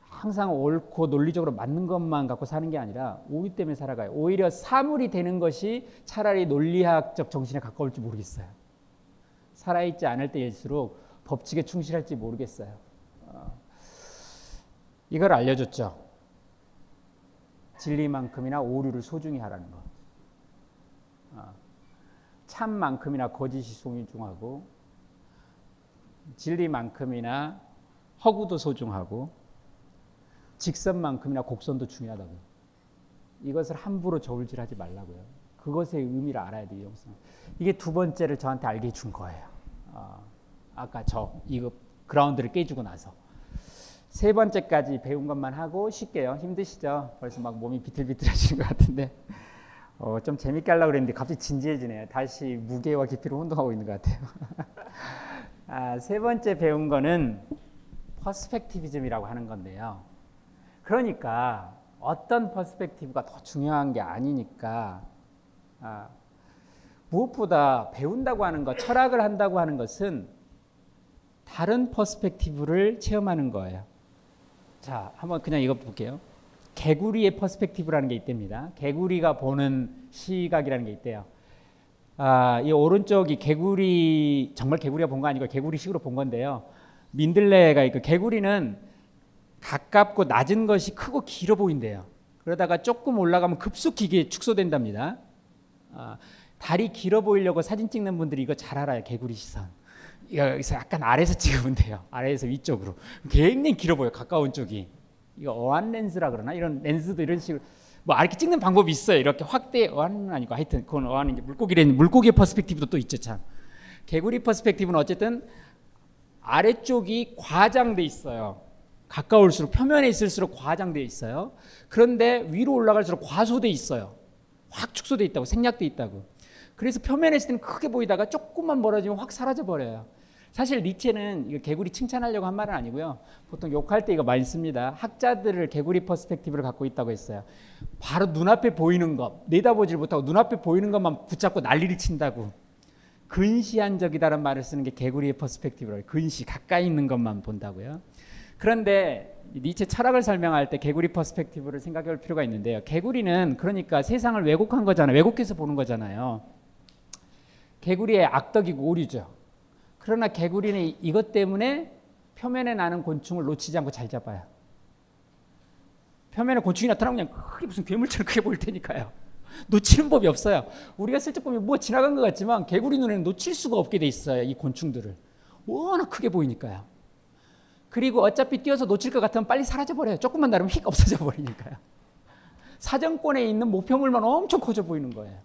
항상 옳고 논리적으로 맞는 것만 갖고 사는 게 아니라 오류 때문에 살아가요. 오히려 사물이 되는 것이 차라리 논리학적 정신에 가까울지 모르겠어요. 살아있지 않을 때일수록 법칙에 충실할지 모르겠어요. 어. 이걸 알려줬죠. 진리만큼이나 오류를 소중히 하라는 거. 어, 참만큼이나 거짓이 소중하고 진리만큼이나 허구도 소중하고 직선만큼이나 곡선도 중요하다고. 이것을 함부로 저울질하지 말라고요. 그것의 의미를 알아야 돼요. 이게 두 번째를 저한테 알게 해준 거예요. 어, 아까 저 이거 그라운드를 깨주고 나서 세 번째까지 배운 것만 하고 쉽게요. 힘드시죠? 벌써 막 몸이 비틀비틀하시는 것 같은데 어, 좀 재밌게 하려고 그랬는데 갑자기 진지해지네요. 다시 무게와 깊이를 혼동하고 있는 것 같아요. 아, 세 번째 배운 거는 퍼스펙티비즘이라고 하는 건데요. 그러니까 어떤 perspective가 더 중요한 게 아니니까 아, 무엇보다 배운다고 하는 것, 철학을 한다고 하는 것은 다른 perspective를 체험하는 거예요. 자, 한번 그냥 이거 볼게요. 개구리의 perspective라는 게 있답니다. 개구리가 보는 시각이라는 게 있대요. 아, 이 오른쪽이 개구리 정말 개구리가 본 거 아니고 개구리식으로 본 건데요. 민들레가 있고 개구리는 가깝고 낮은 것이 크고 길어 보인대요. 그러다가 조금 올라가면 급속히 이게 축소된답니다. 아, 다리 길어 보이려고 사진 찍는 분들이 이거 잘 알아요. 개구리 시선. 여기서 약간 아래에서 찍으면 돼요. 아래에서 위쪽으로. 굉장히 길어 보여. 가까운 쪽이. 이거 어안 렌즈라 그러나? 이런 렌즈도 이런 식으로 뭐 이렇게 찍는 방법이 있어요. 이렇게 확대 어안은 아니고 하여튼 그건 어안은 이제 물고기 퍼스펙티브도 또 있죠, 참. 개구리 perspective는 어쨌든 아래쪽이 과장돼 있어요. 가까울수록 표면에 있을수록 과장돼 있어요. 그런데 위로 올라갈수록 과소돼 있어요. 확 축소돼 있다고 생략돼 있다고. 그래서 표면에 있을 때는 크게 보이다가 조금만 멀어지면 확 사라져 버려요. 사실 니체는 개구리 칭찬하려고 한 말은 아니고요. 보통 욕할 때 이거 많이 씁니다. 학자들을 개구리 perspective를 갖고 있다고 했어요. 바로 눈앞에 보이는 것, 내다보질 못하고 눈앞에 보이는 것만 붙잡고 난리를 친다고. 근시안적이다라는 말을 쓰는 게 개구리의 perspective라고 근시, 가까이 있는 것만 본다고요. 그런데 니체 철학을 설명할 때 개구리 perspective를 생각해 볼 필요가 있는데요. 개구리는 그러니까 세상을 왜곡한 거잖아요. 왜곡해서 보는 거잖아요. 개구리의 악덕이고 오류죠. 그러나 개구리는 이것 때문에 표면에 나는 곤충을 놓치지 않고 잘 잡아요. 표면에 곤충이 나타나면 그냥 크게 무슨 괴물처럼 크게 보일 테니까요. 놓치는 법이 없어요. 우리가 슬쩍 보면 뭐 지나간 것 같지만 개구리 눈에는 놓칠 수가 없게 돼 있어요. 이 곤충들을. 워낙 크게 보이니까요. 그리고 어차피 뛰어서 놓칠 것 같으면 빨리 사라져 버려요. 조금만 다르면 휙 없어져 버리니까요. 사정권에 있는 목표물만 엄청 커져 보이는 거예요.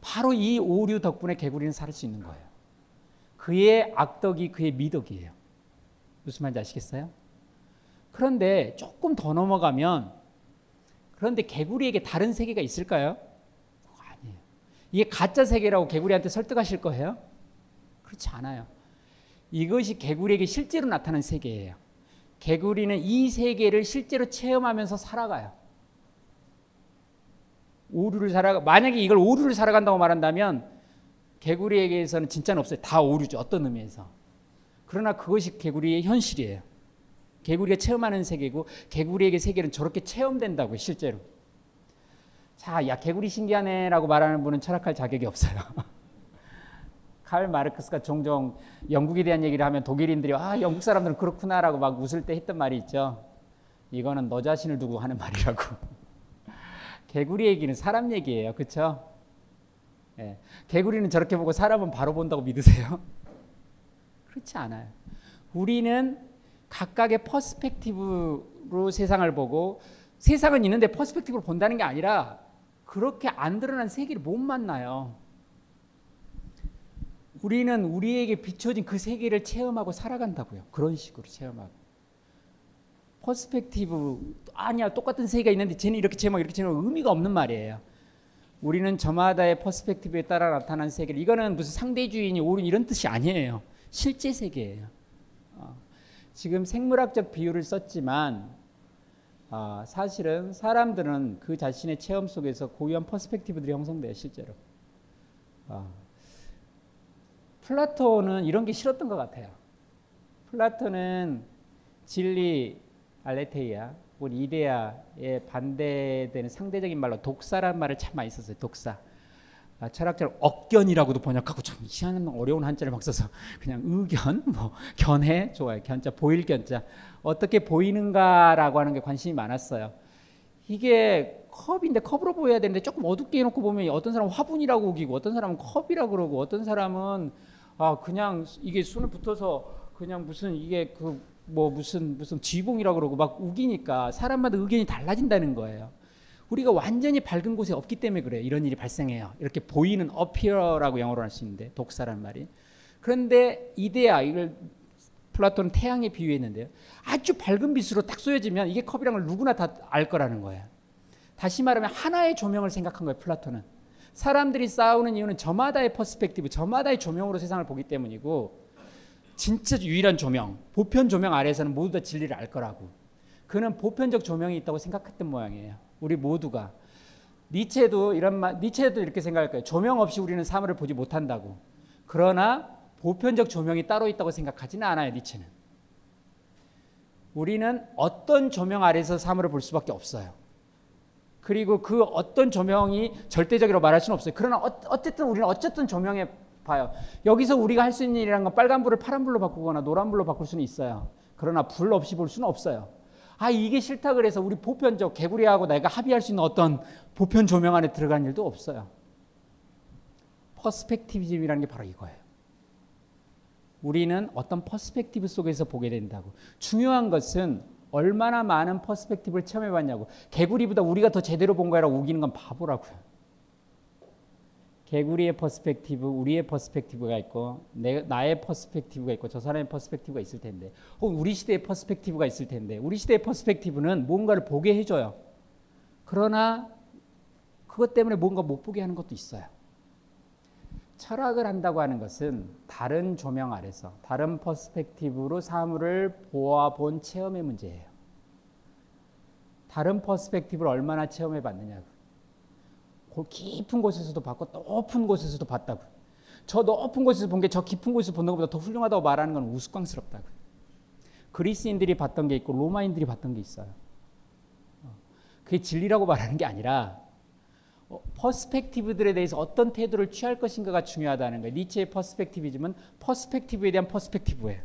바로 이 오류 덕분에 개구리는 살 수 있는 거예요. 그의 악덕이 그의 미덕이에요. 무슨 말인지 아시겠어요? 그런데 조금 더 넘어가면 그런데 개구리에게 다른 세계가 있을까요? 아니에요. 이게 가짜 세계라고 개구리한테 설득하실 거예요? 그렇지 않아요. 이것이 개구리에게 실제로 나타난 세계예요. 개구리는 이 세계를 실제로 체험하면서 살아가요. 오류를 살아가 만약에 이걸 오류를 살아간다고 말한다면 개구리에게서는 진짜는 없어요. 다 오류죠. 어떤 의미에서. 그러나 그것이 개구리의 현실이에요. 개구리가 체험하는 세계고 개구리에게 세계는 저렇게 체험된다고 실제로. 자, 야 개구리 신기하네라고 말하는 분은 철학할 자격이 없어요. 칼 마르크스가 종종 영국에 대한 얘기를 하면 독일인들이 아 영국 사람들은 그렇구나라고 막 웃을 때 했던 말이 있죠. 이거는 너 자신을 두고 하는 말이라고. 개구리 얘기는 사람 얘기예요, 그렇죠? 예. 개구리는 저렇게 보고 사람은 바로 본다고 믿으세요? 그렇지 않아요. 우리는 각각의 perspective로 세상을 보고 세상은 있는데 perspective로 본다는 게 아니라 그렇게 안 드러난 세계를 못 만나요. 우리는 우리에게 비춰진 그 세계를 체험하고 살아간다고요. 그런 식으로 체험하고. perspective 아니야 똑같은 세계가 있는데 쟤는 이렇게 체험하고 이렇게 체험하고 의미가 없는 말이에요. 우리는 저마다의 perspective에 따라 나타난 세계를 이거는 무슨 상대주의니 옳은 이런 뜻이 아니에요. 실제 세계예요. 어, 지금 생물학적 비유를 썼지만 어, 사실은 사람들은 그 자신의 체험 속에서 고유한 perspective들이 형성돼요 실제로. 어, 플라톤은 이런 게 싫었던 것 같아요. 플라톤은 진리 aletheia 우리 이데아에 반대되는 상대적인 말로 doxa란 말을 참 많이 썼어요. doxa. 아, 철학자를 억견이라고도 번역하고 참 희한한 어려운 한자를 막 써서 그냥 의견, 뭐 견해 좋아요. 견자 보일 견자 어떻게 보이는가라고 하는 게 관심이 많았어요. 이게 컵인데 컵으로 보여야 되는데 조금 어둡게 해놓고 보면 어떤 사람은 화분이라고 우기고 어떤 사람은 컵이라고 그러고 어떤 사람은 아 그냥 이게 손에 붙어서 그냥 무슨 이게 그 뭐 무슨 무슨 지붕이라고 그러고 막 우기니까 사람마다 의견이 달라진다는 거예요. 우리가 완전히 밝은 곳에 없기 때문에 그래요. 이런 일이 발생해요. 이렇게 보이는 appear라고 영어로 할 수 있는데 doxa란 말이. 그런데 이데아 이걸 플라톤은 태양에 비유했는데요. 아주 밝은 빛으로 딱 쏘여지면 이게 컵이란 걸 누구나 다 알 거라는 거예요. 다시 말하면 하나의 조명을 생각한 거예요. 플라톤은. 사람들이 싸우는 이유는 저마다의 perspective, 저마다의 조명으로 세상을 보기 때문이고 진짜 유일한 조명, 보편 조명 아래에서는 모두 다 진리를 알 거라고. 그는 보편적 조명이 있다고 생각했던 모양이에요. 우리 모두가. 니체도 이런 말, 니체도 이렇게 생각할 거예요. 조명 없이 우리는 사물을 보지 못한다고. 그러나 보편적 조명이 따로 있다고 생각하지는 않아요. 니체는. 우리는 어떤 조명 아래서 사물을 볼 수밖에 없어요. 그리고 그 어떤 조명이 절대적으로 말할 수는 없어요. 그러나 어, 쨌든 우리는 어쨌든 조명에 봐요. 여기서 우리가 할 수 있는 일이란 건 빨간불을 파란불로 바꾸거나 노란불로 바꿀 수는 있어요. 그러나 불 없이 볼 수는 없어요. 아 이게 싫다 그래서 우리 보편적 개구리하고 내가 합의할 수 있는 어떤 보편 조명 안에 들어간 일도 없어요. perspectivism이라는 게 바로 이거예요. 우리는 어떤 perspective 속에서 보게 된다고. 중요한 것은 얼마나 많은 perspective를 체험해 봤냐고. 개구리보다 우리가 더 제대로 본 거라고 우기는 건 바보라고요. 개구리의 perspective, 우리의 perspective가 있고 내, 나의 perspective가 있고 저 사람의 perspective가 있을 텐데 혹은 우리 시대의 perspective가 있을 텐데 우리 시대의 perspective는 뭔가를 보게 해줘요. 그러나 그것 때문에 뭔가 못 보게 하는 것도 있어요. 철학을 한다고 하는 것은 다른 조명 아래서 다른 perspective로 사물을 보아본 체험의 문제예요. 다른 perspective를 얼마나 체험해 봤느냐고. 깊은 곳에서도 봤고 높은 곳에서도 봤다고. 저 높은 곳에서 본 게 저 깊은 곳에서 본 것보다 더 훌륭하다고 말하는 건 우스꽝스럽다고. 그리스인들이 봤던 게 있고 로마인들이 봤던 게 있어요. 어, 그게 진리라고 말하는 게 아니라 어, perspective들에 대해서 어떤 태도를 취할 것인가가 중요하다는 거예요. 니체의 perspectivism은 perspective에 대한 perspective예요.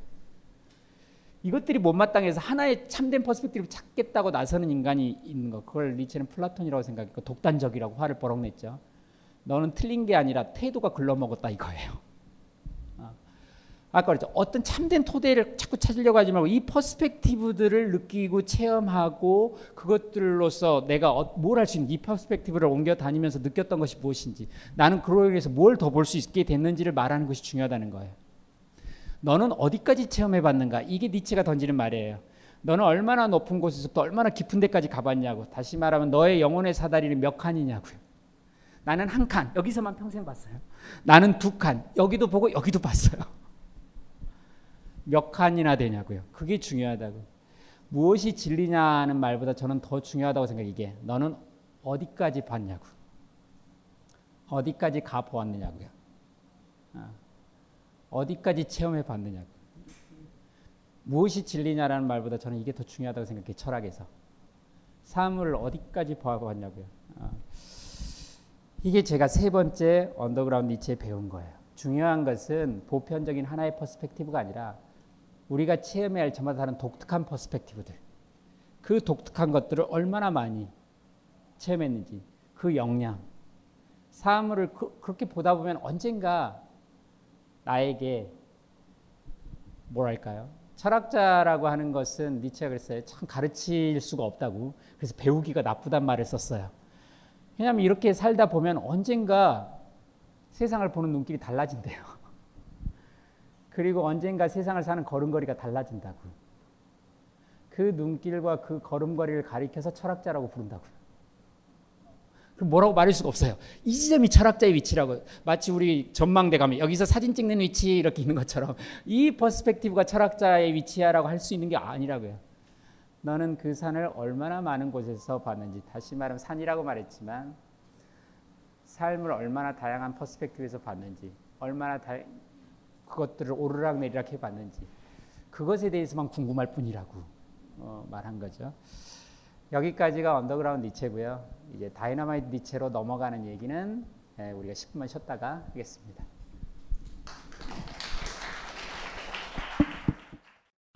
이것들이 못마땅해서 하나의 참된 perspective를 찾겠다고 나서는 인간이 있는 거. 그걸 니체는 플라톤이라고 생각했고 독단적이라고 화를 버럭냈죠. 너는 틀린 게 아니라 태도가 글러먹었다 이거예요. 어. 아까 그랬죠. 어떤 참된 토대를 자꾸 찾으려고 하지 말고 이 perspective들을 느끼고 체험하고 그것들로서 내가 어, 뭘할 수 있는 이 perspective를 옮겨 다니면서 느꼈던 것이 무엇인지 나는 그로 인해서 뭘 더 볼 수 있게 됐는지를 말하는 것이 중요하다는 거예요. 너는 어디까지 체험해 봤는가? 이게 니체가 던지는 말이에요. 너는 얼마나 높은 곳에서 또 얼마나 깊은 데까지 가봤냐고. 다시 말하면 너의 영혼의 사다리는 몇 칸이냐고요. 나는 한 칸, 여기서만 평생 봤어요. 나는 두 칸, 여기도 보고 여기도 봤어요. 몇 칸이나 되냐고요. 그게 중요하다고. 무엇이 진리냐는 말보다 저는 더 중요하다고 생각해 이게. 너는 어디까지 봤냐고. 어디까지 가 보았느냐고요. 어. 어디까지 체험해 봤느냐. 무엇이 진리냐라는 말보다 저는 이게 더 중요하다고 생각해 철학에서. 사물을 어디까지 봐봤냐고요. 어. 이게 제가 세 번째 언더그라운드 니체에 배운 거예요. 중요한 것은 보편적인 하나의 perspective가 아니라 우리가 체험해야 할 저마다 다른 독특한 perspective들. 그 독특한 것들을 얼마나 많이 체험했는지 그 역량. 사물을 그, 그렇게 보다 보면 언젠가 나에게 뭐랄까요? 철학자라고 하는 것은 니체가 그랬어요. 참 가르칠 수가 없다고. 그래서 배우기가 나쁘단 말을 썼어요. 왜냐하면 이렇게 살다 보면 언젠가 세상을 보는 눈길이 달라진대요. 그리고 언젠가 세상을 사는 걸음걸이가 달라진다고. 그 눈길과 그 걸음걸이를 가리켜서 철학자라고 부른다고요. 뭐라고 말할 수가 없어요. 이 지점이 철학자의 위치라고. 마치 우리 전망대 가면 여기서 사진 찍는 위치 이렇게 있는 것처럼 이 perspective가 철학자의 위치야라고 할 수 있는 게 아니라고요. 너는 그 산을 얼마나 많은 곳에서 봤는지 다시 말하면 산이라고 말했지만 삶을 얼마나 다양한 perspective에서 봤는지 얼마나 다, 그것들을 오르락 내리락 해봤는지 그것에 대해서만 궁금할 뿐이라고 어, 말한 거죠. 여기까지가 언더그라운드 니체고요. 이제 다이너마이트 니체로 넘어가는 얘기는 예, 우리가 10분만 쉬었다가 하겠습니다.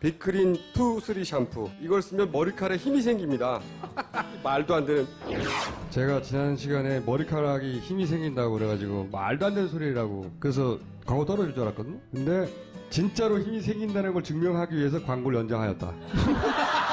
빅그린 투 쓰리 샴푸 이걸 쓰면 머리카락에 힘이 생깁니다. 말도 안 되는. 제가 지난 시간에 머리카락이 힘이 생긴다고 그래가지고 말도 안 되는 소리라고 그래서 광고 떨어질 줄 알았거든요. 근데 진짜로 힘이 생긴다는 걸 증명하기 위해서 광고를 연장하였다.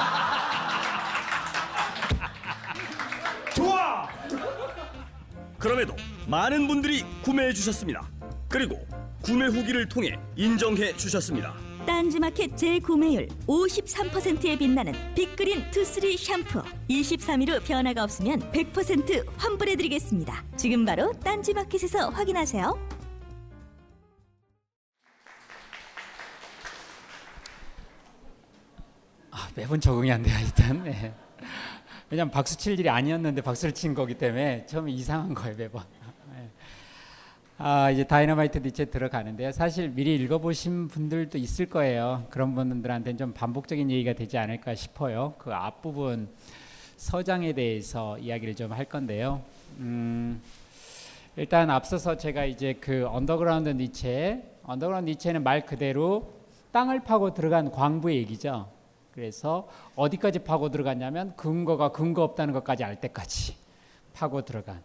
그럼에도 많은 분들이 구매해 주셨습니다. 그리고 구매 후기를 통해 인정해 주셨습니다. 딴지마켓 재구매율 53%에 빛나는 빅그린 투쓰리 샴푸 23일 후 변화가 없으면 100% 환불해드리겠습니다. 지금 바로 딴지마켓에서 확인하세요. 아, 매번 적응이 안 돼요 일단. 네. 왜냐면 박수 칠 일이 아니었는데 박수를 친 거기 때문에 처음에 이상한 거예요 매번. 네. 아 이제 다이너마이트 니체 들어가는데요. 사실 미리 읽어보신 분들도 있을 거예요. 그런 분들한테는 좀 반복적인 얘기가 되지 않을까 싶어요. 그 앞부분 서장에 대해서 이야기를 좀 할 건데요. 음, 일단 앞서서 제가 이제 그 언더그라운드 니체, 언더그라운드 니체는 말 그대로 땅을 파고 들어간 광부의 얘기죠. 그래서 어디까지 파고 들어갔냐면 근거가 근거 없다는 것까지 알 때까지 파고 들어간.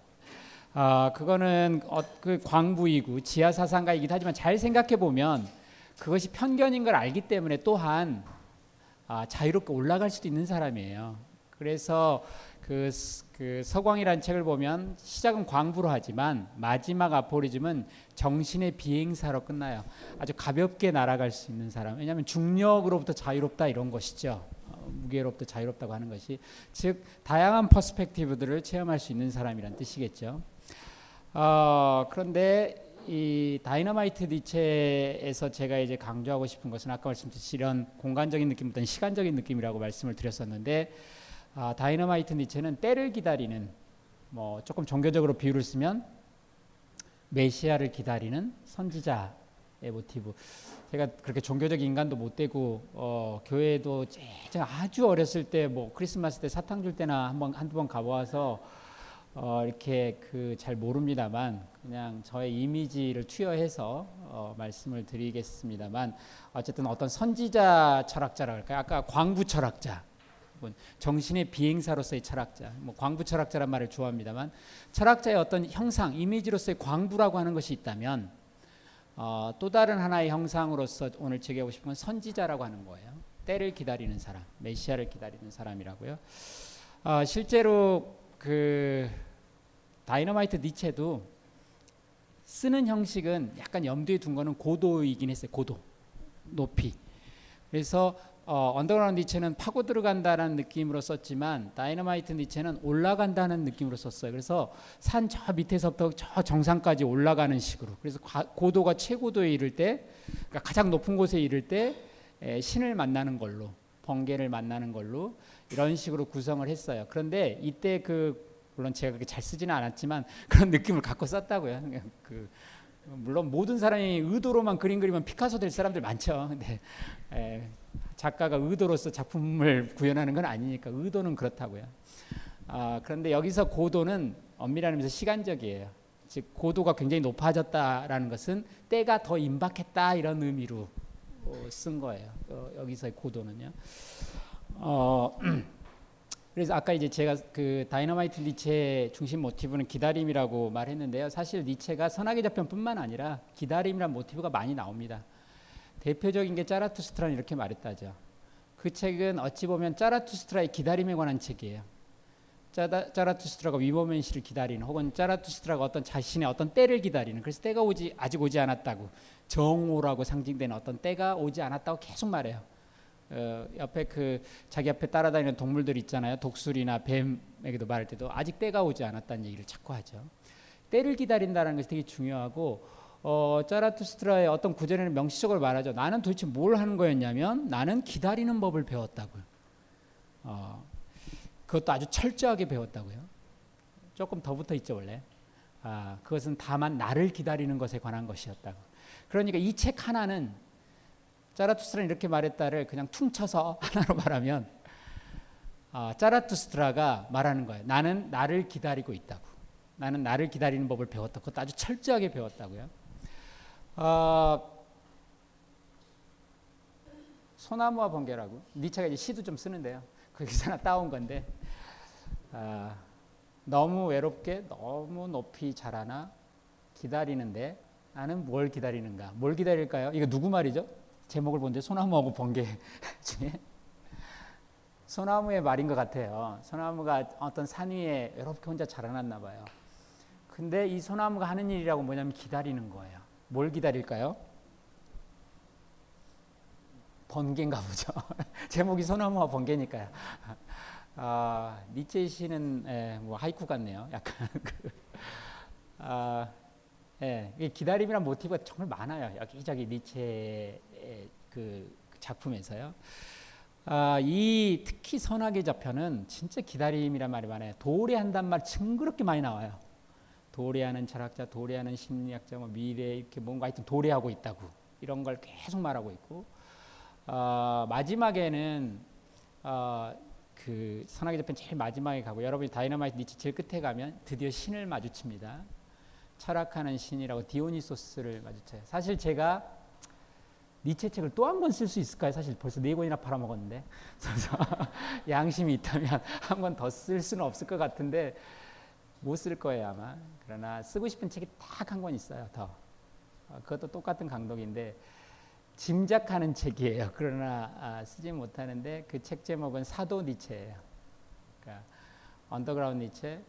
아 그거는 어, 그 광부이고 지하 사상가이기도 하지만 잘 생각해 보면 그것이 편견인 걸 알기 때문에 또한 아, 자유롭게 올라갈 수도 있는 사람이에요. 그래서 그, 그 서광이라는 책을 보면 시작은 광부로 하지만 마지막 아포리즘은 정신의 비행사로 끝나요. 아주 가볍게 날아갈 수 있는 사람. 왜냐하면 중력으로부터 자유롭다 이런 것이죠. 어, 무게로부터 자유롭다고 하는 것이 즉 다양한 퍼스펙티브들을 체험할 수 있는 사람이란 뜻이겠죠. 어, 그런데 이 다이너마이트 니체에서 제가 이제 강조하고 싶은 것은 아까 말씀드렸듯이 이런 공간적인 느낌보다는 시간적인 느낌이라고 말씀을 드렸었는데 아, 다이너마이트 니체는 때를 기다리는 뭐 조금 종교적으로 비유를 쓰면 메시아를 기다리는 선지자의 모티브. 제가 그렇게 종교적 인간도 못 되고 어, 교회도 제가 아주 어렸을 때 뭐 크리스마스 때 사탕 줄 때나 한번 한두 번 가보아서 어, 이렇게 그 잘 모릅니다만 그냥 저의 이미지를 투여해서 어, 말씀을 드리겠습니다만 어쨌든 어떤 선지자 철학자라 할까요? 아까 광부 철학자 정신의 비행사로서의 철학자, 뭐 광부 철학자란 말을 좋아합니다만 철학자의 어떤 형상, 이미지로서의 광부라고 하는 것이 있다면 어, 또 다른 하나의 형상으로서 오늘 제기하고 싶은 건 선지자라고 하는 거예요. 때를 기다리는 사람, 메시아를 기다리는 사람이라고요. 어, 실제로 그 다이너마이트 니체도 쓰는 형식은 약간 염두에 둔 거는 고도이긴 했어요. 고도, 높이. 그래서 어, 언더그라운드 니체는 파고 들어간다는 느낌으로 썼지만 다이너마이트 니체는 올라간다는 느낌으로 썼어요. 그래서 산 저 밑에서부터 저 정상까지 올라가는 식으로. 그래서 과, 고도가 최고도에 이를 때, 그러니까 가장 높은 곳에 이를 때 에, 신을 만나는 걸로, 번개를 만나는 걸로 이런 식으로 구성을 했어요. 그런데 이때 그 물론 제가 그렇게 잘 쓰지는 않았지만 그런 느낌을 갖고 썼다고요. 그 물론 모든 사람이 의도로만 그림 그리면 피카소 될 사람들 많죠. 근데 에, 작가가 의도로서 작품을 구현하는 건 아니니까 의도는 그렇다고요. 아, 그런데 여기서 고도는 엄밀한 의미에서 시간적이에요. 즉 고도가 굉장히 높아졌다라는 것은 때가 더 임박했다 이런 의미로 어, 쓴 거예요. 어, 여기서의 고도는요. 어, 그래서 아까 이제 제가 그 다이너마이트 니체의 중심 모티브는 기다림이라고 말했는데요. 사실 니체가 선악의 저편뿐만 아니라 기다림이란 모티브가 많이 나옵니다. 대표적인 게 짜라투스트라는 이렇게 말했다죠. 그 책은 어찌 보면 짜라투스트라의 기다림에 관한 책이에요. 짜다, 짜라투스트라가 위모멘 씨를 기다리는 혹은 짜라투스트라가 어떤 자신의 어떤 때를 기다리는 그래서 때가 오지 아직 오지 않았다고 정오라고 상징되는 어떤 때가 오지 않았다고 계속 말해요. 어, 옆에 그 자기 앞에 따라다니는 동물들 있잖아요. 독수리나 뱀에게도 말할 때도 아직 때가 오지 않았다는 얘기를 자꾸 하죠. 때를 기다린다는 것이 되게 중요하고 어, 짜라투스트라의 어떤 구절에는 명시적으로 말하죠. 나는 도대체 뭘 하는 거였냐면 나는 기다리는 법을 배웠다고요. 어, 그것도 아주 철저하게 배웠다고요. 조금 더 붙어 있죠 원래. 아, 그것은 다만 나를 기다리는 것에 관한 것이었다고. 그러니까 이 책 하나는 짜라투스트라는 이렇게 말했다를 그냥 퉁쳐서 하나로 말하면 아, 짜라투스트라가 말하는 거예요. 나는 나를 기다리고 있다고. 나는 나를 기다리는 법을 배웠다. 그것도 아주 철저하게 배웠다고요. 어, 소나무와 번개라고 니체가 이제 시도 좀 쓰는데요. 거기서 하나 따온 건데 아, 너무 외롭게 너무 높이 자라나 기다리는데 나는 뭘 기다리는가? 뭘 기다릴까요? 이거 누구 말이죠? 제목을 본데 소나무하고 번개 중에 소나무의 말인 것 같아요. 소나무가 어떤 산 위에 외롭게 혼자 자라났나 봐요. 근데 이 소나무가 하는 일이라고 뭐냐면 기다리는 거예요. 뭘 기다릴까요? 번개인가 보죠. 제목이 소나무와 번개니까요. 아, 니체 시는 예, 뭐 하이쿠 같네요. 약간 그, 아, 예, 기다림이란 모티브가 정말 많아요. 여기저기 니체의 그 작품에서요. 아, 이 특히 선악의 저편은 진짜 기다림이란 말이 많아요. 도래 한단 말 징그럽게 많이 나와요. 도래하는 철학자, 도래하는 심리학자, 뭐 미래 이렇게 뭔가 하여튼 도래하고 있다고 이런 걸 계속 말하고 있고 어, 마지막에는 어, 그 선악의 저편 제일 마지막에 가고 여러분이 다이너마이트 니치 제일 끝에 가면 드디어 신을 마주칩니다. 철학하는 신이라고 디오니소스를 마주쳐요. 사실 제가 니체 책을 또 한 권 쓸 수 있을까요? 사실 벌써 네 권이나 팔아먹었는데 그래서 양심이 있다면 한 권 더 쓸 수는 없을 것 같은데 못 쓸 거예요 아마. 그러나 쓰고 싶은 책이 딱 한 권 있어요 더. 어, 그것도 똑같은 강독인데 짐작하는 책이에요. 그러나 아, 쓰지 못하는데 그 책 제목은 사도 니체예요. 그러니까 언더그라운드 니체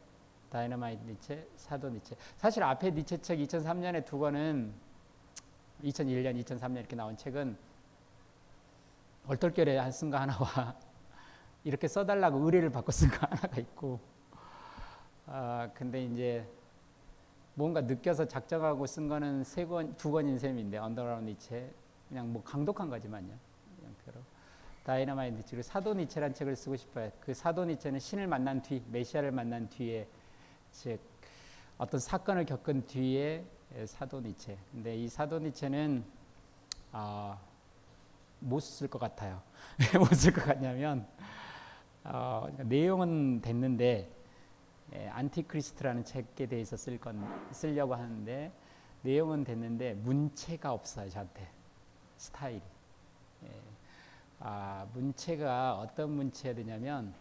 다이너마이트 니체 사도 니체. 사실 앞에 니체 책 2003년에 두 권은 2001년, 2003년 이렇게 나온 책은 얼떨결에 쓴거 하나와 이렇게 써달라고 의뢰를 받고 쓴 거 하나가 있고, 아 근데 이제 뭔가 느껴서 작정하고 쓴 거는 세 권, 두 권인 셈인데 언더그라운드 니체 그냥 뭐 강독한 거지만요. 그냥 다이너마이트 니체 사도 니체란 책을 쓰고 싶어요. 그 사도 니체는 신을 만난 뒤, 메시아를 만난 뒤에 즉 어떤 사건을 겪은 뒤에 예, 사도 니체. 근데 이 사도 니체는 아, 못쓸 것 같아요. 못 쓸 것 같냐면 어, 내용은 됐는데 예, 안티크리스트라는 책에 대해서 쓸 건 쓰려고 하는데 내용은 됐는데 문체가 없어요 저한테 스타일이. 예. 아, 문체가 어떤 문체야 되냐면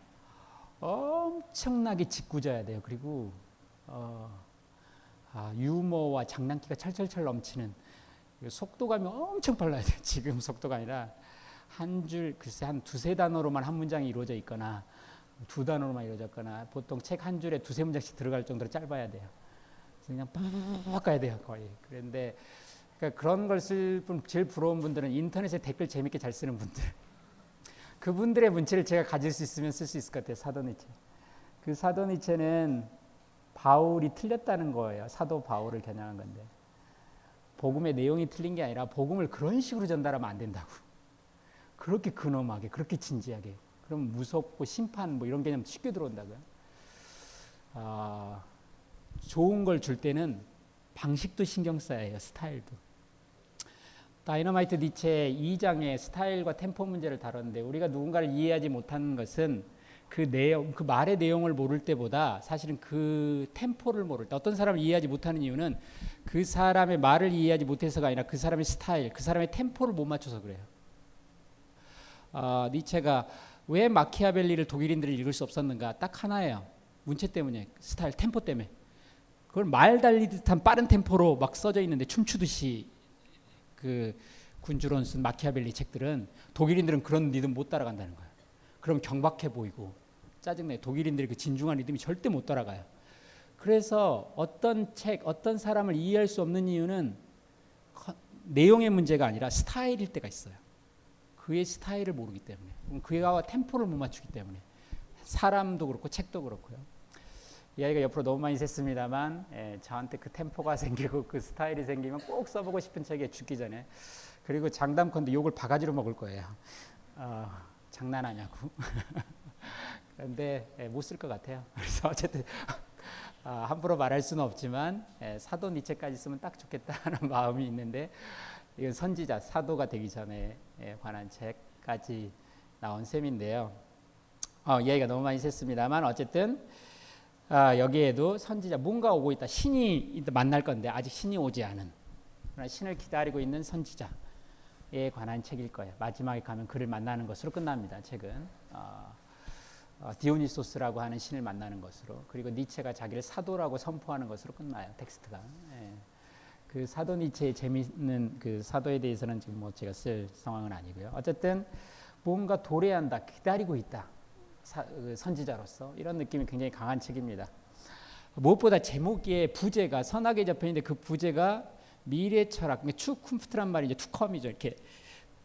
엄청나게 짓궂어야 돼요. 그리고 어, 아, 유머와 장난기가 철철철 넘치는 속도감이 엄청 빨라야 돼요. 지금 속도가 아니라 한 줄, 글쎄 한 두세 단어로만 한 문장이 이루어져 있거나 두 단어로만 이루어졌거나 보통 책 한 줄에 두세 문장씩 들어갈 정도로 짧아야 돼요. 그냥 빡 가야 돼요, 거의. 그런데 그러니까 그런 걸쓸 분, 제일 부러운 분들은 인터넷에 댓글 재밌게 잘 쓰는 분들. 그분들의 문체를 제가 가질 수 있으면 쓸 수 있을 것 같아요, 사도니체. 그 사도니체는 바울이 틀렸다는 거예요. 사도 바울을 겨냥한 건데. 복음의 내용이 틀린 게 아니라 복음을 그런 식으로 전달하면 안 된다고. 그렇게 근엄하게, 그렇게 진지하게. 그럼 무섭고 심판 뭐 이런 개념 쉽게 들어온다고요. 아, 좋은 걸 줄 때는 방식도 신경 써야 해요. 스타일도. 다이너마이트 니체 2장의 스타일과 템포 문제를 다뤘는데 우리가 누군가를 이해하지 못하는 것은 그 내용, 그 말의 내용을 모를 때보다 사실은 그 템포를 모를 때 어떤 사람을 이해하지 못하는 이유는 그 사람의 말을 이해하지 못해서가 아니라 그 사람의 스타일, 그 사람의 템포를 못 맞춰서 그래요. 어, 니체가 왜 마키아벨리를 독일인들이 읽을 수 없었는가? 딱 하나예요. 문체 때문에, 스타일, 템포 때문에. 그걸 말 달리듯한 빠른 템포로 막 써져 있는데 춤추듯이 그 군주론 쓴 마키아벨리 책들은 독일인들은 그런 리듬 못 따라간다는 거예요. 그럼 경박해 보이고 짜증내. 독일인들의 그 진중한 리듬이 절대 못 따라가요. 그래서 어떤 책, 어떤 사람을 이해할 수 없는 이유는 내용의 문제가 아니라 스타일일 때가 있어요. 그의 스타일을 모르기 때문에, 그가 템포를 못 맞추기 때문에 사람도 그렇고 책도 그렇고요. 이 아이가 옆으로 너무 많이 샜습니다만 예, 저한테 그 템포가 생기고 그 스타일이 생기면 꼭 써보고 싶은 책에 죽기 전에 그리고 장담컨대 욕을 바가지로 먹을 거예요. 어, 장난하냐고. 그런데 예, 못쓸 것 같아요. 그래서 어쨌든 아, 함부로 말할 수는 없지만 예, 사도 니체까지 쓰면 딱 좋겠다는 마음이 있는데 이건 선지자 사도가 되기 전에 예, 관한 책까지 나온 셈인데요. 어, 이야기가 너무 많이 샜습니다만 어쨌든 아, 여기에도 선지자 뭔가 오고 있다. 신이 만날 건데 아직 신이 오지 않은 신을 기다리고 있는 선지자에 관한 책일 거예요. 마지막에 가면 그를 만나는 것으로 끝납니다. 책은 어, 어, 디오니소스라고 하는 신을 만나는 것으로 그리고 니체가 자기를 사도라고 선포하는 것으로 끝나요. 텍스트가. 예. 그 사도 니체의 재미있는 그 사도에 대해서는 지금 뭐 제가 쓸 상황은 아니고요. 어쨌든 뭔가 도래한다, 기다리고 있다. 사, 그 선지자로서 이런 느낌이 굉장히 강한 책입니다. 무엇보다 제목의 부제가 선악의 저편인데 그 부제가 미래 철학, Zukunft란 말이 이제 to come이죠. 이렇게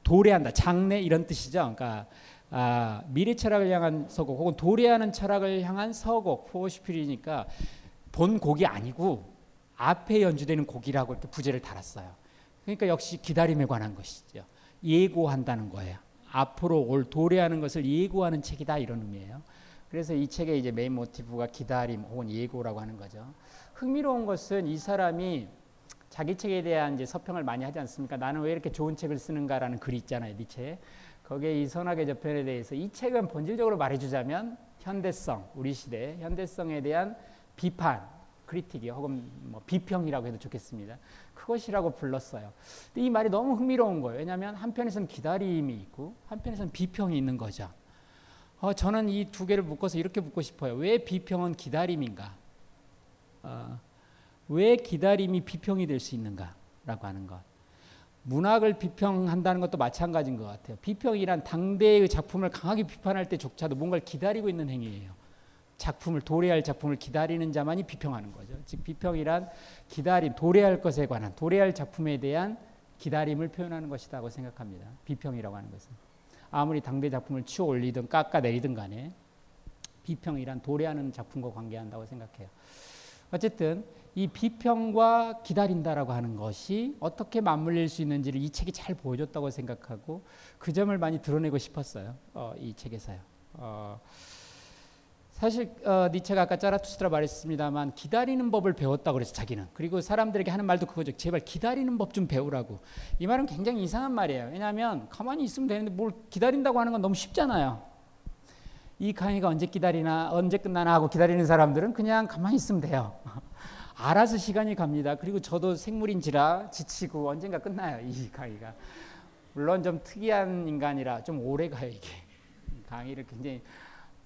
도래한다, 장래 이런 뜻이죠. 그러니까 아, 미래 철학을 향한 서곡 혹은 도래하는 철학을 향한 서곡 Vorspiel이니까 본 곡이 아니고 앞에 연주되는 곡이라고 이렇게 부제를 달았어요. 그러니까 역시 기다림에 관한 것이죠. 예고한다는 거예요. 앞으로 올 도래하는 것을 예고하는 책이다 이런 의미예요. 그래서 이 책의 이제 메인 모티브가 기다림 혹은 예고라고 하는 거죠. 흥미로운 것은 이 사람이 자기 책에 대한 이제 서평을 많이 하지 않습니까? 나는 왜 이렇게 좋은 책을 쓰는가라는 글이 있잖아요, 니체. 거기에 이 선악의 저편에 대해서 이 책은 본질적으로 말해주자면 현대성, 우리 시대 현대성에 대한 비판, 크리틱이 혹은 뭐 비평이라고 해도 좋겠습니다. 그것이라고 불렀어요. 이 말이 너무 흥미로운 거예요. 왜냐하면 한편에서는 기다림이 있고 한편에서는 비평이 있는 거죠. 어, 저는 이 두 개를 묶어서 이렇게 묻고 싶어요. 왜 비평은 기다림인가? 어, 왜 기다림이 비평이 될 수 있는가라고 하는 것. 문학을 비평한다는 것도 마찬가지인 것 같아요. 비평이란 당대의 작품을 강하게 비판할 때조차도 뭔가를 기다리고 있는 행위예요. 작품을 도래할 작품을 기다리는 자만이 비평하는 거죠. 즉 비평이란 기다림, 도래할 것에 관한 도래할 작품에 대한 기다림을 표현하는 것이라고 생각합니다. 비평이라고 하는 것은 아무리 당대 작품을 치워 올리든 깎아 내리든 간에 비평이란 도래하는 작품과 관계한다고 생각해요. 어쨌든 이 비평과 기다린다라고 하는 것이 어떻게 맞물릴 수 있는지를 이 책이 잘 보여줬다고 생각하고 그 점을 많이 드러내고 싶었어요. 어, 이 책에서요. 어, 사실 어, 니체가 아까 짜라투스트라 말했습니다만 기다리는 법을 배웠다고 그래서 자기는 그리고 사람들에게 하는 말도 그거죠. 제발 기다리는 법 좀 배우라고. 이 말은 굉장히 이상한 말이에요. 왜냐하면 가만히 있으면 되는데 뭘 기다린다고 하는 건 너무 쉽잖아요. 이 강의가 언제 기다리나 언제 끝나나 하고 기다리는 사람들은 그냥 가만히 있으면 돼요. 알아서 시간이 갑니다. 그리고 저도 생물인지라 지치고 언젠가 끝나요. 이 강의가. 물론 좀 특이한 인간이라 좀 오래 가요 이게. 강의를 굉장히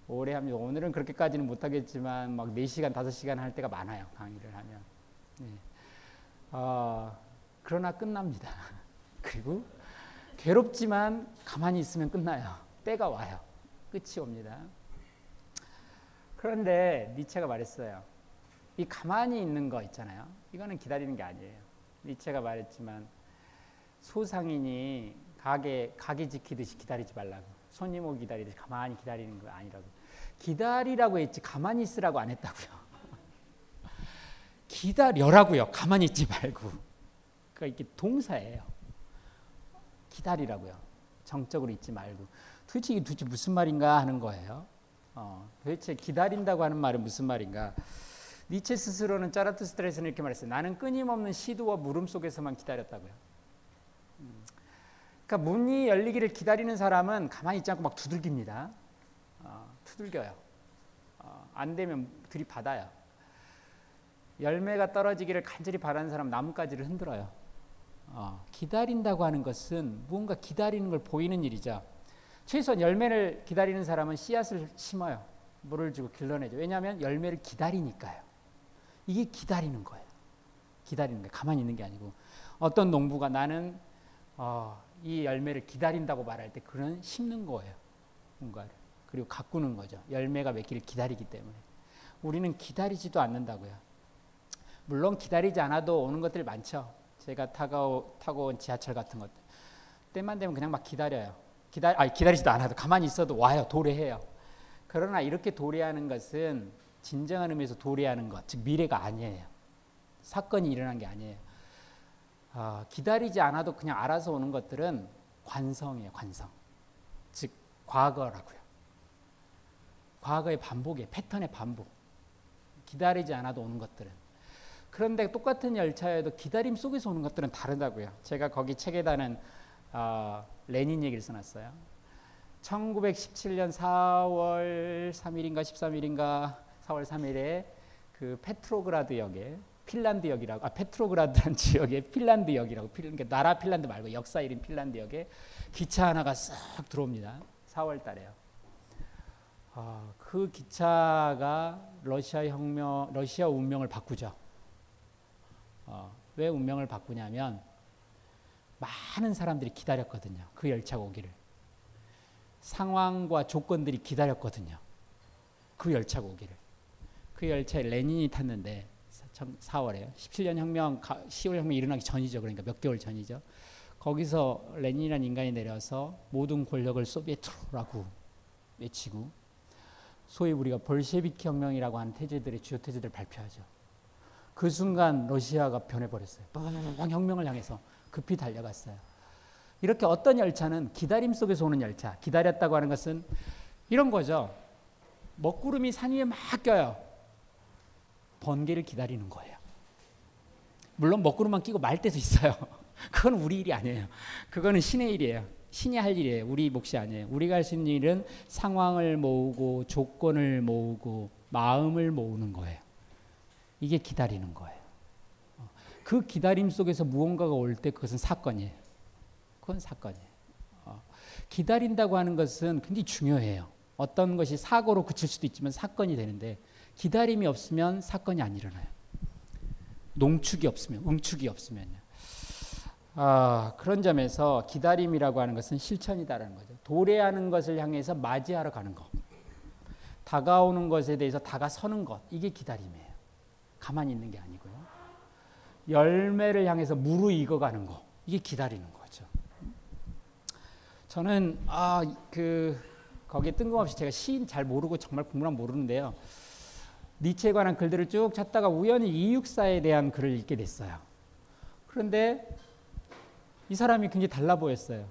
오래 합니다. 오늘은 그렇게까지는 못하겠지만 막 4시간, 5시간 할 때가 많아요. 강의를 하면. 네. 어, 그러나 끝납니다. 그리고 괴롭지만 가만히 있으면 끝나요. 때가 와요. 끝이 옵니다. 그런데 니체가 말했어요. 이 가만히 있는 거 있잖아요. 이거는 기다리는 게 아니에요. 니체가 말했지만 소상인이 가게 가게 지키듯이 기다리지 말라고. 손님 오기 기다리듯이 가만히 기다리는 거 아니라고. 기다리라고 했지 가만히 있으라고 안 했다고요. 기다려라고요. 가만히 있지 말고. 그러니까 이게 동사예요. 기다리라고요. 정적으로 있지 말고. 도대체 이게 도대체 무슨 말인가 하는 거예요. 어, 도대체 기다린다고 하는 말은 무슨 말인가? 니체 스스로는 짜라투스트레스는 이렇게 말했어요. 나는 끊임없는 시도와 물음 속에서만 기다렸다고요. 음. 그러니까 문이 열리기를 기다리는 사람은 가만히 있지 않고 막 두들깁니다. 어, 두들겨요. 어, 안 되면 들이받아요. 열매가 떨어지기를 간절히 바라는 사람 나뭇가지를 흔들어요. 어, 기다린다고 하는 것은 무언가 기다리는 걸 보이는 일이죠. 최소한 열매를 기다리는 사람은 씨앗을 심어요. 물을 주고 길러내죠. 왜냐하면 열매를 기다리니까요. 이게 기다리는 거예요. 기다리는 거 가만히 있는 게 아니고 어떤 농부가 나는 어, 이 열매를 기다린다고 말할 때 그런 심는 거예요. 뭔가를. 그리고 가꾸는 거죠. 열매가 맺기를 기다리기 때문에. 우리는 기다리지도 않는다고요. 물론 기다리지 않아도 오는 것들 많죠. 제가 타고, 타고 온 지하철 같은 것들. 때만 되면 그냥 막 기다려요. 기다, 아니, 기다리지도 않아도 가만히 있어도 와요. 도래해요. 그러나 이렇게 도래하는 것은 진정한 의미에서 도래하는 것, 즉 미래가 아니에요. 사건이 일어난 게 아니에요. 어, 기다리지 않아도 그냥 알아서 오는 것들은 관성이에요, 관성. 즉 과거라고요. 과거의 반복이에요, 패턴의 반복. 기다리지 않아도 오는 것들은. 그런데 똑같은 열차에도 기다림 속에서 오는 것들은 다르다고요. 제가 거기 책에다는 어, 레닌 얘기를 써놨어요. 1917년 4월 3일인가 13일인가 4월 3일에 그 페트로그라드 역에 핀란드 역이라고 아 페트로그라드란 지역에 핀란드 역이라고 그러니까 나라 핀란드 말고 역사 이름 핀란드 역에 기차 하나가 싹 들어옵니다. 4월 달에요. 아, 그 기차가 러시아 혁명, 러시아 운명을 바꾸죠. 어, 왜 운명을 바꾸냐면 많은 사람들이 기다렸거든요. 그 열차가 오기를. 상황과 조건들이 기다렸거든요. 그 열차가 오기를. 그 열차에 레닌이 탔는데 4월에요. 17년 혁명, 10월 혁명 일어나기 전이죠. 그러니까 몇 개월 전이죠. 거기서 레닌이라는 인간이 내려서 모든 권력을 소비에트로라고 외치고 소위 우리가 볼셰비키 혁명이라고 하는 태제들의 주요 태제들을 발표하죠. 그 순간 러시아가 변해버렸어요. 빵 혁명을 향해서 급히 달려갔어요. 이렇게 어떤 열차는 기다림 속에서 오는 열차. 기다렸다고 하는 것은 이런 거죠. 먹구름이 산 위에 막 껴요. 번개를 기다리는 거예요. 물론 먹구름만 끼고 말 때도 있어요. 그건 우리 일이 아니에요. 그거는 신의 일이에요. 신이 할 일이에요. 우리 몫이 아니에요. 우리가 할 수 있는 일은 상황을 모으고 조건을 모으고 마음을 모으는 거예요. 이게 기다리는 거예요. 그 기다림 속에서 무언가가 올 때 그것은 사건이에요. 그건 사건이에요. 어, 기다린다고 하는 것은 굉장히 중요해요. 어떤 것이 사고로 그칠 수도 있지만 사건이 되는데 기다림이 없으면 사건이 안 일어나요. 농축이 없으면, 응축이 없으면요. 아, 그런 점에서 기다림이라고 하는 것은 실천이다라는 거죠. 도래하는 것을 향해서 맞이하러 가는 것. 다가오는 것에 대해서 다가서는 것. 이게 기다림이에요. 가만히 있는 게 아니고요. 열매를 향해서 무르익어 가는 거. 이게 기다리는 거죠. 저는 아, 그 거기에 뜬금없이 제가 시인 잘 모르고 정말 국문학 모르는데요. 니체에 관한 글들을 쭉 찾다가 우연히 이육사에 대한 글을 읽게 됐어요. 그런데 이 사람이 굉장히 달라 보였어요.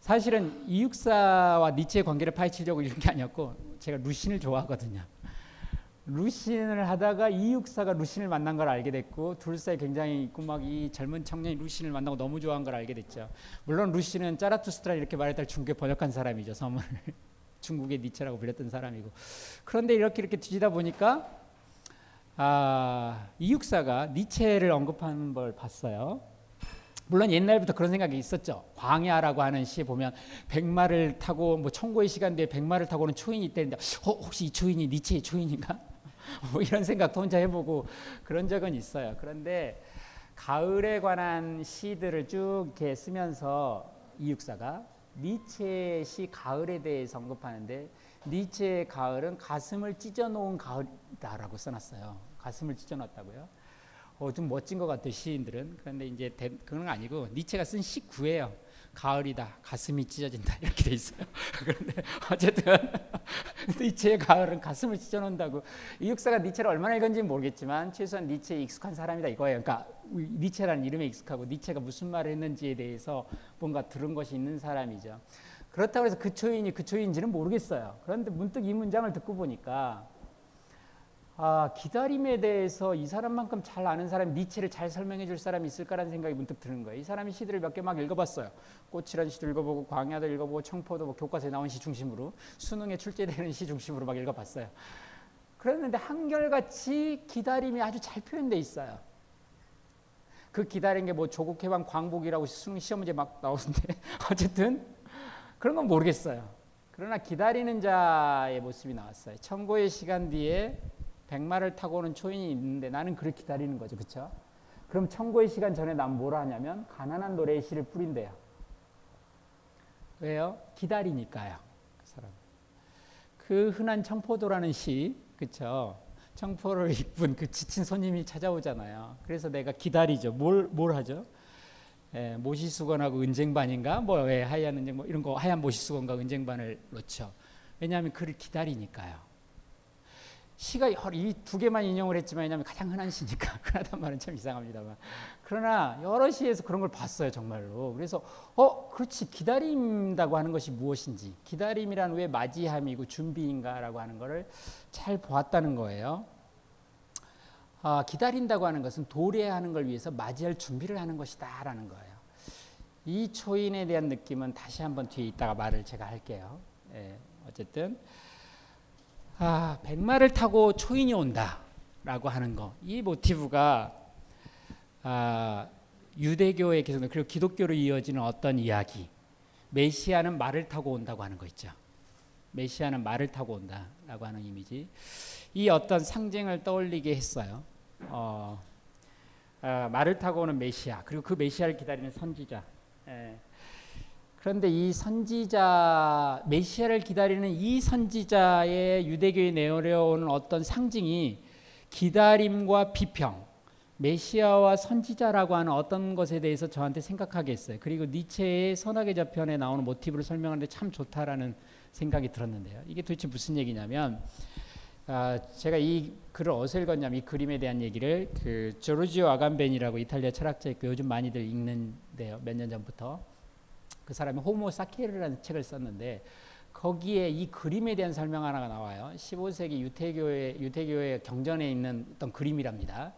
사실은 이육사와 니체의 관계를 파헤치려고 읽은 게 아니었고 제가 루신을 좋아하거든요. 루신을 하다가 이육사가 루신을 만난 걸 알게 됐고 둘 사이 굉장히 있고 막 이 젊은 청년이 루신을 만나고 너무 좋아한 걸 알게 됐죠. 물론 루신은 짜라투스트라 이렇게 말했다 중국에 번역한 사람이죠. 섬을 중국의 니체라고 불렸던 사람이고 그런데 이렇게 이렇게 뒤지다 보니까 아, 이육사가 니체를 언급하는 걸 봤어요. 물론 옛날부터 그런 생각이 있었죠. 광야라고 하는 시에 보면 백마를 타고 뭐 천고의 시간 에 백마를 타고 오는 초인이 있다는데 어, 혹시 이 초인이 니체의 초인인가? 뭐 이런 생각도 혼자 해보고 그런 적은 있어요. 그런데 가을에 관한 시들을 쭉 이렇게 쓰면서 이육사가 니체의 시 가을에 대해서 언급하는데 니체의 가을은 가슴을 찢어놓은 가을이다라고 써놨어요. 가슴을 찢어놨다고요. 어, 좀 멋진 것 같아요 시인들은. 그런데 이제 대, 그건 아니고 니체가 쓴 시 구예요. 가을이다 가슴이 찢어진다. 이렇게 돼 있어요. 그런데 어쨌든 니체의 가을은 가슴을 찢어놓는다고. 이 역사가 니체를 얼마나 읽은지 모르겠지만 최소한 니체에 익숙한 사람이다 이거예요. 그러니까 니체라는 이름에 익숙하고 니체가 무슨 말을 했는지에 대해서 뭔가 들은 것이 있는 사람이죠. 그렇다고 해서 그 초인이 그 초인지는 모르겠어요. 그런데 문득 이 문장을 듣고 보니까 아, 기다림에 대해서 이 사람만큼 잘 아는 사람이 니체를 잘 설명해 줄 사람이 있을까라는 생각이 문득 드는 거예요. 이 사람이 시들을 몇 개 막 읽어봤어요. 꽃이라는 시도 읽어보고 광야도 읽어보고 청포도 뭐 교과서에 나온 시 중심으로 수능에 출제되는 시 중심으로 막 읽어봤어요. 그랬는데 한결같이 기다림이 아주 잘 표현돼 있어요. 그 기다린 게 뭐 조국 해방 광복이라고 수능 시험 문제 막 나오는데 어쨌든 그런 건 모르겠어요. 그러나 기다리는 자의 모습이 나왔어요. 청고의 시간 뒤에 백마를 타고 오는 초인이 있는데 나는 그를 기다리는 거죠. 그렇죠? 그럼 청고의 시간 전에 난 뭐라 하냐면 가난한 노래의 시를 뿌린대요. 왜요? 기다리니까요. 그 사람. 그 흔한 청포도라는 시, 그렇죠? 청포를 입은 그 지친 손님이 찾아오잖아요. 그래서 내가 기다리죠. 뭘, 뭘 하죠? 예, 모시수건하고 은쟁반인가? 뭐, 예, 하얀 은쟁, 뭐 이런 거, 하얀 모시수건과 은쟁반을 놓죠. 왜냐하면 그를 기다리니까요. 시가 이 두 개만 인용을 했지만 왜냐하면 가장 흔한 시니까. 흔하단 말은 참 이상합니다만. 그러나 여러 시에서 그런 걸 봤어요 정말로. 그래서 어 그렇지. 기다린다고 하는 것이 무엇인지. 기다림이란 왜 맞이함이고 준비인가라고 하는 것을 잘 보았다는 거예요. 아, 기다린다고 하는 것은 도래하는 걸 위해서 맞이할 준비를 하는 것이다 라는 거예요. 이 초인에 대한 느낌은 다시 한번 뒤에 있다가 말을 제가 할게요. 예, 어쨌든 아, 백마를 타고 초인이 온다라고 하는 거. 이 모티브가 아, 유대교의 계속 그리고 기독교로 이어지는 어떤 이야기. 메시아는 말을 타고 온다고 하는 거 있죠. 메시아는 말을 타고 온다라고 하는 이미지. 이 어떤 상징을 떠올리게 했어요. 어, 아, 말을 타고 오는 메시아 그리고 그 메시아를 기다리는 선지자. 예. 그런데 이 선지자 메시아를 기다리는 이 선지자의 유대교에 내려오는 어떤 상징이 기다림과 비평, 메시아와 선지자라고 하는 어떤 것에 대해서 저한테 생각하게 했어요. 그리고 니체의 선악의 저편에 나오는 모티브를 설명하는데 참 좋다라는 생각이 들었는데요. 이게 도대체 무슨 얘기냐면 아, 제가 이 글을 어디서 읽었냐면 이 그림에 대한 얘기를 그 조르지오 아간벤이라고 이탈리아 철학자 있고 요즘 많이들 읽는데요. 몇 년 전부터 그 사람이 호모 사케르라는 책을 썼는데 거기에 이 그림에 대한 설명 하나가 나와요. 15세기 유태교의 유태교의 경전에 있는 어떤 그림이랍니다.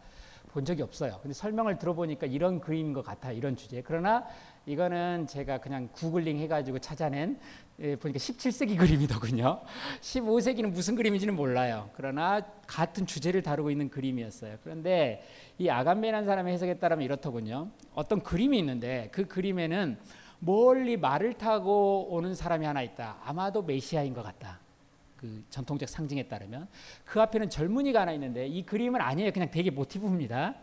본 적이 없어요. 근데 설명을 들어보니까 이런 그림인 것 같아요. 이런 주제. 그러나 이거는 제가 그냥 구글링 해가지고 찾아낸 예, 보니까 17세기 그림이더군요. 15세기는 무슨 그림인지는 몰라요. 그러나 같은 주제를 다루고 있는 그림이었어요. 그런데 이 아간베라는 사람의 해석에 따르면 이렇더군요. 어떤 그림이 있는데 그 그림에는 멀리 말을 타고 오는 사람이 하나 있다. 아마도 메시아인 것 같다. 그 전통적 상징에 따르면 그 앞에는 젊은이가 하나 있는데 이 그림은 아니에요. 그냥 되게 모티브입니다.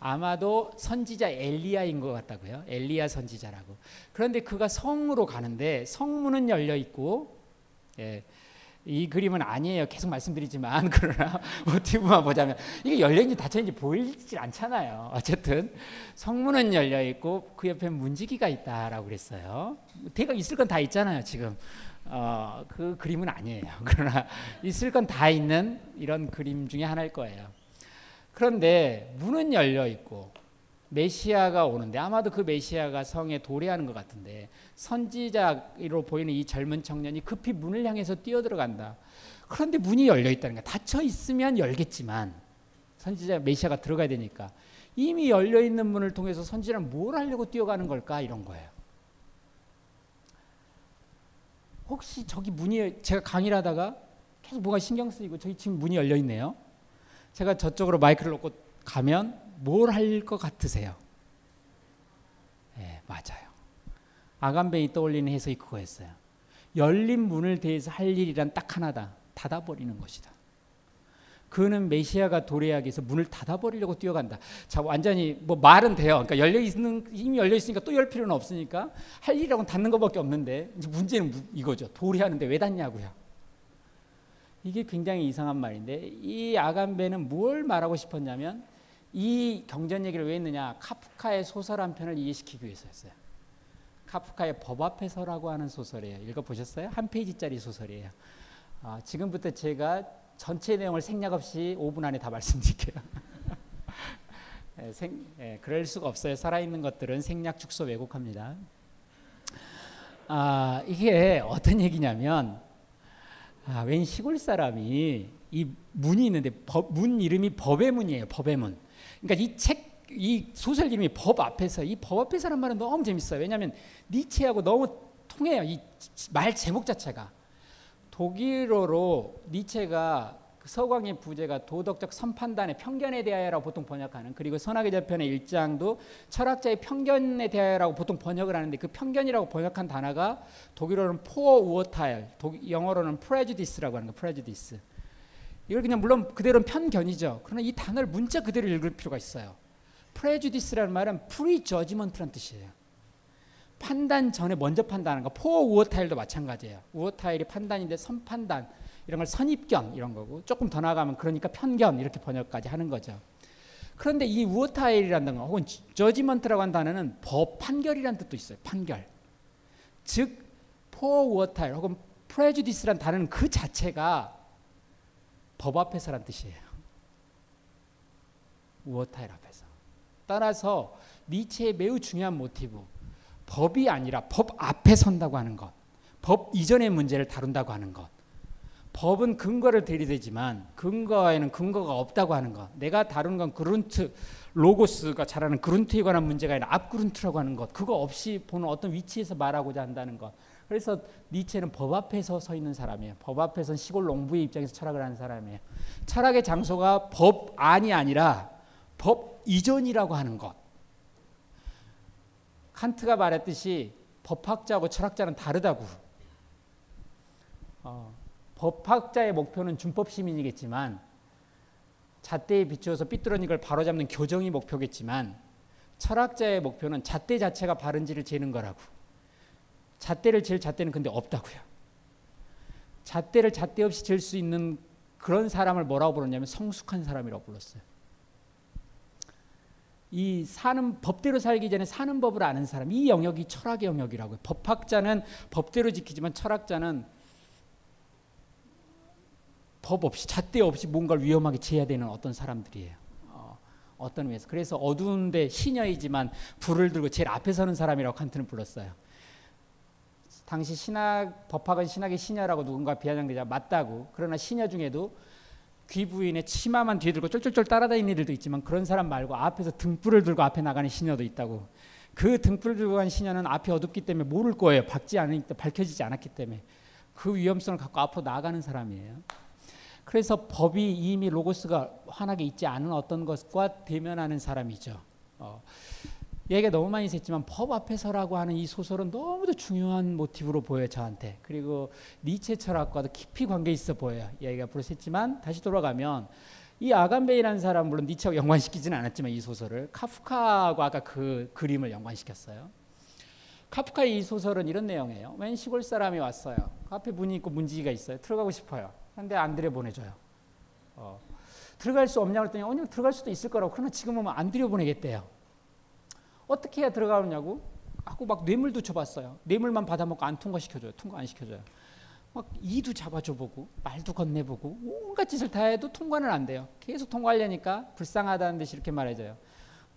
아마도 선지자 엘리야인 것 같다고요. 엘리야 선지자라고. 그런데 그가 성으로 가는데 성문은 열려 있고 예, 이 그림은 아니에요. 계속 말씀드리지만 그러나 모티브만 보자면 이게 열려 있는지 닫혀 있는지 보이질 않잖아요. 어쨌든 성문은 열려 있고 그 옆에 문지기가 있다라고 그랬어요. 대가 있을 건 다 있잖아요. 지금 어, 그 그림은 아니에요. 그러나 있을 건 다 있는 이런 그림 중에 하나일 거예요. 그런데 문은 열려 있고 메시아가 오는데 아마도 그 메시아가 성에 도래하는 것 같은데 선지자로 보이는 이 젊은 청년이 급히 문을 향해서 뛰어들어간다. 그런데 문이 열려 있다는 거야. 닫혀 있으면 열겠지만 선지자 메시아가 들어가야 되니까 이미 열려 있는 문을 통해서 선지자는 뭘 하려고 뛰어가는 걸까 이런 거예요. 혹시 저기 문이 제가 강의를 하다가 계속 뭐가 신경 쓰이고 저기 지금 문이 열려 있네요. 제가 저쪽으로 마이크를 놓고 가면 뭘 할 것 같으세요? 네, 맞아요. 아간베이 떠올리는 해석이 그거였어요. 열린 문을 대해서 할 일이란 딱 하나다. 닫아버리는 것이다. 그는 메시아가 도래하기 위해서 문을 닫아버리려고 뛰어간다. 자, 완전히 뭐 말은 돼요. 그러니까 열려 있는 이미 열려 있으니까 또 열 필요는 없으니까 할 일이라고는 닫는 것밖에 없는데 문제는 이거죠. 도래하는데 왜 닫냐고요. 이게 굉장히 이상한 말인데 이 아간베는 뭘 말하고 싶었냐면 이 경전 얘기를 왜 했느냐 카프카의 소설 한 편을 이해시키기 위해서였어요. 카프카의 법 앞에서라고 하는 소설이에요. 읽어보셨어요? 한 페이지짜리 소설이에요. 아, 지금부터 제가 전체 내용을 생략 없이 5분 안에 다 말씀드릴게요. 예, 생, 예, 그럴 수가 없어요. 살아있는 것들은 생략, 축소, 왜곡합니다. 아, 이게 어떤 얘기냐면 아, 웬 시골 사람이 이 문이 있는데 법, 문 이름이 법의 문이에요. 법의 문. 그러니까 이 책, 이 소설 이름이 법 앞에서 이 법 앞에서란 말은 너무 재밌어요. 왜냐하면 니체하고 너무 통해요. 이 말 제목 자체가 독일어로 니체가 그 서광의 부제가 도덕적 선판단의 편견에 대하여라고 보통 번역하는 그리고 선악의 저편의 1장도 철학자의 편견에 대하여라고 보통 번역을 하는데 그 편견이라고 번역한 단어가 독일어는 포어 우어타일, 영어로는 prejudice라고 하는 거 prejudice. 이걸 그냥 물론 그대로는 편견이죠. 그러나 이 단어를 문자 그대로 읽을 필요가 있어요. prejudice라는 말은 prejudgment라는 뜻이에요. 판단 전에 먼저 판단하는 거. 포어 우어타일도 마찬가지예요. 우어타일이 판단인데 선판단. 이런 걸 선입견 이런 거고 조금 더 나가면 그러니까 편견 이렇게 번역까지 하는 거죠. 그런데 이 Urteil이라는 거 혹은 judgment라고 하는 단어는 법 판결이라는 뜻도 있어요. 판결. 즉 Vorurteil 혹은 prejudice란 단어는 그 자체가 법 앞에서란 뜻이에요. Urteil 앞에서. 따라서 니체의 매우 중요한 모티브 법이 아니라 법 앞에 선다고 하는 것. 법 이전의 문제를 다룬다고 하는 것. 법은 근거를 들이대지만 근거에는 근거가 없다고 하는 것. 내가 다룬 건 Grund 로고스가 잘하는 그룬트에 관한 문제가 아니라 앞그룬트라고 하는 것. 그거 없이 보는 어떤 위치에서 말하고자 한다는 것. 그래서 니체는 법 앞에서 서 있는 사람이에요. 법 앞에서 시골 농부의 입장에서 철학을 하는 사람이에요. 철학의 장소가 법 안이 아니라 법 이전이라고 하는 것. 칸트가 말했듯이 법학자하고 철학자는 다르다고. 어, 법학자의 목표는 준법 시민이겠지만 잣대에 비추어서 삐뚤어진 걸 바로잡는 교정이 목표겠지만 철학자의 목표는 잣대 자체가 바른지를 재는 거라고. 잣대를 잴 잣대는 근데 없다고요. 잣대를 잣대 없이 잴수 있는 그런 사람을 뭐라고 불렀냐면 성숙한 사람이라고 불렀어요. 이 사는 법대로 살기 전에 사는 법을 아는 사람 이 영역이 철학의 영역이라고요. 법학자는 법대로 지키지만 철학자는 법 없이 잣대 없이 뭔가를 위험하게 재야 되는 어떤 사람들이에요. 어, 어떤 의미에서 그래서 어두운데 시녀이지만 불을 들고 제일 앞에 서는 사람이라고 칸트는 불렀어요. 당시 신학 법학은 신학의 시녀라고 누군가 비아냥되자 맞다고. 그러나 시녀 중에도 귀부인의 치마만 뒤에 들고 쫄쫄쫄 따라다니는 이들도 있지만 그런 사람 말고 앞에서 등불을 들고 앞에 나가는 시녀도 있다고. 그 등불을 들고 간 시녀는 앞이 어둡기 때문에 모를 거예요. 밝지 않으니 밝혀지지 않았기 때문에. 그 위험성을 갖고 앞으로 나가는 사람이에요. 그래서 법이 이미 로고스가 환하게 있지 않은 어떤 것과 대면하는 사람이죠. 어. 얘기가 너무 많이 했지만 법 앞에서라고 하는 이 소설은 너무도 중요한 모티브로 보여요 저한테. 그리고 니체 철학과도 깊이 관계 있어 보여요 얘기가 벌써 했지만. 다시 돌아가면 이 아간베이라는 사람 물론 니체하고 연관시키지는 않았지만 이 소설을 카프카하고 아까 그 그림을 연관시켰어요. 카프카의 이 소설은 이런 내용이에요 웬 시골 사람이 왔어요. 앞에 문이 있고 문지기가 있어요. 들어가고 싶어요. 근데 안 들여보내줘요. 어. 들어갈 수 없냐고 했더니 오늘 들어갈 수도 있을 거라고. 그러나 지금 오면 안 들여보내겠대요 어떻게 해야 들어가느냐고 하고 막 뇌물도 줘봤어요. 뇌물만 받아먹고 안 통과시켜줘요. 통과 안 시켜줘요. 막 이도 잡아줘 보고 말도 건네보고 온갖 짓을 다 해도 통과는 안 돼요. 계속 통과하려니까 불쌍하다는 듯이 이렇게 말해줘요.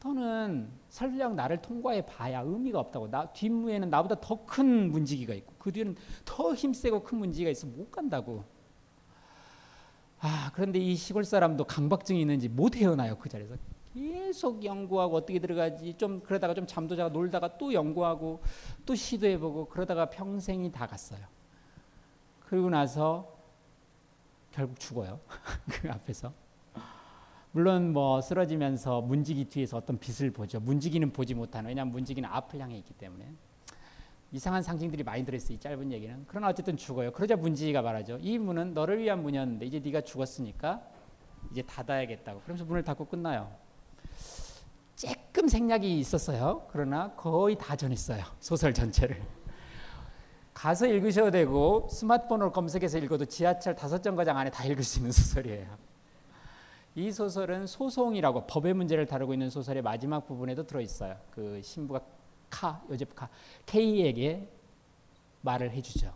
너는 설령 나를 통과해 봐야 의미가 없다고. 나 뒷무에는 나보다 더 큰 문지기가 있고 그 뒤에는 더 힘세고 큰 문지기가 있어 못 간다고. 아 그런데 이 시골 사람도 강박증이 있는지 못 헤어나요 그 자리에서 계속 연구하고 어떻게 들어가지 좀 그러다가 좀 잠도 자고 놀다가 또 연구하고 또 시도해보고 그러다가 평생이 다 갔어요. 그리고 나서 결국 죽어요. 그 앞에서. 물론 뭐 쓰러지면서 문지기 뒤에서 어떤 빛을 보죠. 문지기는 보지 못하는 왜냐하면 문지기는 앞을 향해 있기 때문에 이상한 상징들이 많이 들어있어요. 이 짧은 얘기는. 그러나 어쨌든 죽어요. 그러자 문지기가 말하죠. 이 문은 너를 위한 문이었는데 이제 네가 죽었으니까 이제 닫아야겠다고. 그러면서 문을 닫고 끝나요. 조금 생략이 있었어요. 그러나 거의 다 전했어요. 소설 전체를. 가서 읽으셔도 되고 스마트폰으로 검색해서 읽어도 지하철 다섯 정거장 안에 다 읽을 수 있는 소설이에요. 이 소설은 소송이라고 법의 문제를 다루고 있는 소설의 마지막 부분에도 들어 있어요. 그 신부가 카 요제프 카 K에게 말을 해주죠.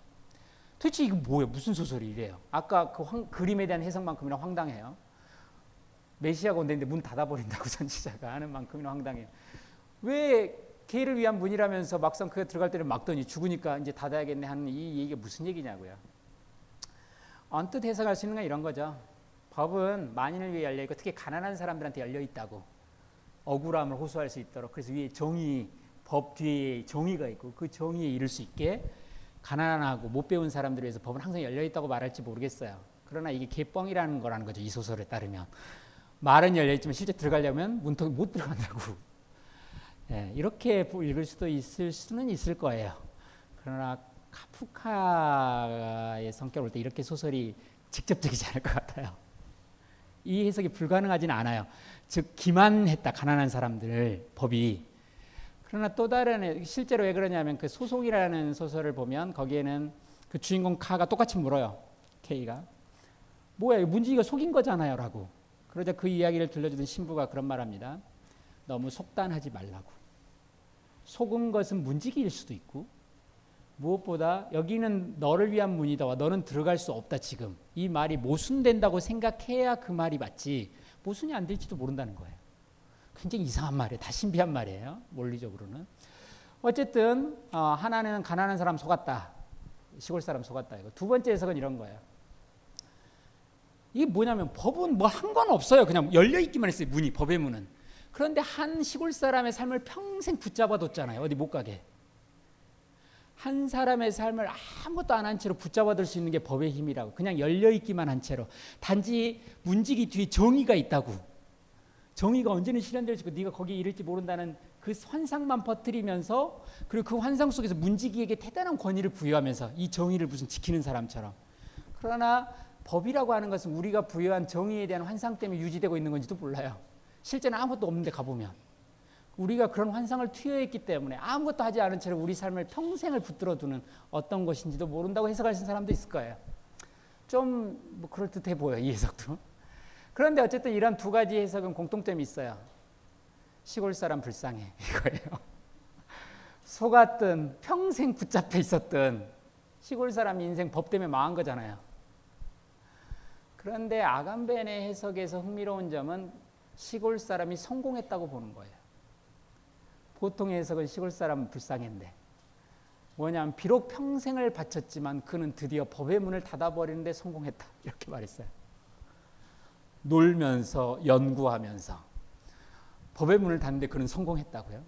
도대체 이거 뭐예요? 무슨 소설이 래요 아까 그 황, 그림에 대한 해석만큼이나 황당해요. 메시아가 온다는데 문 닫아버린다고 선지자가 하는 만큼이나 황당해요. 왜 개를 위한 문이라면서 막상 그가 들어갈 때는 막더니 죽으니까 이제 닫아야겠네 하는 이 얘기가 무슨 얘기냐고요. 언뜻 해석할 수 있는 건 이런 거죠. 법은 만인을 위해 열려 있고 특히 가난한 사람들한테 열려 있다고 억울함을 호소할 수 있도록 그래서 위에 정의 법 뒤에 정의가 있고 그 정의에 이를 수 있게 가난하고 못 배운 사람들을 위해서 법은 항상 열려 있다고 말할지 모르겠어요. 그러나 이게 개뻥이라는 거라는 거죠. 이 소설에 따르면 말은 열려 있지만 실제 들어가려면 문턱이 못 들어간다고. 예, 이렇게 읽을 수도 있을 수는 있을 거예요. 그러나 카프카의 성격을 볼때 이렇게 소설이 직접적이지 않을 것 같아요. 이 해석이 불가능하지는 않아요. 즉 기만했다 가난한 사람들을 법이. 그러나 또 다른 실제로 왜 그러냐면 그 소송이라는 소설을 보면 거기에는 그 주인공 카가 똑같이 물어요. K가 뭐야 문지기가 속인 거잖아요라고. 그러자 그 이야기를 들려주던 신부가 그런 말합니다. 너무 속단하지 말라고. 속은 것은 문지기일 수도 있고 무엇보다 여기는 너를 위한 문이다와 너는 들어갈 수 없다 지금 이 말이 모순된다고 생각해야 그 말이 맞지 모순이 안 될지도 모른다는 거예요. 굉장히 이상한 말이에요. 다 신비한 말이에요. 원리적으로는. 어쨌든 어, 하나는 가난한 사람 속았다. 시골 사람 속았다. 이거. 두 번째 해석은 이런 거예요. 이게 뭐냐면 법은 뭐 한 건 없어요. 그냥 열려 있기만 했어요. 문이 법의 문은. 그런데 한 시골 사람의 삶을 평생 붙잡아 뒀잖아요. 어디 못 가게. 한 사람의 삶을 아무것도 안 한 채로 붙잡아둘 수 있는 게 법의 힘이라고. 그냥 열려 있기만 한 채로. 단지 문지기 뒤에 정의가 있다고. 정의가 언제는 실현될지 네가 거기에 이를지 모른다는 그 환상만 퍼뜨리면서 그리고 그 환상 속에서 문지기에게 대단한 권위를 부여하면서 이 정의를 무슨 지키는 사람처럼. 그러나 법이라고 하는 것은 우리가 부여한 정의에 대한 환상 때문에 유지되고 있는 건지도 몰라요. 실제는 아무것도 없는데 가보면. 우리가 그런 환상을 투여했기 때문에 아무것도 하지 않은 채로 우리 삶을 평생을 붙들어 두는 어떤 것인지도 모른다고 해석하시는 사람도 있을 거예요. 좀 뭐 그럴듯해 보여 이 해석도. 그런데 어쨌든 이런 두 가지 해석은 공통점이 있어요. 시골 사람 불쌍해 이거예요. 속았든 평생 붙잡혀 있었던 시골 사람 인생 법 때문에 망한 거잖아요. 그런데 아간벤의 해석에서 흥미로운 점은 시골 사람이 성공했다고 보는 거예요. 보통 해석은 시골 사람 불쌍했는데 뭐냐면 비록 평생을 바쳤지만 그는 드디어 법의 문을 닫아버리는데 성공했다 이렇게 말했어요. 놀면서 연구하면서 법의 문을 닫는데 그는 성공했다고요.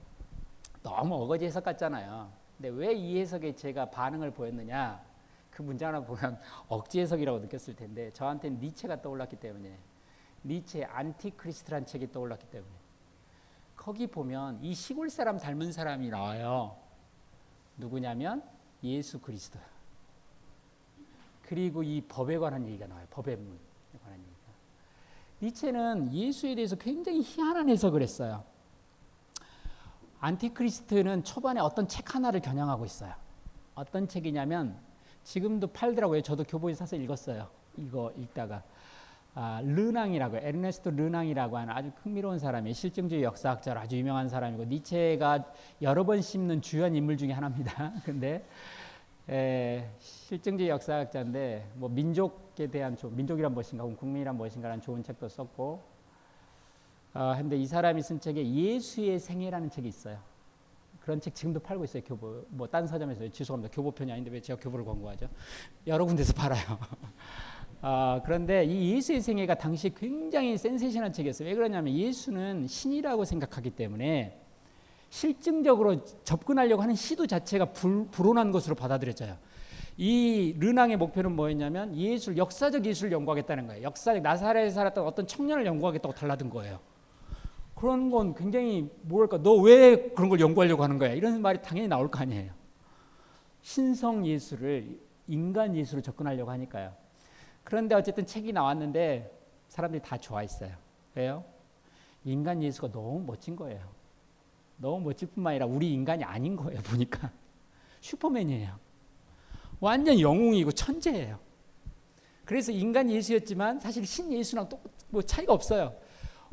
너무 어거지 해석 같잖아요. 근데 왜 이 해석에 제가 반응을 보였느냐? 그 문장 하나 보면 억지 해석이라고 느꼈을 텐데 저한테는 니체가 떠올랐기 때문에 니체 안티크리스트란 책이 떠올랐기 때문에 거기 보면 이 시골 사람 닮은 사람이 나와요. 누구냐면 예수 그리스도. 그리고 이 법에 관한 얘기가 나와요. 법의 문에 관한 얘기가. 니체는 예수에 대해서 굉장히 희한한 해석을 했어요. 안티크리스트는 초반에 어떤 책 하나를 겨냥하고 있어요. 어떤 책이냐면 지금도 팔더라고요. 저도 교보에 사서 읽었어요. 이거 읽다가 아, 르낭이라고 에르네스토 르낭이라고 하는 아주 흥미로운 사람이 실증주의 역사학자로 아주 유명한 사람이고 니체가 여러 번 씹는 주요한 인물 중에 하나입니다. 근데 에, 실증주의 역사학자인데 뭐 민족에 대한 조, 민족이란 무엇인가, 국민이란 무엇인가라는 좋은 책도 썼고 어, 근데 이 사람이 쓴 책에 예수의 생애라는 책이 있어요. 그런 책 지금도 팔고 있어요. 교보 뭐 딴 서점에서 죄송합니다. 교보편이 아닌데 왜 제가 교보를 광고하죠? 여러 군데서 팔아요. 아, 그런데 이 예수의 생애가 당시 굉장히 센세이션한 책이었어요. 왜 그러냐면 예수는 신이라고 생각하기 때문에 실증적으로 접근하려고 하는 시도 자체가 불, 불온한 것으로 받아들여져요. 이 르낭의 목표는 뭐였냐면 예술, 역사적 예술을 연구하겠다는 거예요. 역사적 나사렛에 살았던 어떤 청년을 연구하겠다고 달라든 거예요. 그런 건 굉장히 뭐랄까, 너 왜 그런 걸 연구하려고 하는 거야? 이런 말이 당연히 나올 거 아니에요. 신성 예술을 인간 예술로 접근하려고 하니까요. 그런데 어쨌든 책이 나왔는데 사람들이 다 좋아했어요. 왜요? 인간 예수가 너무 멋진 거예요. 너무 멋질 뿐만 아니라 우리 인간이 아닌 거예요. 보니까 슈퍼맨이에요. 완전 영웅이고 천재예요. 그래서 인간 예수였지만 사실 신 예수랑 또 뭐 차이가 없어요.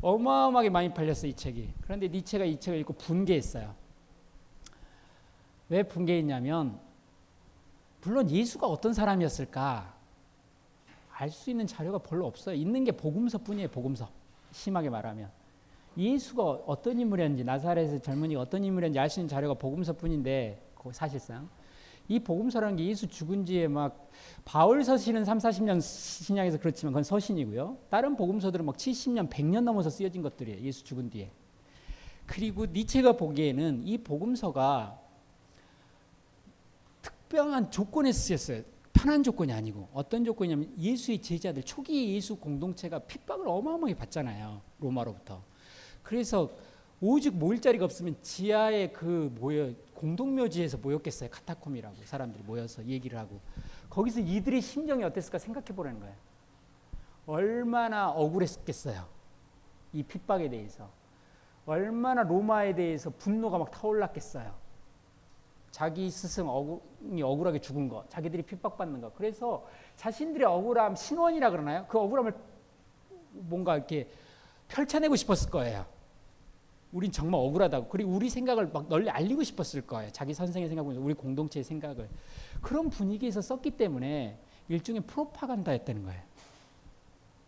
어마어마하게 많이 팔렸어요, 이 책이. 그런데 니체가 이 책을 읽고 분개했어요. 왜 분개했냐면 물론 예수가 어떤 사람이었을까 알 수 있는 자료가 별로 없어요. 있는 게 복음서뿐이에요. 복음서. 심하게 말하면 예수가 어떤 인물이었는지 나사렛의 젊은이가 어떤 인물이었는지 알 수 있는 자료가 복음서뿐인데 사실상 이 복음서라는 게 예수 죽은 지에 막 바울 서신은 3, 40년 신약에서 그렇지만 그건 서신이고요. 다른 복음서들은 막 70년, 100년 넘어서 쓰여진 것들이에요. 예수 죽은 뒤에. 그리고 니체가 보기에는 이 복음서가 특별한 조건에 쓰였어요. 편한 조건이 아니고 어떤 조건이냐면 예수의 제자들 초기 예수 공동체가 핍박을 어마어마하게 받잖아요. 로마로부터. 그래서 오직 모일 자리가 없으면 지하에 그 모여 공동묘지에서 모였겠어요. 카타콤이라고 사람들이 모여서 얘기를 하고 거기서 이들의 심정이 어땠을까 생각해 보라는 거예요. 얼마나 억울했겠어요. 이 핍박에 대해서 얼마나 로마에 대해서 분노가 막 타올랐겠어요. 자기 스승 억울이 억울하게 죽은 거, 자기들이 핍박받는 거. 그래서 자신들의 억울함, 신원이라 그러나요? 그 억울함을 뭔가 이렇게 펼쳐내고 싶었을 거예요. 우린 정말 억울하다고. 그리고 우리 생각을 막 널리 알리고 싶었을 거예요. 자기 선생의 생각보다 우리 공동체의 생각을. 그런 분위기에서 썼기 때문에 일종의 프로파간다였다는 거예요.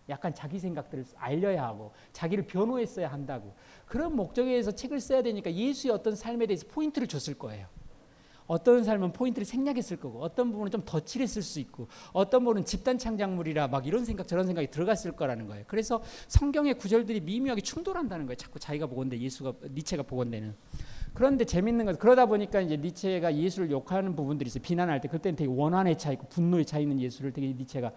약간 자기 생각들을 알려야 하고 자기를 변호했어야 한다고. 그런 목적에서 책을 써야 되니까 예수의 어떤 삶에 대해서 포인트를 줬을 거예요. 어떤 삶은 포인트를 생략했을 거고 어떤 부분은 좀 덧칠했을 수 있고 어떤 부분은 집단 창작물이라 막 이런 생각 저런 생각이 들어갔을 거라는 거예요. 그래서 성경의 구절들이 미묘하게 충돌한다는 거예요. 자꾸 자기가 보건대 예수가 니체가 보건대는 그런데 재밌는 것은 그러다 보니까 이제 니체가 예수를 욕하는 부분들이 있어요. 비난할 때 그때는 되게 원한의 차 있고 분노의 차 있는 예수를 되게 니체가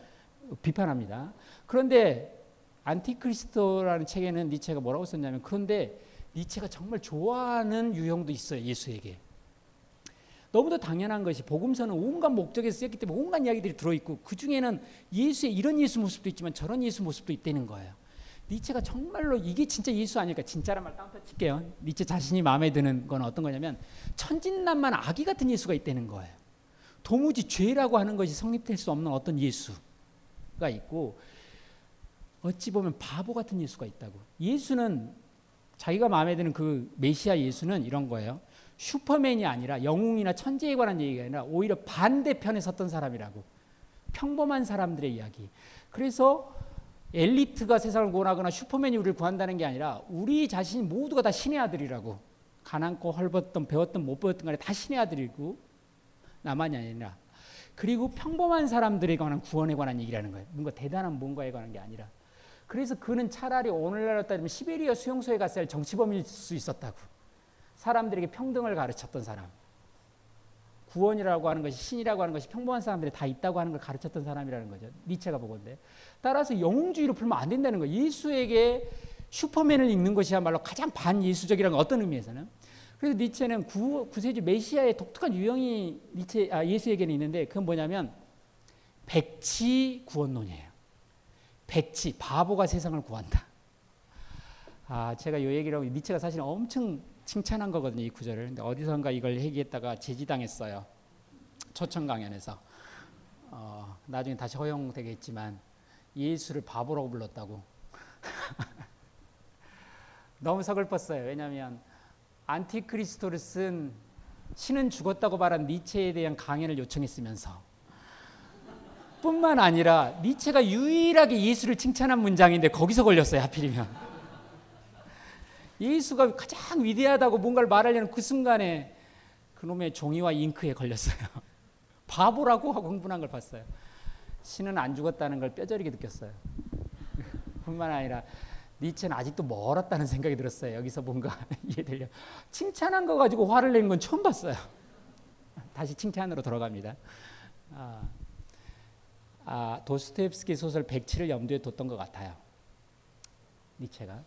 비판합니다. 그런데 안티크리스토라는 책에는 니체가 뭐라고 썼냐면 그런데 니체가 정말 좋아하는 유형도 있어요. 예수에게. 너무도 당연한 것이 복음서는 온갖 목적에서 쓰였기 때문에 온갖 이야기들이 들어있고 그 중에는 예수의 이런 예수 모습도 있지만 저런 예수 모습도 있다는 거예요. 니체가 정말로 이게 진짜 예수 아닐까 진짜란 말 땅터 칠게요. 니체 자신이 마음에 드는 건 어떤 거냐면 천진난만 아기 같은 예수가 있다는 거예요. 도무지 죄라고 하는 것이 성립될 수 없는 어떤 예수가 있고 어찌 보면 바보 같은 예수가 있다고. 예수는 자기가 마음에 드는 그 메시아 예수는 이런 거예요. 슈퍼맨이 아니라 영웅이나 천재에 관한 얘기가 아니라 오히려 반대편에 섰던 사람이라고. 평범한 사람들의 이야기. 그래서 엘리트가 세상을 구원하거나 슈퍼맨이 우리를 구한다는 게 아니라 우리 자신 모두가 다 신의 아들이라고. 가난고 헐벗던 배웠던 못 배웠던 간에 다 신의 아들이고 나만이 아니라 그리고 평범한 사람들에 관한 구원에 관한 얘기라는 거예요. 뭔가 대단한 뭔가에 관한 게 아니라. 그래서 그는 차라리 오늘날로 따지면 시베리아 수용소에 갔을 정치범일 수 있었다고. 사람들에게 평등을 가르쳤던 사람. 구원이라고 하는 것이 신이라고 하는 것이 평범한 사람들이 다 있다고 하는 걸 가르쳤던 사람이라는 거죠. 니체가 보건데. 따라서 영웅주의로 풀면 안 된다는 거예요. 예수에게 슈퍼맨을 읽는 것이야말로 가장 반예수적이라는 어떤 의미에서는. 그래서 니체는 구, 구세주 메시아의 독특한 유형이 니체, 아, 예수에게는 있는데 그건 뭐냐면 백치 구원론이에요. 백치, 바보가 세상을 구한다. 아, 제가 이 얘기를 하고 니체가 사실 엄청 칭찬한 거거든요, 이 구절을. 근데 어디선가 이걸 얘기했다가 제지당했어요. 초청 강연에서. 어, 나중에 다시 허용되겠지만 예수를 바보라고 불렀다고. 너무 서글펐어요. 왜냐하면 안티크리스토를 쓴 신은 죽었다고 말한 니체에 대한 강연을 요청했으면서 뿐만 아니라 니체가 유일하게 예수를 칭찬한 문장인데 거기서 걸렸어요. 하필이면. 예수가 가장 위대하다고 뭔가를 말하려는 그 순간에 그놈의 종이와 잉크에 걸렸어요. 바보라고 하고 흥분한 걸 봤어요. 신은 안 죽었다는 걸 뼈저리게 느꼈어요. 뿐만 아니라 니체는 아직도 멀었다는 생각이 들었어요. 여기서 뭔가 이해되려. 칭찬한 거 가지고 화를 내는 건 처음 봤어요. 다시 칭찬으로 돌아갑니다. 아, 아, 도스토옙스키 소설 백치를 염두에 뒀던 것 같아요. 니체가.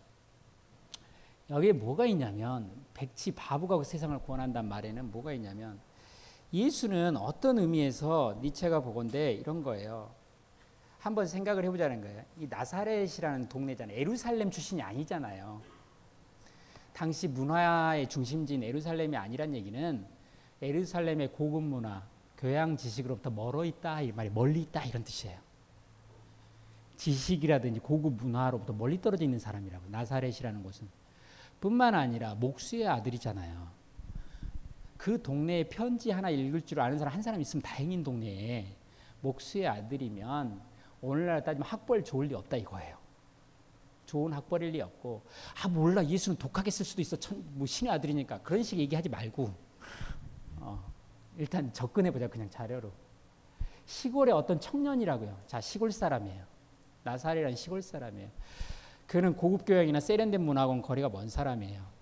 여기에 뭐가 있냐면 백치 바보가 세상을 구원한다는 말에는 뭐가 있냐면 예수는 어떤 의미에서 니체가 보건데 이런 거예요. 한번 생각을 해보자는 거예요. 이 나사렛이라는 동네잖아요. 에루살렘 출신이 아니잖아요. 당시 문화의 중심지인 에루살렘이 아니란 얘기는 에루살렘의 고급 문화, 교양 지식으로부터 멀어 있다 이 말이 멀리 있다 이런 뜻이에요. 지식이라든지 고급 문화로부터 멀리 떨어져 있는 사람이라고 나사렛이라는 곳은 뿐만 아니라 목수의 아들이잖아요. 그 동네에 편지 하나 읽을 줄 아는 사람 한 사람 있으면 다행인 동네에 목수의 아들이면 오늘날 따지면 학벌 좋을 리 없다 이거예요. 좋은 학벌일 리 없고 아 몰라 예수는 독학했을 수도 있어 천, 뭐 신의 아들이니까 그런 식 얘기하지 말고 어, 일단 접근해 보자 그냥 자료로 시골의 어떤 청년이라고요. 자 시골 사람이에요. 나사리라는 시골 사람이에요. 그는 고급 교양이나 세련된 문화하고는 거리가 먼 사람이에요.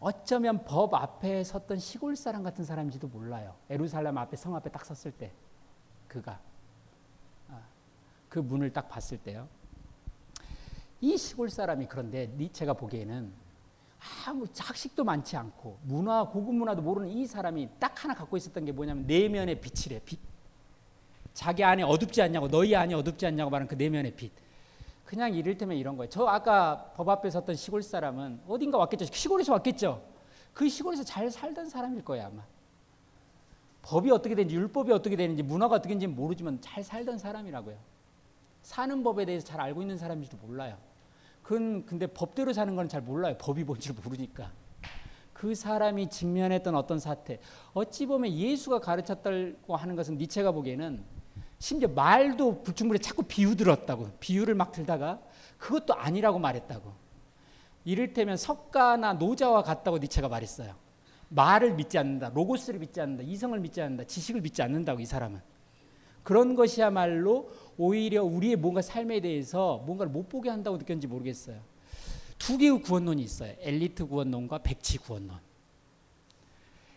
어쩌면 법 앞에 섰던 시골 사람 같은 사람인지도 몰라요. 에루살렘 앞에 성 앞에 딱 섰을 때 그가 아, 그 문을 딱 봤을 때요. 이 시골 사람이 그런데 니체가 보기에는 아무 학식도 많지 않고 문화 고급 문화도 모르는 이 사람이 딱 하나 갖고 있었던 게 뭐냐면 내면의 빛이래 빛. 자기 안에 어둡지 않냐고 너희 안에 어둡지 않냐고 말하는 그 내면의 빛. 그냥 이를테면 이런 거예요. 저 아까 법 앞에 섰던 시골 사람은 어딘가 왔겠죠. 시골에서 왔겠죠. 그 시골에서 잘 살던 사람일 거예요 아마. 법이 어떻게 되는지 율법이 어떻게 되는지 문화가 어떻게 되는지 모르지만 잘 살던 사람이라고요. 사는 법에 대해서 잘 알고 있는 사람인지도 몰라요. 그건 근데 법대로 사는 건 잘 몰라요. 법이 뭔지 모르니까. 그 사람이 직면했던 어떤 사태. 어찌 보면 예수가 가르쳤다고 하는 것은 니체가 보기에는 심지어 말도 불충분히 자꾸 비유 들었다고. 비유를 막 들다가 그것도 아니라고 말했다고. 이를테면 석가나 노자와 같다고 니체가 말했어요. 말을 믿지 않는다. 로고스를 믿지 않는다. 이성을 믿지 않는다. 지식을 믿지 않는다고 이 사람은. 그런 것이야말로 오히려 우리의 뭔가 삶에 대해서 뭔가를 못 보게 한다고 느꼈는지 모르겠어요. 두 개의 구원론이 있어요. 엘리트 구원론과 백치 구원론.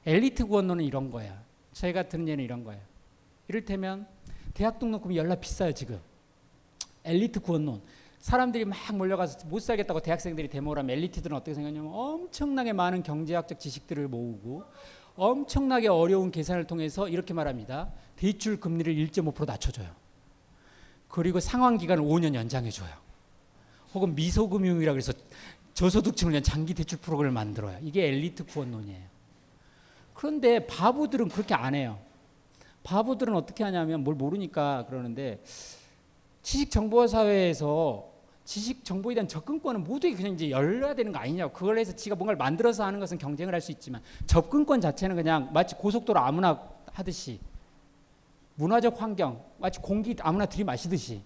엘리트 구원론은 이런 거야. 저희가 듣는 예는 이런 거예요. 이를테면 대학 등록금이 열나 비싸요 지금. 엘리트 구원론. 사람들이 막 몰려가서 못 살겠다고 대학생들이 데모를 하면 엘리트들은 어떻게 생각하냐면 엄청나게 많은 경제학적 지식들을 모으고 엄청나게 어려운 계산을 통해서 이렇게 말합니다. 대출 금리를 1.5% 낮춰줘요. 그리고 상환 기간을 5년 연장해줘요. 혹은 미소금융이라고 해서 저소득층을 위한 장기 대출 프로그램을 만들어요. 이게 엘리트 구원론이에요. 그런데 바보들은 그렇게 안 해요. 바보들은 어떻게 하냐면 뭘 모르니까 그러는데 지식 정보 사회에서 지식 정보에 대한 접근권은 모두에게 그냥 이제 열려야 되는 거 아니냐고. 그걸 해서 지가 뭔가를 만들어서 하는 것은 경쟁을 할 수 있지만 접근권 자체는 그냥 마치 고속도로 아무나 하듯이 문화적 환경 마치 공기 아무나 들이마시듯이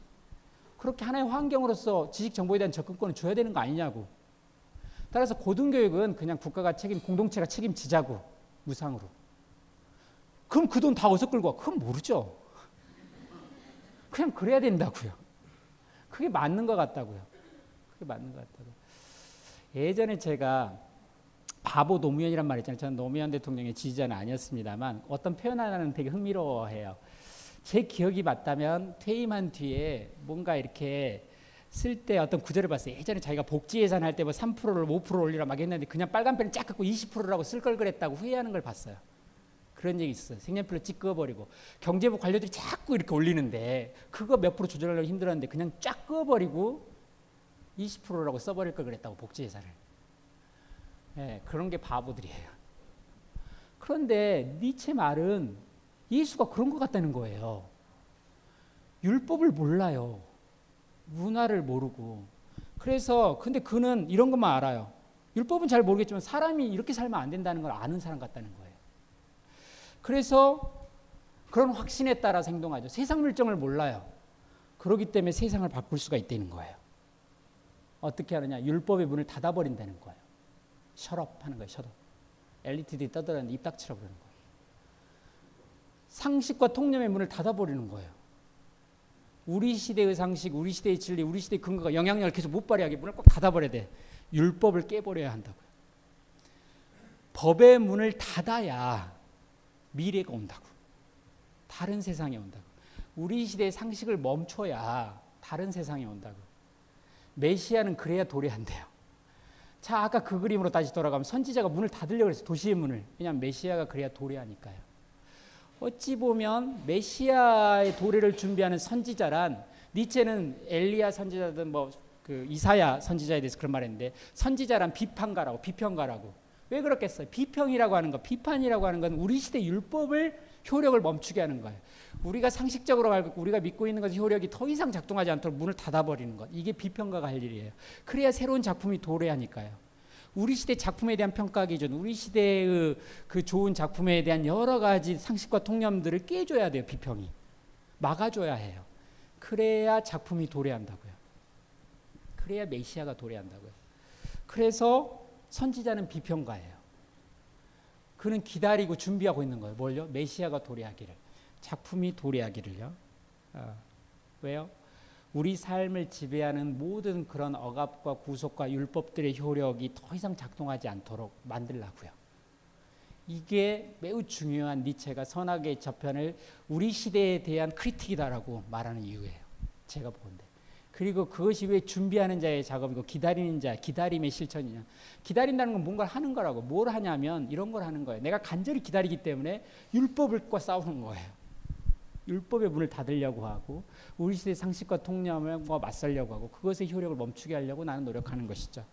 그렇게 하나의 환경으로서 지식 정보에 대한 접근권을 줘야 되는 거 아니냐고. 따라서 고등교육은 그냥 국가가 책임 공동체가 책임지자고 무상으로. 그럼 그 돈 다 어디서 끌고 와? 그건 모르죠. 그냥 그래야 된다고요. 그게 맞는 것 같다고요. 그게 맞는 것 같다고. 예전에 제가 바보 노무현이란 말 있잖아요. 저는 노무현 대통령의 지지자는 아니었습니다만 어떤 표현 하나는 되게 흥미로워해요. 제 기억이 맞다면 퇴임한 뒤에 뭔가 이렇게 쓸 때 어떤 구절을 봤어요. 예전에 자기가 복지 예산 할 때 뭐 3%를 5% 올리라 막 했는데 그냥 빨간 펜을 쫙 갖고 20%라고 쓸 걸 그랬다고 후회하는 걸 봤어요. 그런 얘기 있어요. 색연필로 찍 그어버리고 경제부 관료들이 자꾸 이렇게 올리는데 그거 몇 프로 조절하려고 힘들었는데 그냥 쫙 그어버리고 20%라고 써버릴 걸 그랬다고 복지 예산을. 네, 그런 게 바보들이에요. 그런데 니체 말은 예수가 그런 것 같다는 거예요. 율법을 몰라요. 문화를 모르고. 그래서 근데 그는 이런 것만 알아요. 율법은 잘 모르겠지만 사람이 이렇게 살면 안 된다는 걸 아는 사람 같다는 거예요. 그래서 그런 확신에 따라 행동하죠. 세상 물정을 몰라요. 그러기 때문에 세상을 바꿀 수가 있다는 거예요. 어떻게 하느냐? 율법의 문을 닫아버린다는 거예요. 셔럽 하는 거예요. 셔럽. 엘리트들이 떠들었는데 입 닥치라 그러는 거예요. 상식과 통념의 문을 닫아버리는 거예요. 우리 시대의 상식, 우리 시대의 진리, 우리 시대의 근거가 영향력을 계속 못 발휘하게 문을 꼭 닫아버려야 돼. 율법을 깨버려야 한다고요. 법의 문을 닫아야 미래가 온다고. 다른 세상이 온다고. 우리 시대의 상식을 멈춰야 다른 세상이 온다고. 메시아는 그래야 도래한대요. 자, 아까 그 그림으로 다시 돌아가면 선지자가 문을 닫으려고 해서 도시의 문을. 왜냐하면 메시아가 그래야 도래하니까요. 어찌 보면 메시아의 도래를 준비하는 선지자란 니체는 엘리야 선지자든 뭐 그 이사야 선지자에 대해서 그런 말했는데 선지자란 비판가라고 비평가라고 왜 그렇겠어요? 비평이라고 하는 거, 비판이라고 하는 건 우리 시대 율법을 효력을 멈추게 하는 거예요. 우리가 상식적으로 알고 우리가 믿고 있는 것의 효력이 더 이상 작동하지 않도록 문을 닫아버리는 것. 이게 비평가가 할 일이에요. 그래야 새로운 작품이 도래하니까요. 우리 시대 작품에 대한 평가 기준, 우리 시대의 그 좋은 작품에 대한 여러 가지 상식과 통념들을 깨줘야 돼요. 비평이 막아줘야 해요. 그래야 작품이 도래한다고요. 그래야 메시아가 도래한다고요. 그래서 선지자는 비평가예요. 그는 기다리고 준비하고 있는 거예요. 뭘요? 메시아가 도래하기를. 작품이 도래하기를요. 어. 왜요? 우리 삶을 지배하는 모든 그런 억압과 구속과 율법들의 효력이 더 이상 작동하지 않도록 만들라고요. 이게 매우 중요한 니체가 선악의 저편을 우리 시대에 대한 크리틱이다라고 말하는 이유예요. 제가 보건데. 그리고 그것이 왜 준비하는 자의 작업이고 기다리는 자, 기다림의 실천이냐. 기다린다는 건 뭔가를 하는 거라고. 뭘 하냐면 이런 걸 하는 거예요. 내가 간절히 기다리기 때문에 율법과 싸우는 거예요. 율법의 문을 닫으려고 하고 우리 시대 상식과 통념과 맞설려고 하고 그것의 효력을 멈추게 하려고 나는 노력하는 것이죠.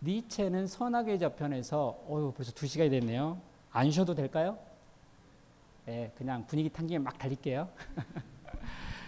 니체는 선악의 저편에서 어유 벌써 두 시간이 됐네요. 안 쉬어도 될까요? 네, 그냥 분위기 탄 김에 막 달릴게요.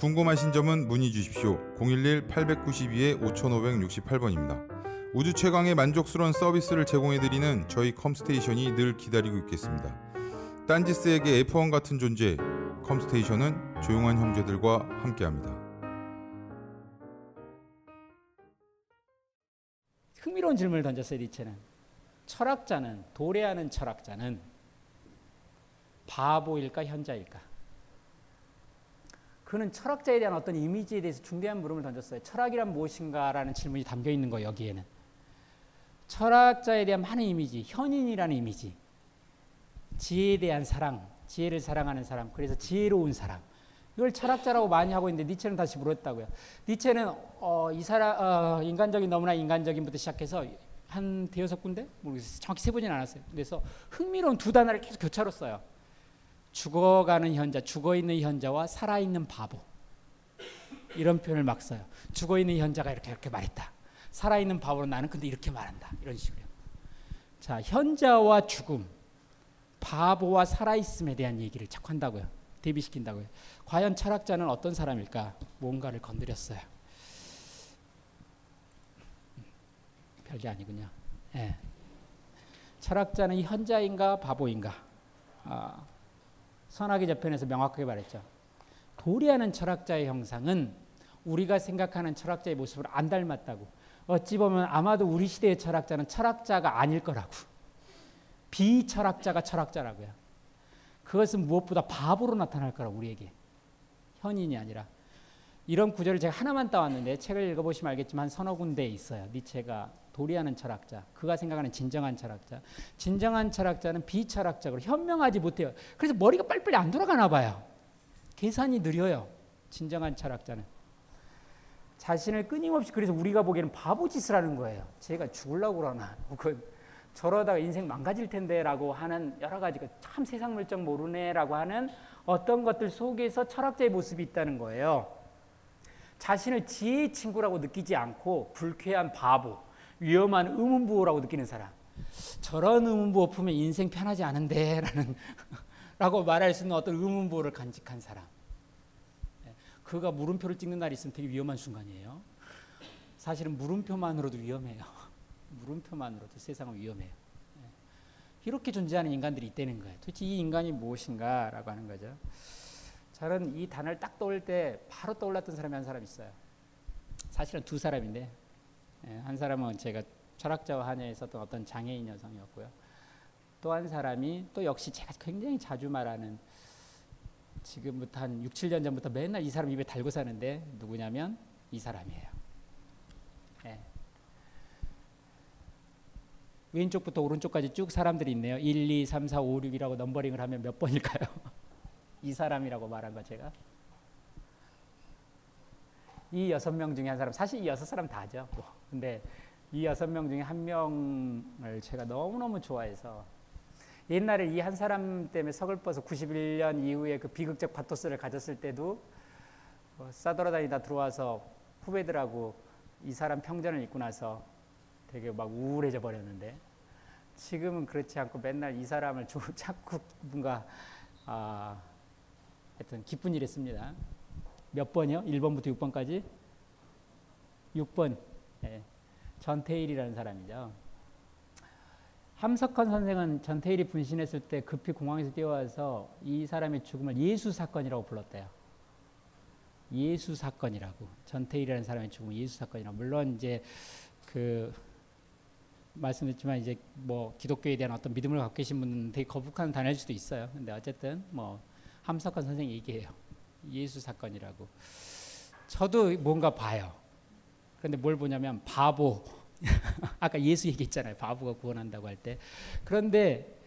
궁금하신 점은 문의 주십시오. 011 892 5568번입니다. 우주 최강의 만족스러운 서비스를 제공해드리는 저희 컴스테이션이 늘 기다리고 있겠습니다. 딴지스에게 F1 같은 존재, 컴스테이션은 조용한 형제들과 함께합니다. 흥미로운 질문을 던졌어요 니체는. 철학자는 도래하는 철학자는 바보일까 현자일까? 그는 철학자에 대한 어떤 이미지에 대해서 중대한 물음을 던졌어요. 철학이란 무엇인가라는 질문이 담겨 있는 거예요 여기에는. 철학자에 대한 많은 이미지, 현인이라는 이미지, 지혜에 대한 사랑, 지혜를 사랑하는 사람, 그래서 지혜로운 사람. 이걸 철학자라고 많이 하고 있는데 니체는 다시 물었다고요. 니체는 어, 이 사람 어, 인간적인 너무나 인간적인부터 시작해서 한 대여섯 군데 모르겠어요. 정확히 세보진 않았어요. 그래서 흥미로운 두 단어를 계속 교차로 써요. 죽어가는 현자, 죽어 있는 현자와 살아 있는 바보. 이런 표현을 막 써요. 죽어 있는 현자가 이렇게 이렇게 말했다. 살아 있는 바보는 나는 근데 이렇게 말한다. 이런 식으로. 자, 현자와 죽음, 바보와 살아 있음에 대한 얘기를 자꾸 한다고요. 대비시킨다고요. 과연 철학자는 어떤 사람일까? 뭔가를 건드렸어요. 별게 아니군요. 예. 철학자는 현자인가 바보인가? 아, 선악의 저편에서 명확하게 말했죠. 도리하는 철학자의 형상은 우리가 생각하는 철학자의 모습을 안 닮았다고. 어찌 보면 아마도 우리 시대의 철학자는 철학자가 아닐 거라고. 비철학자가 철학자라고요. 그것은 무엇보다 바보로 나타날 거라고 우리에게. 현인이 아니라. 이런 구절을 제가 하나만 따왔는데 책을 읽어보시면 알겠지만 서너 군데에 있어요. 니체가 도리하는 철학자, 그가 생각하는 진정한 철학자. 진정한 철학자는 비철학적으로 현명하지 못해요. 그래서 머리가 빨리빨리 안 돌아가나 봐요. 계산이 느려요. 진정한 철학자는. 자신을 끊임없이 그래서 우리가 보기에는 바보짓을 하는 거예요. 제가 죽으려고 그러나 혹은 저러다가 인생 망가질 텐데 라고 하는 여러 가지가 참 세상 물정 모르네 라고 하는 어떤 것들 속에서 철학자의 모습이 있다는 거예요. 자신을 지혜의 친구라고 느끼지 않고 불쾌한 바보, 위험한 의문부호라고 느끼는 사람. 저런 의문부호 품면 인생 편하지 않은데 라는 라고 말할 수 있는 어떤 의문부호를 간직한 사람. 네, 그가 물음표를 찍는 날이 있으면 되게 위험한 순간이에요. 사실은 물음표만으로도 위험해요. 물음표만으로도 세상은 위험해요. 네, 이렇게 존재하는 인간들이 있다는 거예요. 도대체 이 인간이 무엇인가라고 하는 거죠. 저는 이 단어를 딱 떠올 때 바로 떠올랐던 사람이 한 사람 있어요. 사실은 두 사람인데 예, 한 사람은 제가 철학자와 있었던 어떤 장애인 여성이었고요. 또 한 사람이 또 역시 제가 굉장히 자주 말하는 지금부터 한 6, 7년 전부터 맨날 이 사람 입에 달고 사는데 누구냐면 이 사람이에요. 예. 왼쪽부터 오른쪽까지 쭉 사람들이 있네요. 1, 2, 3, 4, 5, 6이라고 넘버링을 하면 몇 번일까요? 이 사람이라고 말한 거 제가. 이 여섯 명 중에 한 사람, 사실 이 여섯 사람 다죠. 뭐. 근데 이 여섯 명 중에 한 명을 제가 너무너무 좋아해서 옛날에 이 한 사람 때문에 서글퍼서 91년 이후에 그 비극적 파토스를 가졌을 때도 뭐 싸돌아다니다 들어와서 후배들하고 이 사람 평전을 읽고 나서 되게 막 우울해져 버렸는데 지금은 그렇지 않고 맨날 이 사람을 자꾸 뭔가 아, 하여튼 기쁜 일 했습니다. 몇 번이요? 1번부터 6번까지? 6번. 네. 전태일이라는 사람이죠. 함석헌 선생은 전태일이 분신했을 때 급히 공항에서 뛰어와서 이 사람의 죽음을 예수 사건이라고 불렀대요. 예수 사건이라고. 전태일이라는 사람의 죽음을 예수 사건이라고. 물론 이제 그 말씀드렸지만 이제 뭐 기독교에 대한 어떤 믿음을 갖고 계신 분은 되게 거북한 단어일 수도 있어요. 근데 어쨌든 뭐 함석헌 선생 얘기해요. 예수 사건이라고. 저도 뭔가 봐요. 그런데 뭘 보냐면 바보. 아까 예수 얘기했잖아요. 바보가 구원한다고 할 때. 그런데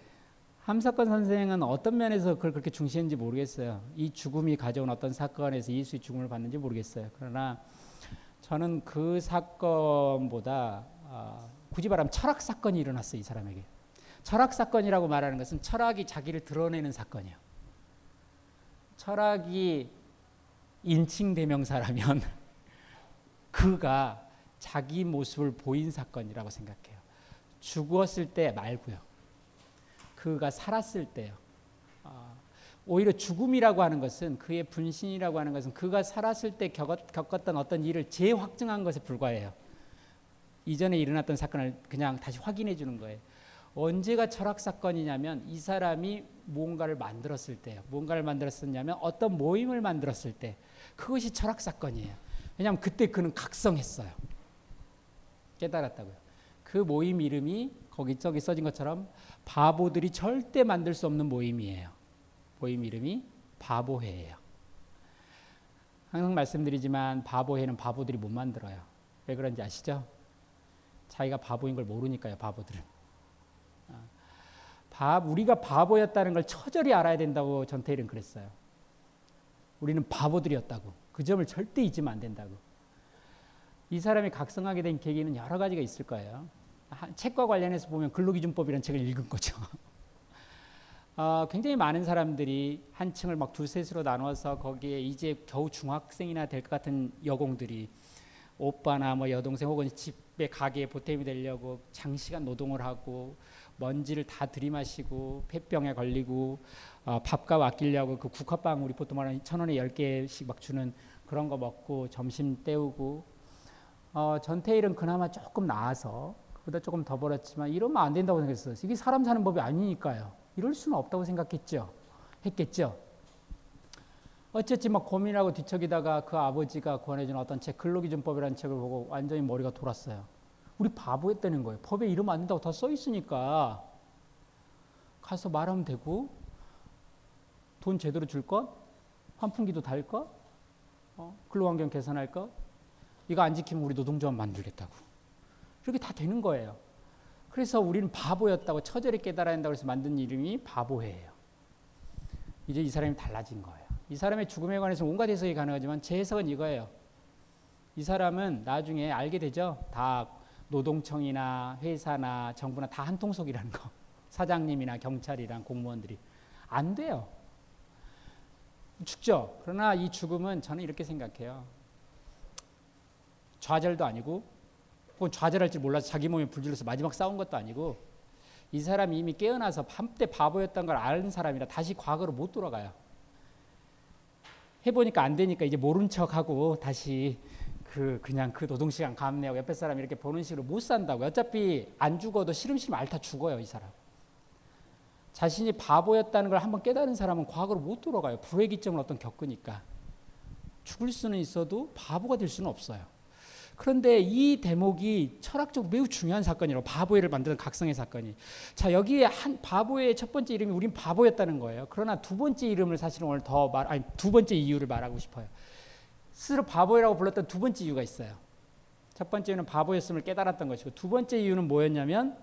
함사건 선생은 어떤 면에서 그걸 그렇게 중시했는지 모르겠어요. 이 죽음이 가져온 어떤 사건에서 예수의 죽음을 받는지 모르겠어요. 그러나 저는 그 사건보다 어, 굳이 말하면 철학 사건이 일어났어요. 이 사람에게. 철학 사건이라고 말하는 것은 철학이 자기를 드러내는 사건이에요. 철학이 인칭 대명사라면 그가 자기 모습을 보인 사건이라고 생각해요. 죽었을 때 말고요. 그가 살았을 때요. 어, 오히려 죽음이라고 하는 것은 그의 분신이라고 하는 것은 그가 살았을 때 겪었, 던 어떤 일을 재확증한 것에 불과해요. 이전에 일어났던 사건을 그냥 다시 확인해 주는 거예요. 언제가 철학 사건이냐면 이 사람이 무언가를 만들었을 때, 무언가를 만들었었냐면 어떤 모임을 만들었을 때 그것이 철학 사건이에요. 왜냐하면 그때 그는 각성했어요. 깨달았다고요. 그 모임 이름이 거기 저기 써진 것처럼 바보들이 절대 만들 수 없는 모임이에요. 모임 이름이 바보회예요. 항상 말씀드리지만 바보회는 바보들이 못 만들어요. 왜 그런지 아시죠? 자기가 바보인 걸 모르니까요, 바보들은. 바, 우리가 바보였다는 걸 처절히 알아야 된다고 전태일은 그랬어요. 우리는 바보들이었다고. 그 점을 절대 잊으면 안 된다고. 이 사람이 각성하게 된 계기는 여러 가지가 있을 거예요. 책과 관련해서 보면 근로기준법이라는 책을 읽은 거죠. 어, 굉장히 많은 사람들이 한 층을 막 두셋으로 나눠서 거기에 이제 겨우 중학생이나 될 것 같은 여공들이 오빠나 뭐 여동생 혹은 집에 가게에 보탬이 되려고 장시간 노동을 하고 먼지를 다 들이마시고 폐병에 걸리고 어, 밥값 아끼려고 그 국화빵 우리 보통 말하는 천 원에 열 개씩 막 주는 그런 거 먹고 점심 때우고 어, 전태일은 그나마 조금 나아서 그보다 조금 더 벌었지만 이러면 안 된다고 생각했어요. 이게 사람 사는 법이 아니니까요. 이럴 수는 없다고 생각했죠. 했겠죠. 어쨌지 막 고민하고 뒤척이다가 그 아버지가 권해준 어떤 책 근로기준법이라는 책을 보고 완전히 머리가 돌았어요. 우리 바보였다는 거예요. 법에 이러면 안 된다고 다 써 있으니까 가서 말하면 되고 돈 제대로 줄 것, 환풍기도 달 것, 어? 근로환경 개선할 것, 이거 안 지키면 우리 노동조합 만들겠다고. 이렇게 다 되는 거예요. 그래서 우리는 바보였다고 처절히 깨달아야 한다고 해서 만든 이름이 바보회예요. 이제 이 사람이 달라진 거예요. 이 사람의 죽음에 관해서 온갖 해석이 가능하지만 제 해석은 이거예요. 이 사람은 나중에 알게 되죠. 다 노동청이나 회사나 정부나 다 한 통속이라는 거. 사장님이나 경찰이랑 공무원들이 안 돼요. 죽죠. 그러나 이 죽음은 저는 이렇게 생각해요. 좌절도 아니고 혹은 좌절할 줄 몰라서 자기 몸에 불질러서 마지막 싸운 것도 아니고 이 사람이 이미 깨어나서 한때 바보였던 걸 아는 사람이라 다시 과거로 못 돌아가요. 해보니까 안 되니까 이제 모른 척하고 다시 그 그냥 그 노동 시간 감내하고 옆에 사람 이렇게 보는 식으로 못 산다고. 어차피 안 죽어도 시름시름 앓다 죽어요 이 사람. 자신이 바보였다는 걸 한번 깨달은 사람은 과거로 못 돌아가요. 불의 기점을 어떤 겪으니까. 죽을 수는 있어도 바보가 될 수는 없어요. 그런데 이 대목이 철학적 매우 중요한 사건이라고 바보회를 만드는 각성의 사건이. 자 여기에 한 바보의 첫 번째 이름이 우린 바보였다는 거예요. 그러나 두 번째 이름을 사실은 오늘 더 말, 아니 두 번째 이유를 말하고 싶어요. 스스로 바보라고 불렀던 두 번째 이유가 있어요. 첫 번째는 바보였음을 깨달았던 것이고 두 번째 이유는 뭐였냐면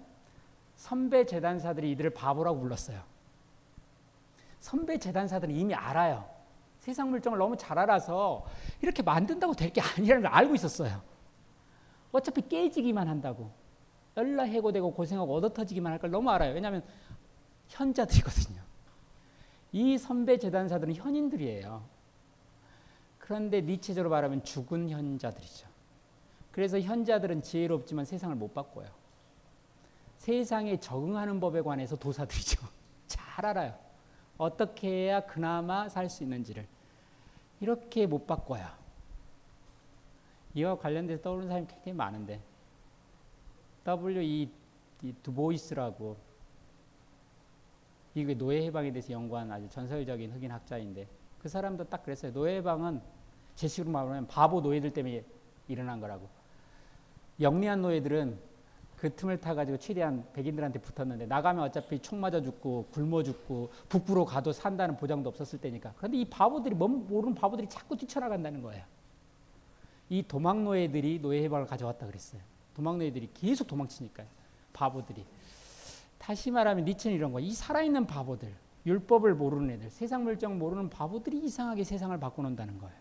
선배 재단사들이 이들을 바보라고 불렀어요. 선배 재단사들은 이미 알아요. 세상 물정을 너무 잘 알아서 이렇게 만든다고 될 게 아니라는 걸 알고 있었어요. 어차피 깨지기만 한다고. 열라 해고되고 고생하고 얻어터지기만 할 걸 너무 알아요. 왜냐하면 현자들이거든요. 이 선배 재단사들은 현인들이에요. 그런데 니체적으로 말하면 죽은 현자들이죠. 그래서 현자들은 지혜롭지만 세상을 못 바꿔요. 세상에 적응하는 법에 관해서 도사들이죠. 잘 알아요. 어떻게 해야 그나마 살 수 있는지를. 이렇게 못 바꿔요. 이와 관련돼서 떠오르는 사람이 굉장히 많은데 W 이, 이 두보이스라고 이게 노예 해방에 대해서 연구한 아주 전설적인 흑인 학자인데 그 사람도 딱 그랬어요. 노예 해방은 제 식으로 말하면 바보 노예들 때문에 일어난 거라고. 영리한 노예들은 그 틈을 타가지고 최대한 백인들한테 붙었는데 나가면 어차피 총 맞아 죽고 굶어 죽고 북부로 가도 산다는 보장도 없었을 때니까. 그런데 이 바보들이 모르는 바보들이 자꾸 뛰쳐나간다는 거예요. 이 도망 노예들이 노예 해방을 가져왔다 그랬어요. 도망 노예들이 계속 도망치니까요. 바보들이. 다시 말하면 니체는 이런 거. 이 살아있는 바보들, 율법을 모르는 애들, 세상 물정 모르는 바보들이 이상하게 세상을 바꿔놓는다는 거예요.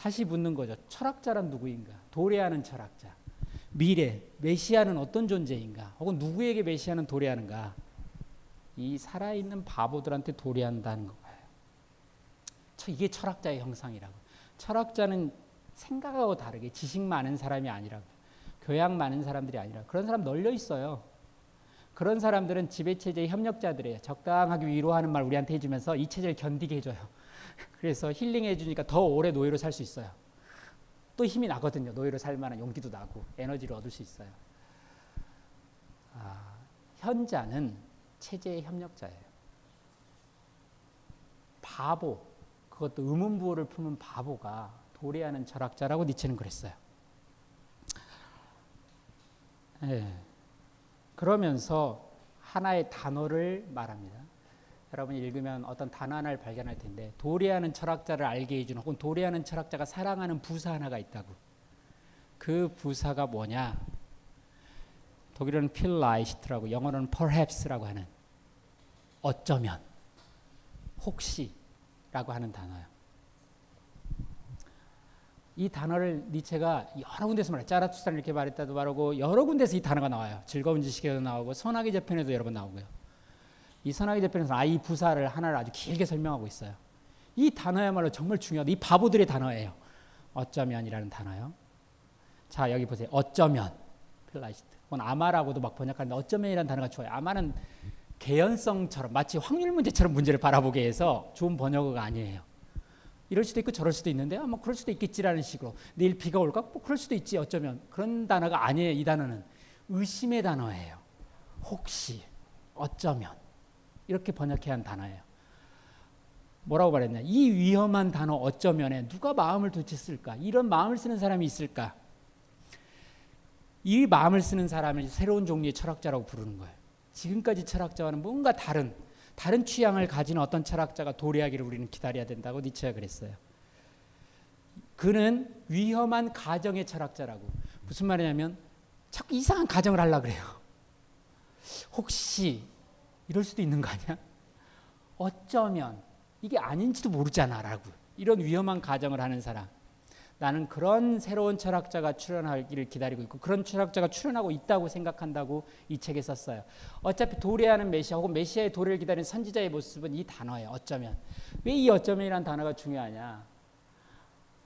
다시 묻는 거죠. 철학자란 누구인가? 도래하는 철학자. 미래, 메시아는 어떤 존재인가? 혹은 누구에게 메시아는 도래하는가? 이 살아있는 바보들한테 도래한다는 거예요. 이게 철학자의 형상이라고. 철학자는 생각하고 다르게 지식 많은 사람이 아니라고. 교양 많은 사람들이 아니라 그런 사람 널려 있어요. 그런 사람들은 지배체제의 협력자들이에요. 적당하게 위로하는 말 우리한테 해주면서 이 체제를 견디게 해줘요. 그래서 힐링해 주니까 더 오래 노예로 살 수 있어요. 또 힘이 나거든요. 노예로 살 만한 용기도 나고 에너지를 얻을 수 있어요. 아, 현자는 체제의 협력자예요. 바보, 그것도 의문부호를 품은 바보가 도래하는 철학자라고 니체는 그랬어요. 예. 그러면서 하나의 단어를 말합니다. 여러분이 읽으면 어떤 단어 하나를 발견할 텐데 도래하는 철학자를 알게 해주는 혹은 도래하는 철학자가 사랑하는 부사 하나가 있다고. 그 부사가 뭐냐? 독일어는 필라이시트라고 영어로는 perhaps라고 하는 어쩌면 혹시라고 하는 단어예요. 이 단어를 니체가 여러 군데서 말해 짜라투스탄 이렇게 말했다도 말하고 여러 군데서 이 단어가 나와요. 즐거운 지식에도 나오고 선악의 재편에도 여러 번 나오고요. 이 선악의 저편에서 아이 부사를 하나를 아주 길게 설명하고 있어요. 이 단어야말로 정말 중요하다. 이 바보들의 단어예요. 어쩌면이라는 단어요. 자 여기 보세요. 어쩌면 vielleicht. 그건 아마라고도 막 번역하는데 어쩌면이라는 단어가 좋아요. 아마는 개연성처럼 마치 확률 문제처럼 문제를 바라보게 해서 좋은 번역어가 아니에요. 이럴 수도 있고 저럴 수도 있는데 아마 그럴 수도 있겠지라는 식으로 내일 비가 올까? 뭐 그럴 수도 있지 어쩌면 그런 단어가 아니에요. 이 단어는 의심의 단어예요. 혹시 어쩌면 이렇게 번역해야 하는 단어예요. 뭐라고 말했냐? 이 위험한 단어 어쩌면에 누가 마음을 도대체 쓸까? 이런 마음을 쓰는 사람이 있을까? 이 마음을 쓰는 사람을 새로운 종류의 철학자라고 부르는 거예요. 지금까지 철학자와는 뭔가 다른 다른 취향을 가진 어떤 철학자가 도래하기를 우리는 기다려야 된다고 니체가 그랬어요. 그는 위험한 가정의 철학자라고. 무슨 말이냐면 자꾸 이상한 가정을 하려 그래요. 혹시 이럴 수도 있는 거 아니야? 어쩌면 이게 아닌지도 모르잖아 라고. 이런 위험한 가정을 하는 사람. 나는 그런 새로운 철학자가 출연하기를 기다리고 있고 그런 철학자가 출연하고 있다고 생각한다고 이 책에 썼어요. 어차피 도래하는 메시아 혹은 메시아의 도래를 기다리는 선지자의 모습은 이 단어예요. 어쩌면. 왜 이 어쩌면이라는 단어가 중요하냐?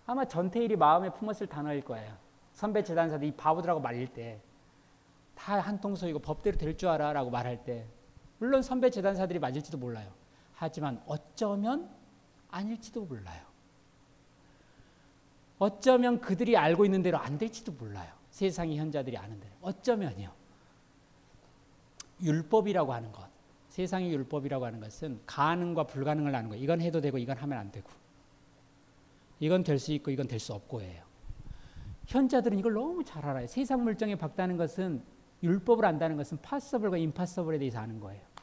아마 전태일이 마음에 품었을 단어일 거예요. 선배 재단사들 이 바보들하고 말릴 때 다 한통속이고 법대로 될 줄 알아 라고 말할 때 물론 선배 재단사들이 맞을지도 몰라요. 하지만 어쩌면 아닐지도 몰라요. 어쩌면 그들이 알고 있는 대로 안 될지도 몰라요. 세상의 현자들이 아는 대로. 어쩌면요. 율법이라고 하는 것. 세상의 율법이라고 하는 것은 가능과 불가능을 아는 거예요. 이건 해도 되고 이건 하면 안 되고. 이건 될 수 있고 이건 될 수 없고예요. 현자들은 이걸 너무 잘 알아요. 세상 물정에 박다는 것은 율법을 안다는 것은 파서블과 임파서블에 대해서 아는 거예요.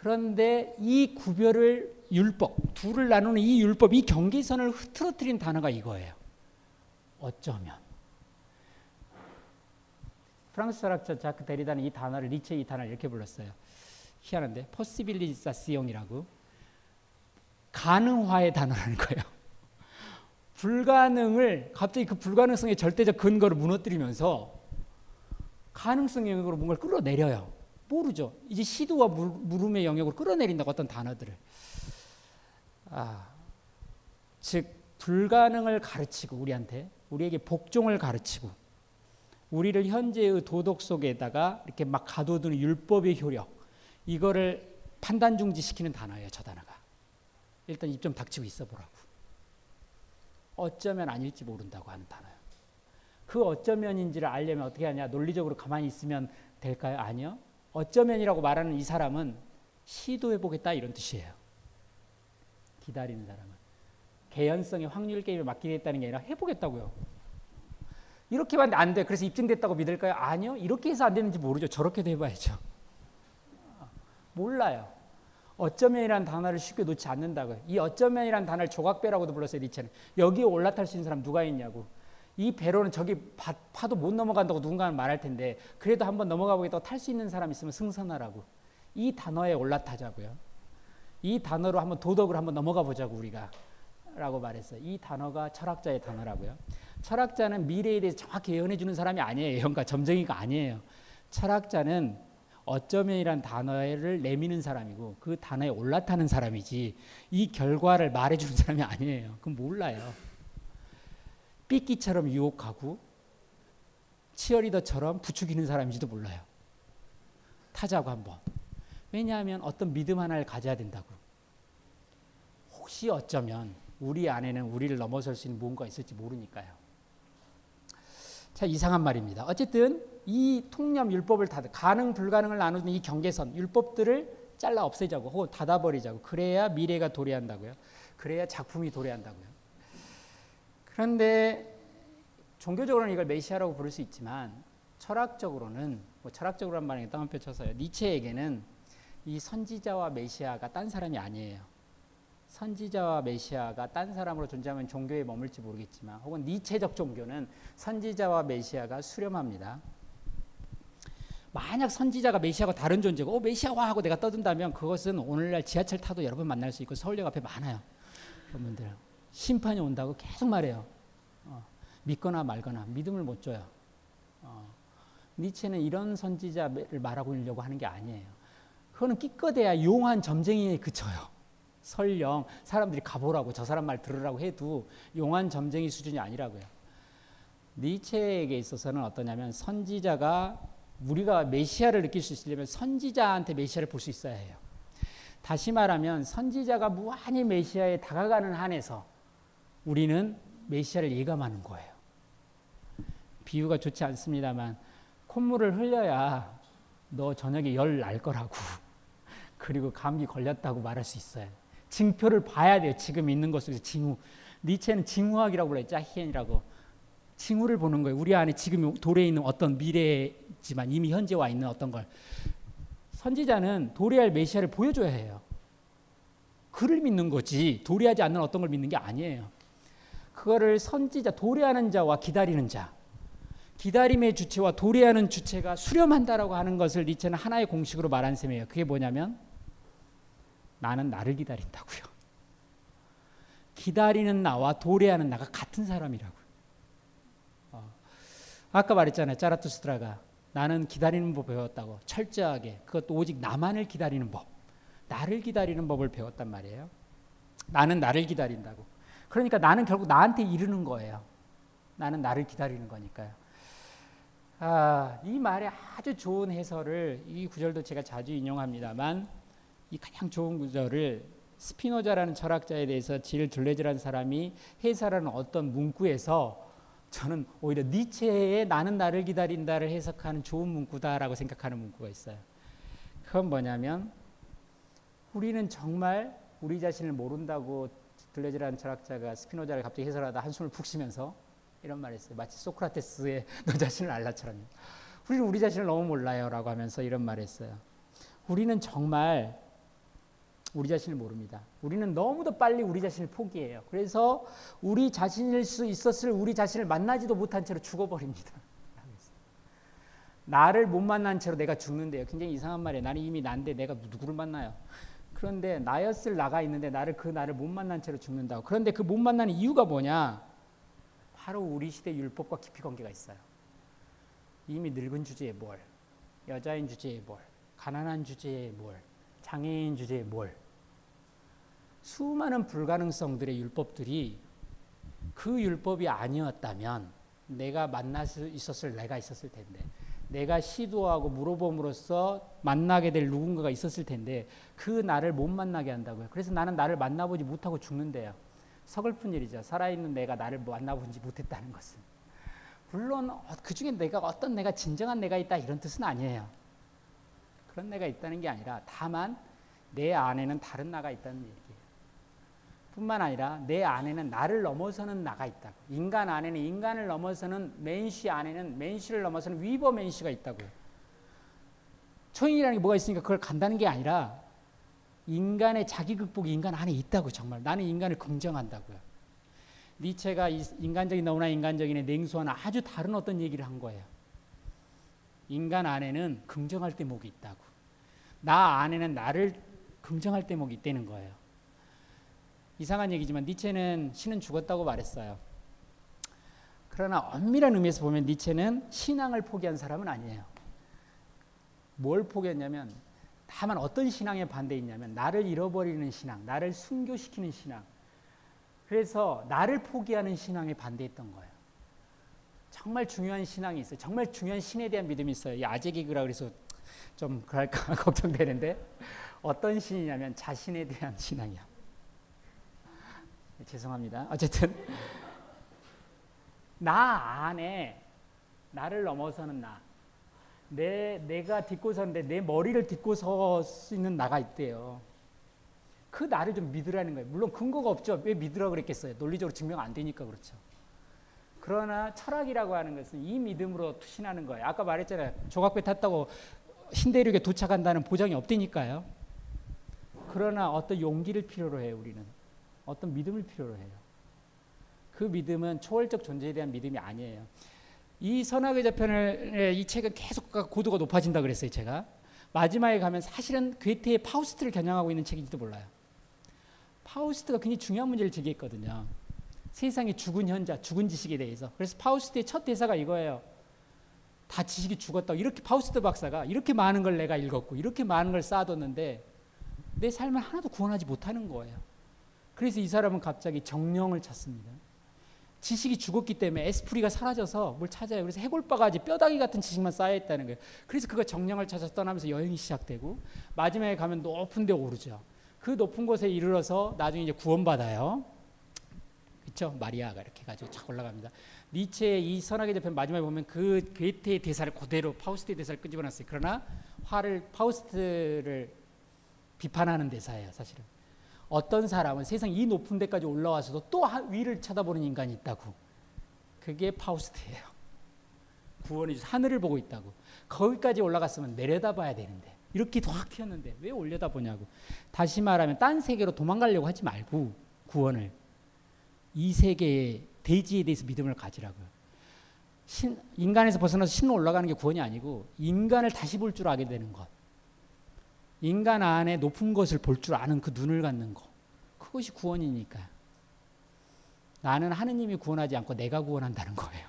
그런데 이 구별을 율법, 둘을 나누는 이 율법, 이 경계선을 흐트러뜨린 단어가 이거예요. 어쩌면. 프랑스 철학자 자크 데리다는 이 단어를 니체 이 단어를 이렇게 불렀어요. 희한한데 포시빌리사시옹이라고 가능화의 단어라는 거예요. 불가능을 갑자기 그 불가능성의 절대적 근거를 무너뜨리면서 가능성의 영역으로 뭔가를 끌어내려요. 모르죠. 이제 시도와 물음의 영역으로 끌어내린다고 어떤 단어들을. 아, 즉 불가능을 가르치고 우리한테 우리에게 복종을 가르치고 우리를 현재의 도덕 속에다가 이렇게 막 가둬두는 율법의 효력 이거를 판단 중지시키는 단어예요. 저 단어가. 일단 입 좀 닥치고 있어 보라고. 어쩌면 아닐지 모른다고 하는 단어예요. 그 어쩌면인지를 알려면 어떻게 하냐? 논리적으로 가만히 있으면 될까요? 아니요. 어쩌면이라고 말하는 이 사람은 시도해 보겠다 이런 뜻이에요. 기다리는 사람은 개연성의 확률 게임에 맡기겠다는 게 아니라 해보겠다고요. 이렇게 봤는데 안 돼. 그래서 입증됐다고 믿을까요? 아니요. 이렇게 해서 안 되는지 모르죠. 저렇게도 해봐야죠. 몰라요. 어쩌면이라는 단어를 쉽게 놓지 않는다고요. 이 어쩌면이라는 단어를 조각배라고도 불렀어요. 니체는. 여기에 올라탈 수 있는 사람 누가 있냐고. 이 배로는 저기 파, 파도 못 넘어간다고 누군가는 말할 텐데 그래도 한번 넘어가 보겠다고 탈 수 있는 사람 있으면 승선하라고. 이 단어에 올라타자고요. 이 단어로 한번 도덕을 한번 넘어가 보자고 우리가 라고 말했어요. 이 단어가 철학자의 단어라고요. 철학자는 미래에 대해서 정확히 예언해 주는 사람이 아니에요. 예언가 점쟁이가 아니에요. 철학자는 어쩌면이란 단어를 내미는 사람이고 그 단어에 올라타는 사람이지 이 결과를 말해 주는 사람이 아니에요. 그건 몰라요. 삐끼처럼 유혹하고 치어리더처럼 부추기는 사람인지도 몰라요. 타자고 한번. 왜냐하면 어떤 믿음 하나를 가져야 된다고. 혹시 어쩌면 우리 안에는 우리를 넘어설 수 있는 무언가 있을지 모르니까요. 자 이상한 말입니다. 어쨌든 이 통념 율법을 닫아 가능 불가능을 나누는 이 경계선 율법들을 잘라 없애자고 혹은 닫아버리자고 그래야 미래가 도래한다고요. 그래야 작품이 도래한다고요. 그런데 종교적으로는 이걸 메시아라고 부를 수 있지만 철학적으로는 뭐 철학적으로란 말이 땅한표 쳐서요. 니체에게는 이 선지자와 메시아가 딴 사람이 아니에요. 선지자와 메시아가 딴 사람으로 존재하면 종교에 머물지 모르겠지만 혹은 니체적 종교는 선지자와 메시아가 수렴합니다. 만약 선지자가 메시아가 다른 존재고 어, 메시아와 하고 내가 떠든다면 그것은 오늘날 지하철 타도 여러분 만날 수 있고 서울역 앞에 많아요. 여러분들 심판이 온다고 계속 말해요. 어, 믿거나 말거나 믿음을 못 줘요. 어, 니체는 이런 선지자를 말하고 하는 게 아니에요. 그거는 끼꺼대야 용한 점쟁이에 그쳐요. 설령 사람들이 가보라고 저 사람 말 들으라고 해도 용한 점쟁이 수준이 아니라고요. 니체에게 있어서는 어떠냐면 선지자가 우리가 메시아를 느낄 수 있으려면 선지자한테 메시아를 볼 수 있어야 해요. 다시 말하면 선지자가 무한히 메시아에 다가가는 한에서 우리는 메시아를 예감하는 거예요. 비유가 좋지 않습니다만 콧물을 흘려야 너 저녁에 열 날 거라고 그리고 감기 걸렸다고 말할 수 있어요. 징표를 봐야 돼요. 지금 있는 것 속에서 징후. 니체는 징후학이라고 불러요. 짜히엔이라고. 징후를 보는 거예요. 우리 안에 지금 돌에 있는 어떤 미래지만 이미 현재 와 있는 어떤 걸 선지자는 도래할 메시아를 보여줘야 해요. 그를 믿는 거지 도래하지 않는 어떤 걸 믿는 게 아니에요. 그거를 선지자 도래하는 자와 기다리는 자 기다림의 주체와 도래하는 주체가 수렴한다라고 하는 것을 니체는 하나의 공식으로 말한 셈이에요. 그게 뭐냐면 나는 나를 기다린다고요. 기다리는 나와 도래하는 나가 같은 사람이라고. 아까 말했잖아요. 짜라투스트라가 나는 기다리는 법 배웠다고 철저하게 그것도 오직 나만을 기다리는 법 나를 기다리는 법을 배웠단 말이에요. 나는 나를 기다린다고. 그러니까 나는 결국 나한테 이르는 거예요. 나는 나를 기다리는 거니까요. 아, 이 말에 아주 좋은 해설을 이 구절도 제가 자주 인용합니다만 이 가장 좋은 구절을 스피노자라는 철학자에 대해서 질 둘레즈라는 사람이 해설하는 어떤 문구에서 저는 오히려 니체의 나는 나를 기다린다를 해석하는 좋은 문구다라고 생각하는 문구가 있어요. 그건 뭐냐면 우리는 정말 우리 자신을 모른다고 들레즈라는 철학자가 스피노자를 갑자기 해설하다 한숨을 푹 쉬면서 이런 말을 했어요. 마치 소크라테스의 너 자신을 알라처럼. 우리는 우리 자신을 너무 몰라요 라고 하면서 이런 말을 했어요. 우리는 정말 우리 자신을 모릅니다. 우리는 너무도 빨리 우리 자신을 포기해요. 그래서 우리 자신일 수 있었을 우리 자신을 만나지도 못한 채로 죽어버립니다. 나를 못 만난 채로 내가 죽는데요. 굉장히 이상한 말이에요. 나는 이미 난데 내가 누구를 만나요? 그런데 나였을 나가 있는데 나를 그 나를 못 만난 채로 죽는다고. 그런데 그 못 만나는 이유가 뭐냐? 바로 우리 시대 율법과 깊이 관계가 있어요. 이미 늙은 주제에 뭘, 여자인 주제에 뭘, 가난한 주제에 뭘, 장애인 주제에 뭘. 수많은 불가능성들의 율법들이 그 율법이 아니었다면 내가 만날 수 있었을 내가 있었을 텐데 내가 시도하고 물어봄으로써 만나게 될 누군가가 있었을 텐데 그 나를 못 만나게 한다고요. 그래서 나는 나를 만나보지 못하고 죽는데요. 서글픈 일이죠. 살아있는 내가 나를 만나보지 못했다는 것은. 물론 그 중에 내가 어떤 내가 진정한 내가 있다 이런 뜻은 아니에요. 그런 내가 있다는 게 아니라 다만 내 안에는 다른 나가 있다는 얘기예요. 뿐만 아니라 내 안에는 나를 넘어서는 나가 있다고. 인간 안에는 인간을 넘어서는 맨시 안에는 맨시를 넘어서는 위버 맨시가 있다고요. 초인이라는 게 뭐가 있으니까 그걸 간다는 게 아니라 인간의 자기 극복이 인간 안에 있다고 정말 나는 인간을 긍정한다고요. 니체가 인간적인 너무나 인간적인 냉소한 아주 다른 어떤 얘기를 한 거예요. 인간 안에는 긍정할 대목이 있다고. 나 안에는 나를 긍정할 대목이 있다는 거예요. 이상한 얘기지만 니체는 신은 죽었다고 말했어요. 그러나 엄밀한 의미에서 보면 니체는 신앙을 포기한 사람은 아니에요. 뭘 포기했냐면 다만 어떤 신앙에 반대했냐면 나를 잃어버리는 신앙, 나를 순교시키는 신앙. 그래서 나를 포기하는 신앙에 반대했던 거예요. 정말 중요한 신앙이 있어요. 정말 중요한 신에 대한 믿음이 있어요. 이 아재 개그라 그래서 좀 그럴까 걱정되는데 어떤 신이냐면 자신에 대한 신앙이야. 죄송합니다. 어쨌든 나 안에 나를 넘어서는 나. 내 내가 딛고 서는데 내 머리를 딛고 설수 있는 나가 있대요. 그 나를 좀 믿으라는 거예요. 물론 근거가 없죠. 왜 믿으라 그랬겠어요? 논리적으로 증명 안 되니까 그렇죠. 그러나 철학이라고 하는 것은 이 믿음으로 투신하는 거예요. 아까 말했잖아요. 조각배 탔다고 신대륙에 도착한다는 보장이 없다니까요. 그러나 어떤 용기를 필요로 해요, 우리는. 어떤 믿음을 필요로 해요. 그 믿음은 초월적 존재에 대한 믿음이 아니에요. 이 선악의 저편을 이 책은 계속 고도가 높아진다 그랬어요, 제가. 마지막에 가면 사실은 괴테의 파우스트를 겨냥하고 있는 책인지도 몰라요. 파우스트가 굉장히 중요한 문제를 제기했거든요. 세상의 죽은 현자, 죽은 지식에 대해서. 그래서 파우스트의 첫 대사가 이거예요. 다 지식이 죽었다고. 이렇게 파우스트 박사가 이렇게 많은 걸 내가 읽었고 이렇게 많은 걸 쌓아뒀는데 내 삶을 하나도 구원하지 못하는 거예요. 그래서 이 사람은 갑자기 정령을 찾습니다. 지식이 죽었기 때문에 에스프리가 사라져서 뭘 찾아요. 그래서 해골바가지 뼈다귀 같은 지식만 쌓여 있다는 거예요. 그래서 그가 정령을 찾아서 떠나면서 여행이 시작되고 마지막에 가면 높은 데 오르죠. 그 높은 곳에 이르러서 나중에 이제 구원받아요. 그렇죠? 마리아가 이렇게 가지고 착 올라갑니다. 니체의 이 선악의 저편 마지막에 보면 그 괴테의 대사를 그대로 파우스트의 대사를 끄집어놨어요. 그러나 화를 파우스트를 비판하는 대사예요, 사실은. 어떤 사람은 세상 이 높은 데까지 올라와서도 또 위를 쳐다보는 인간이 있다고. 그게 파우스트예요. 구원이 하늘을 보고 있다고. 거기까지 올라갔으면 내려다봐야 되는데 이렇게 확 튀었는데 왜 올려다보냐고. 다시 말하면 딴 세계로 도망가려고 하지 말고 구원을 이 세계의 대지에 대해서 믿음을 가지라고요. 신, 인간에서 벗어나서 신로 올라가는 게 구원이 아니고 인간을 다시 볼 줄 알게 되는 것. 인간 안에 높은 것을 볼 줄 아는 그 눈을 갖는 것. 그것이 구원이니까. 나는 하느님이 구원하지 않고 내가 구원한다는 거예요.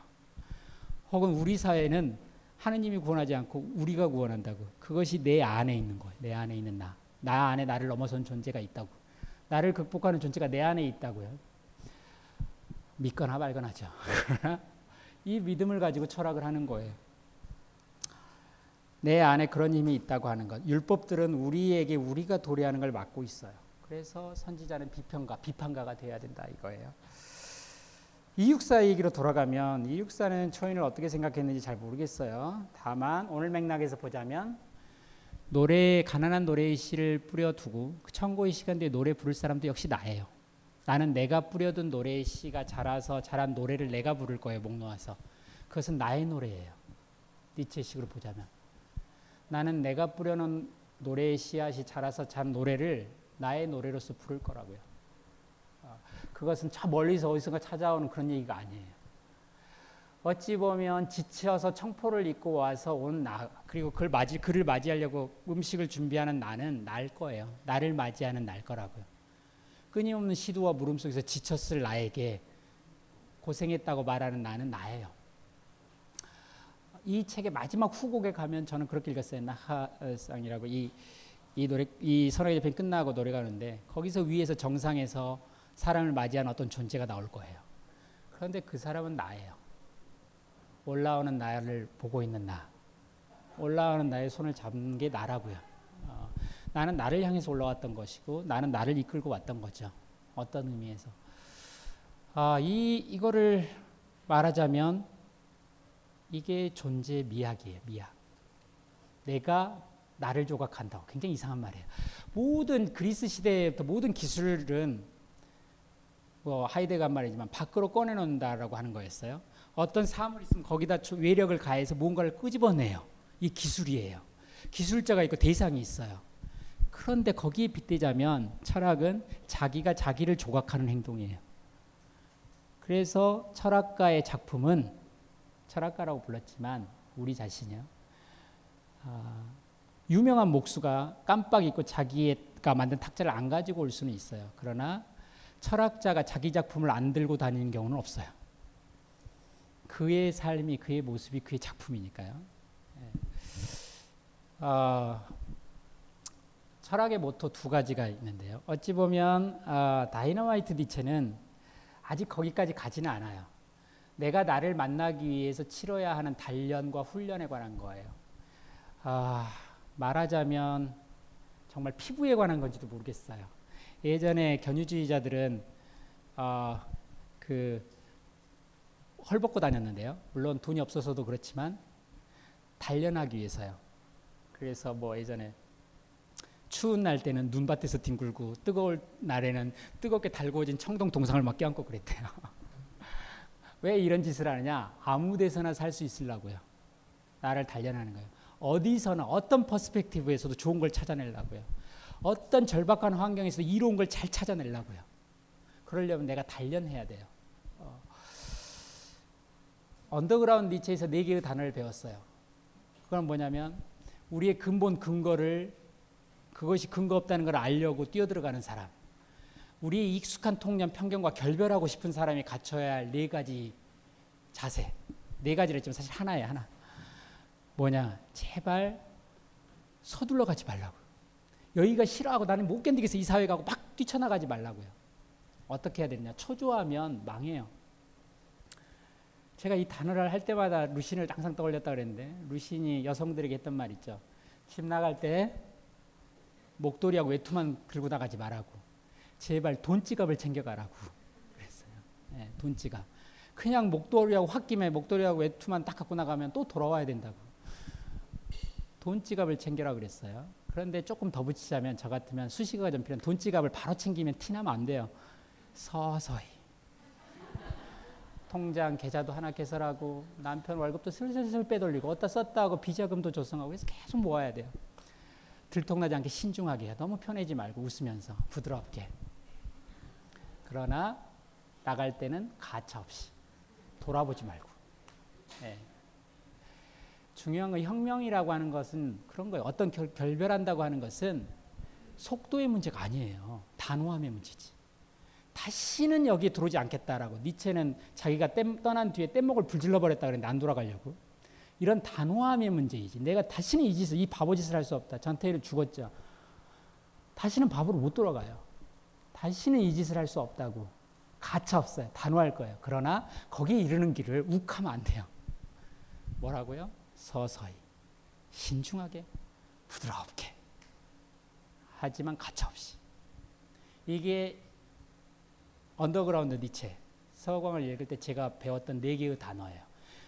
혹은 우리 사회는 하느님이 구원하지 않고 우리가 구원한다고. 그것이 내 안에 있는 거예요. 내 안에 있는 나. 나 안에 나를 넘어선 존재가 있다고. 나를 극복하는 존재가 내 안에 있다고요. 믿거나 말거나죠. 이 믿음을 가지고 철학을 하는 거예요. 내 안에 그런 힘이 있다고 하는 것. 율법들은 우리에게 우리가 도래하는 걸 막고 있어요. 그래서 선지자는 비평가, 비판가가 돼야 된다 이거예요. 이육사 얘기로 돌아가면 이육사는 초인을 어떻게 생각했는지 잘 모르겠어요. 다만 오늘 맥락에서 보자면 노래 가난한 노래의 씨를 뿌려두고 그 천고의 시간대에 노래 부를 사람도 역시 나예요. 나는 내가 뿌려둔 노래의 씨가 자라서 자란 노래를 내가 부를 거예요. 목 놓아서. 그것은 나의 노래예요. 니체식으로 보자면. 나는 내가 뿌려놓은 노래의 씨앗이 자라서 잔 노래를 나의 노래로서 부를 거라고요. 그것은 저 멀리서 어디선가 찾아오는 그런 얘기가 아니에요. 어찌 보면 지쳐서 청포를 입고 와서 온 나, 그리고 그를 맞이, 그를 맞이하려고 음식을 준비하는 나는 날 거예요. 나를 맞이하는 날 거라고요. 끊임없는 시도와 물음 속에서 지쳤을 나에게 고생했다고 말하는 나는 나예요. 이 책의 마지막 후곡에 가면 저는 그렇게 읽었어요. 나하상이라고 이, 이 노래, 이 선악의 재편 끝나고 노래가 하는데 거기서 위에서 정상에서 사람을 맞이한 어떤 존재가 나올 거예요. 그런데 그 사람은 나예요. 올라오는 나를 보고 있는 나. 올라오는 나의 손을 잡는 게 나라고요. 어, 나는 나를 향해서 올라왔던 것이고 나는 나를 이끌고 왔던 거죠. 어떤 의미에서. 아, 이 이거를 말하자면 이게 존재의 미학이에요. 미학. 내가 나를 조각한다고. 굉장히 이상한 말이에요. 모든 그리스 시대부터 모든 기술은 뭐 하이데가 말이지만 밖으로 꺼내놓는다라고 하는 거였어요. 어떤 사물 있으면 거기다 외력을 가해서 뭔가를 끄집어내요. 이 기술이에요. 기술자가 있고 대상이 있어요. 그런데 거기에 빗대자면 철학은 자기가 자기를 조각하는 행동이에요. 그래서 철학가의 작품은 철학가라고 불렀지만 우리 자신이요. 아, 유명한 목수가 깜빡 잊고 자기가 만든 탁자를 안 가지고 올 수는 있어요. 그러나 철학자가 자기 작품을 안 들고 다니는 경우는 없어요. 그의 삶이 그의 모습이 그의 작품이니까요. 어, 철학의 모토 두 가지가 있는데요. 어찌 보면 어, 다이너마이트 니체는 아직 거기까지 가지는 않아요. 내가 나를 만나기 위해서 치러야 하는 단련과 훈련에 관한 거예요. 아, 말하자면 정말 피부에 관한 건지도 모르겠어요. 예전에 견유주의자들은 어, 그 헐벗고 다녔는데요. 물론 돈이 없어서도 그렇지만 단련하기 위해서요. 그래서 뭐 예전에 추운 날 때는 눈밭에서 뒹굴고 뜨거울 날에는 뜨겁게 달구어진 청동 동상을 막 껴안고 그랬대요. 왜 이런 짓을 하느냐? 아무 데서나 살 수 있으려고요. 나를 단련하는 거예요. 어디서나 어떤 퍼스펙티브에서도 좋은 걸 찾아내려고요. 어떤 절박한 환경에서 이로운 걸 잘 찾아내려고요. 그러려면 내가 단련해야 돼요. 어. 언더그라운드 니체에서 네 개의 단어를 배웠어요. 그건 뭐냐면 우리의 근본 근거를 그것이 근거 없다는 걸 알려고 뛰어들어가는 사람. 우리의 익숙한 통념 편견과 결별하고 싶은 사람이 갖춰야 할 네 가지 자세. 네 가지를 했지만 사실 하나예요, 하나. 뭐냐? 제발 서둘러 가지 말라고. 여기가 싫어하고 나는 못 견디겠어 이 사회 가고 막 뛰쳐나가지 말라고요. 어떻게 해야 되냐? 초조하면 망해요. 제가 이 단어를 할 때마다 루신을 항상 떠올렸다 그랬는데 루신이 여성들에게 했던 말 있죠. 집 나갈 때 목도리하고 외투만 들고 나가지 말라고. 제발 돈지갑을 챙겨가라고 그랬어요. 네, 돈지갑. 그냥 목도리하고 홧김에 목도리하고 외투만 딱 갖고 나가면 또 돌아와야 된다고. 돈지갑을 챙겨라 그랬어요. 그런데 조금 더 붙이자면 저 같으면 수식어가 좀 필요한 돈지갑을 바로 챙기면 티나면 안 돼요. 서서히. 통장 계좌도 하나 개설하고 남편 월급도 슬슬슬 빼돌리고 어디다 썼다 하고 비자금도 조성하고 해서 계속 모아야 돼요. 들통나지 않게 신중하게. 너무 편해지 말고 웃으면서 부드럽게. 그러나 나갈 때는 가차없이 돌아보지 말고. 네. 중요한 건 혁명이라고 하는 것은 그런 거예요. 어떤 결, 결별한다고 하는 것은 속도의 문제가 아니에요. 단호함의 문제지. 다시는 여기 들어오지 않겠다라고. 니체는 자기가 땜, 떠난 뒤에 뗏목을 불질러 버렸다 그랬는데 안 돌아가려고. 이런 단호함의 문제이지. 내가 다시는 이 짓을, 이 바보 짓을 할 수 없다. 전태일은 죽었죠. 다시는 바보로 못 돌아가요. 다시는 이 짓을 할 수 없다고. 가차 없어요. 단호할 거예요. 그러나 거기에 이르는 길을 욱하면 안 돼요. 뭐라고요? 서서히, 신중하게, 부드럽게. 하지만 가차 없이. 이게 언더그라운드 니체, 서광을 읽을 때 제가 배웠던 네 개의 단어예요.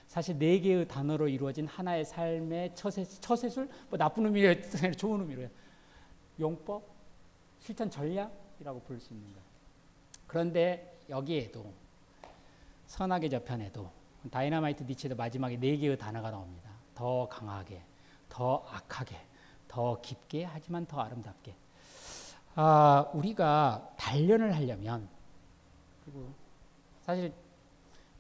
사실 네 개의 단어로 이루어진 하나의 삶의 처세, 처세술, 뭐 나쁜 의미로 좋은 의미로요. 용법, 실천 전략 이라고 부를 수 있는 거예요. 그런데 여기에도 선악의 저편에도 다이나마이트 니체도 마지막에 네 개의 단어가 나옵니다. 더 강하게, 더 악하게, 더 깊게, 하지만 더 아름답게. 아, 우리가 단련을 하려면 그리고 사실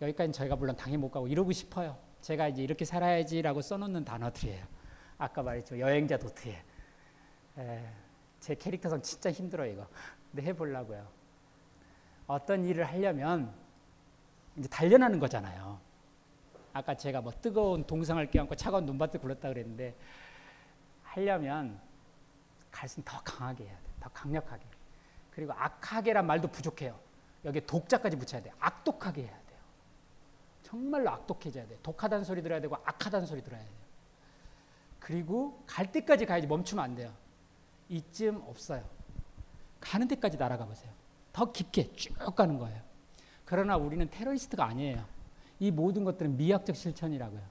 여기까지 저희가 물론 당해 못 가고 이러고 싶어요. 제가 이제 이렇게 살아야지라고 써놓는 단어들이에요. 아까 말했죠 여행자 도트에 에, 제 캐릭터상 진짜 힘들어 이거. 근데 해보려고요. 어떤 일을 하려면 이제 단련하는 거잖아요. 아까 제가 뭐 뜨거운 동상을 껴안고 차가운 눈밭을 굴렀다 그랬는데 하려면 갈수록 더 강하게 해야 돼. 더 강력하게. 그리고 악하게란 말도 부족해요. 여기에 독자까지 붙여야 돼. 악독하게 해야 돼요. 정말로 악독해져야 돼. 독하다는 소리 들어야 되고 악하다는 소리 들어야 돼요. 그리고 갈 때까지 가야지 멈추면 안 돼요. 이쯤 없어요. 가는 데까지 날아가 보세요. 더 깊게 쭉 가는 거예요. 그러나 우리는 테러리스트가 아니에요. 이 모든 것들은 미학적 실천이라고요.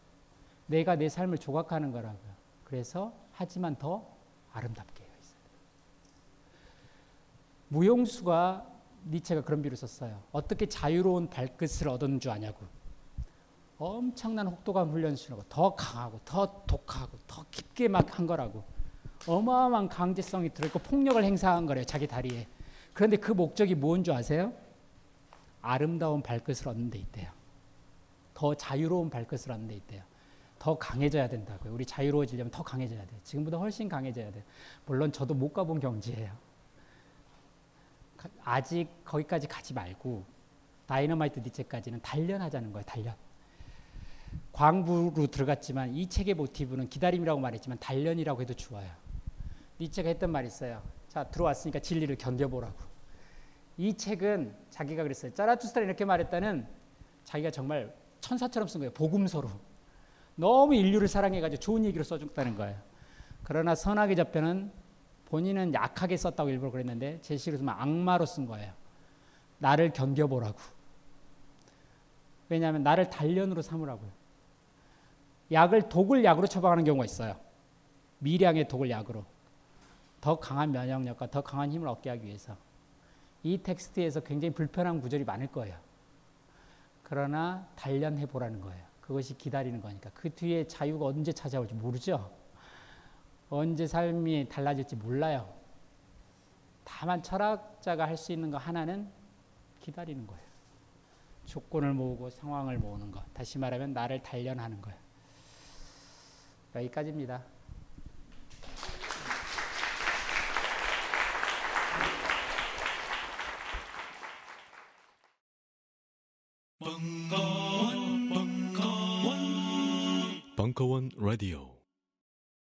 내가 내 삶을 조각하는 거라고요. 그래서 하지만 더 아름답게 해요. 무용수가 니체가 그런 비유를 썼어요. 어떻게 자유로운 발끝을 얻은 줄 아냐고. 엄청난 혹독한 훈련수라고 더 강하고 더 독하고 더 깊게 막 한 거라고. 어마어마한 강제성이 들어있고 폭력을 행사한 거래요. 자기 다리에. 그런데 그 목적이 뭔 줄 아세요? 아름다운 발끝을 얻는 데 있대요. 더 자유로운 발끝을 얻는 데 있대요. 더 강해져야 된다고요. 우리 자유로워지려면 더 강해져야 돼요. 지금보다 훨씬 강해져야 돼요. 물론 저도 못 가본 경지예요. 아직 거기까지 가지 말고 다이너마이트 니체까지는 단련하자는 거예요. 단련. 광부로 들어갔지만 이 책의 모티브는 기다림이라고 말했지만 단련이라고 해도 좋아요. 니체가 했던 말이 있어요. 자 들어왔으니까 진리를 견뎌보라고. 이 책은 자기가 그랬어요. 짜라투스트라 이렇게 말했다는 자기가 정말 천사처럼 쓴 거예요. 복음서로. 너무 인류를 사랑해가지고 좋은 얘기로 써줬다는 거예요. 그러나 선악의 저편은 본인은 약하게 썼다고 일부러 그랬는데 제시로 쓰면 악마로 쓴 거예요. 나를 견뎌보라고. 왜냐하면 나를 단련으로 삼으라고요. 약을 독을 약으로 처방하는 경우가 있어요. 미량의 독을 약으로. 더 강한 면역력과 더 강한 힘을 얻게 하기 위해서. 이 텍스트에서 굉장히 불편한 구절이 많을 거예요. 그러나 단련해 보라는 거예요. 그것이 기다리는 거니까. 그 뒤에 자유가 언제 찾아올지 모르죠. 언제 삶이 달라질지 몰라요. 다만 철학자가 할 수 있는 거 하나는 기다리는 거예요. 조건을 모으고 상황을 모으는 것. 다시 말하면 나를 단련하는 거예요. 여기까지입니다. 벙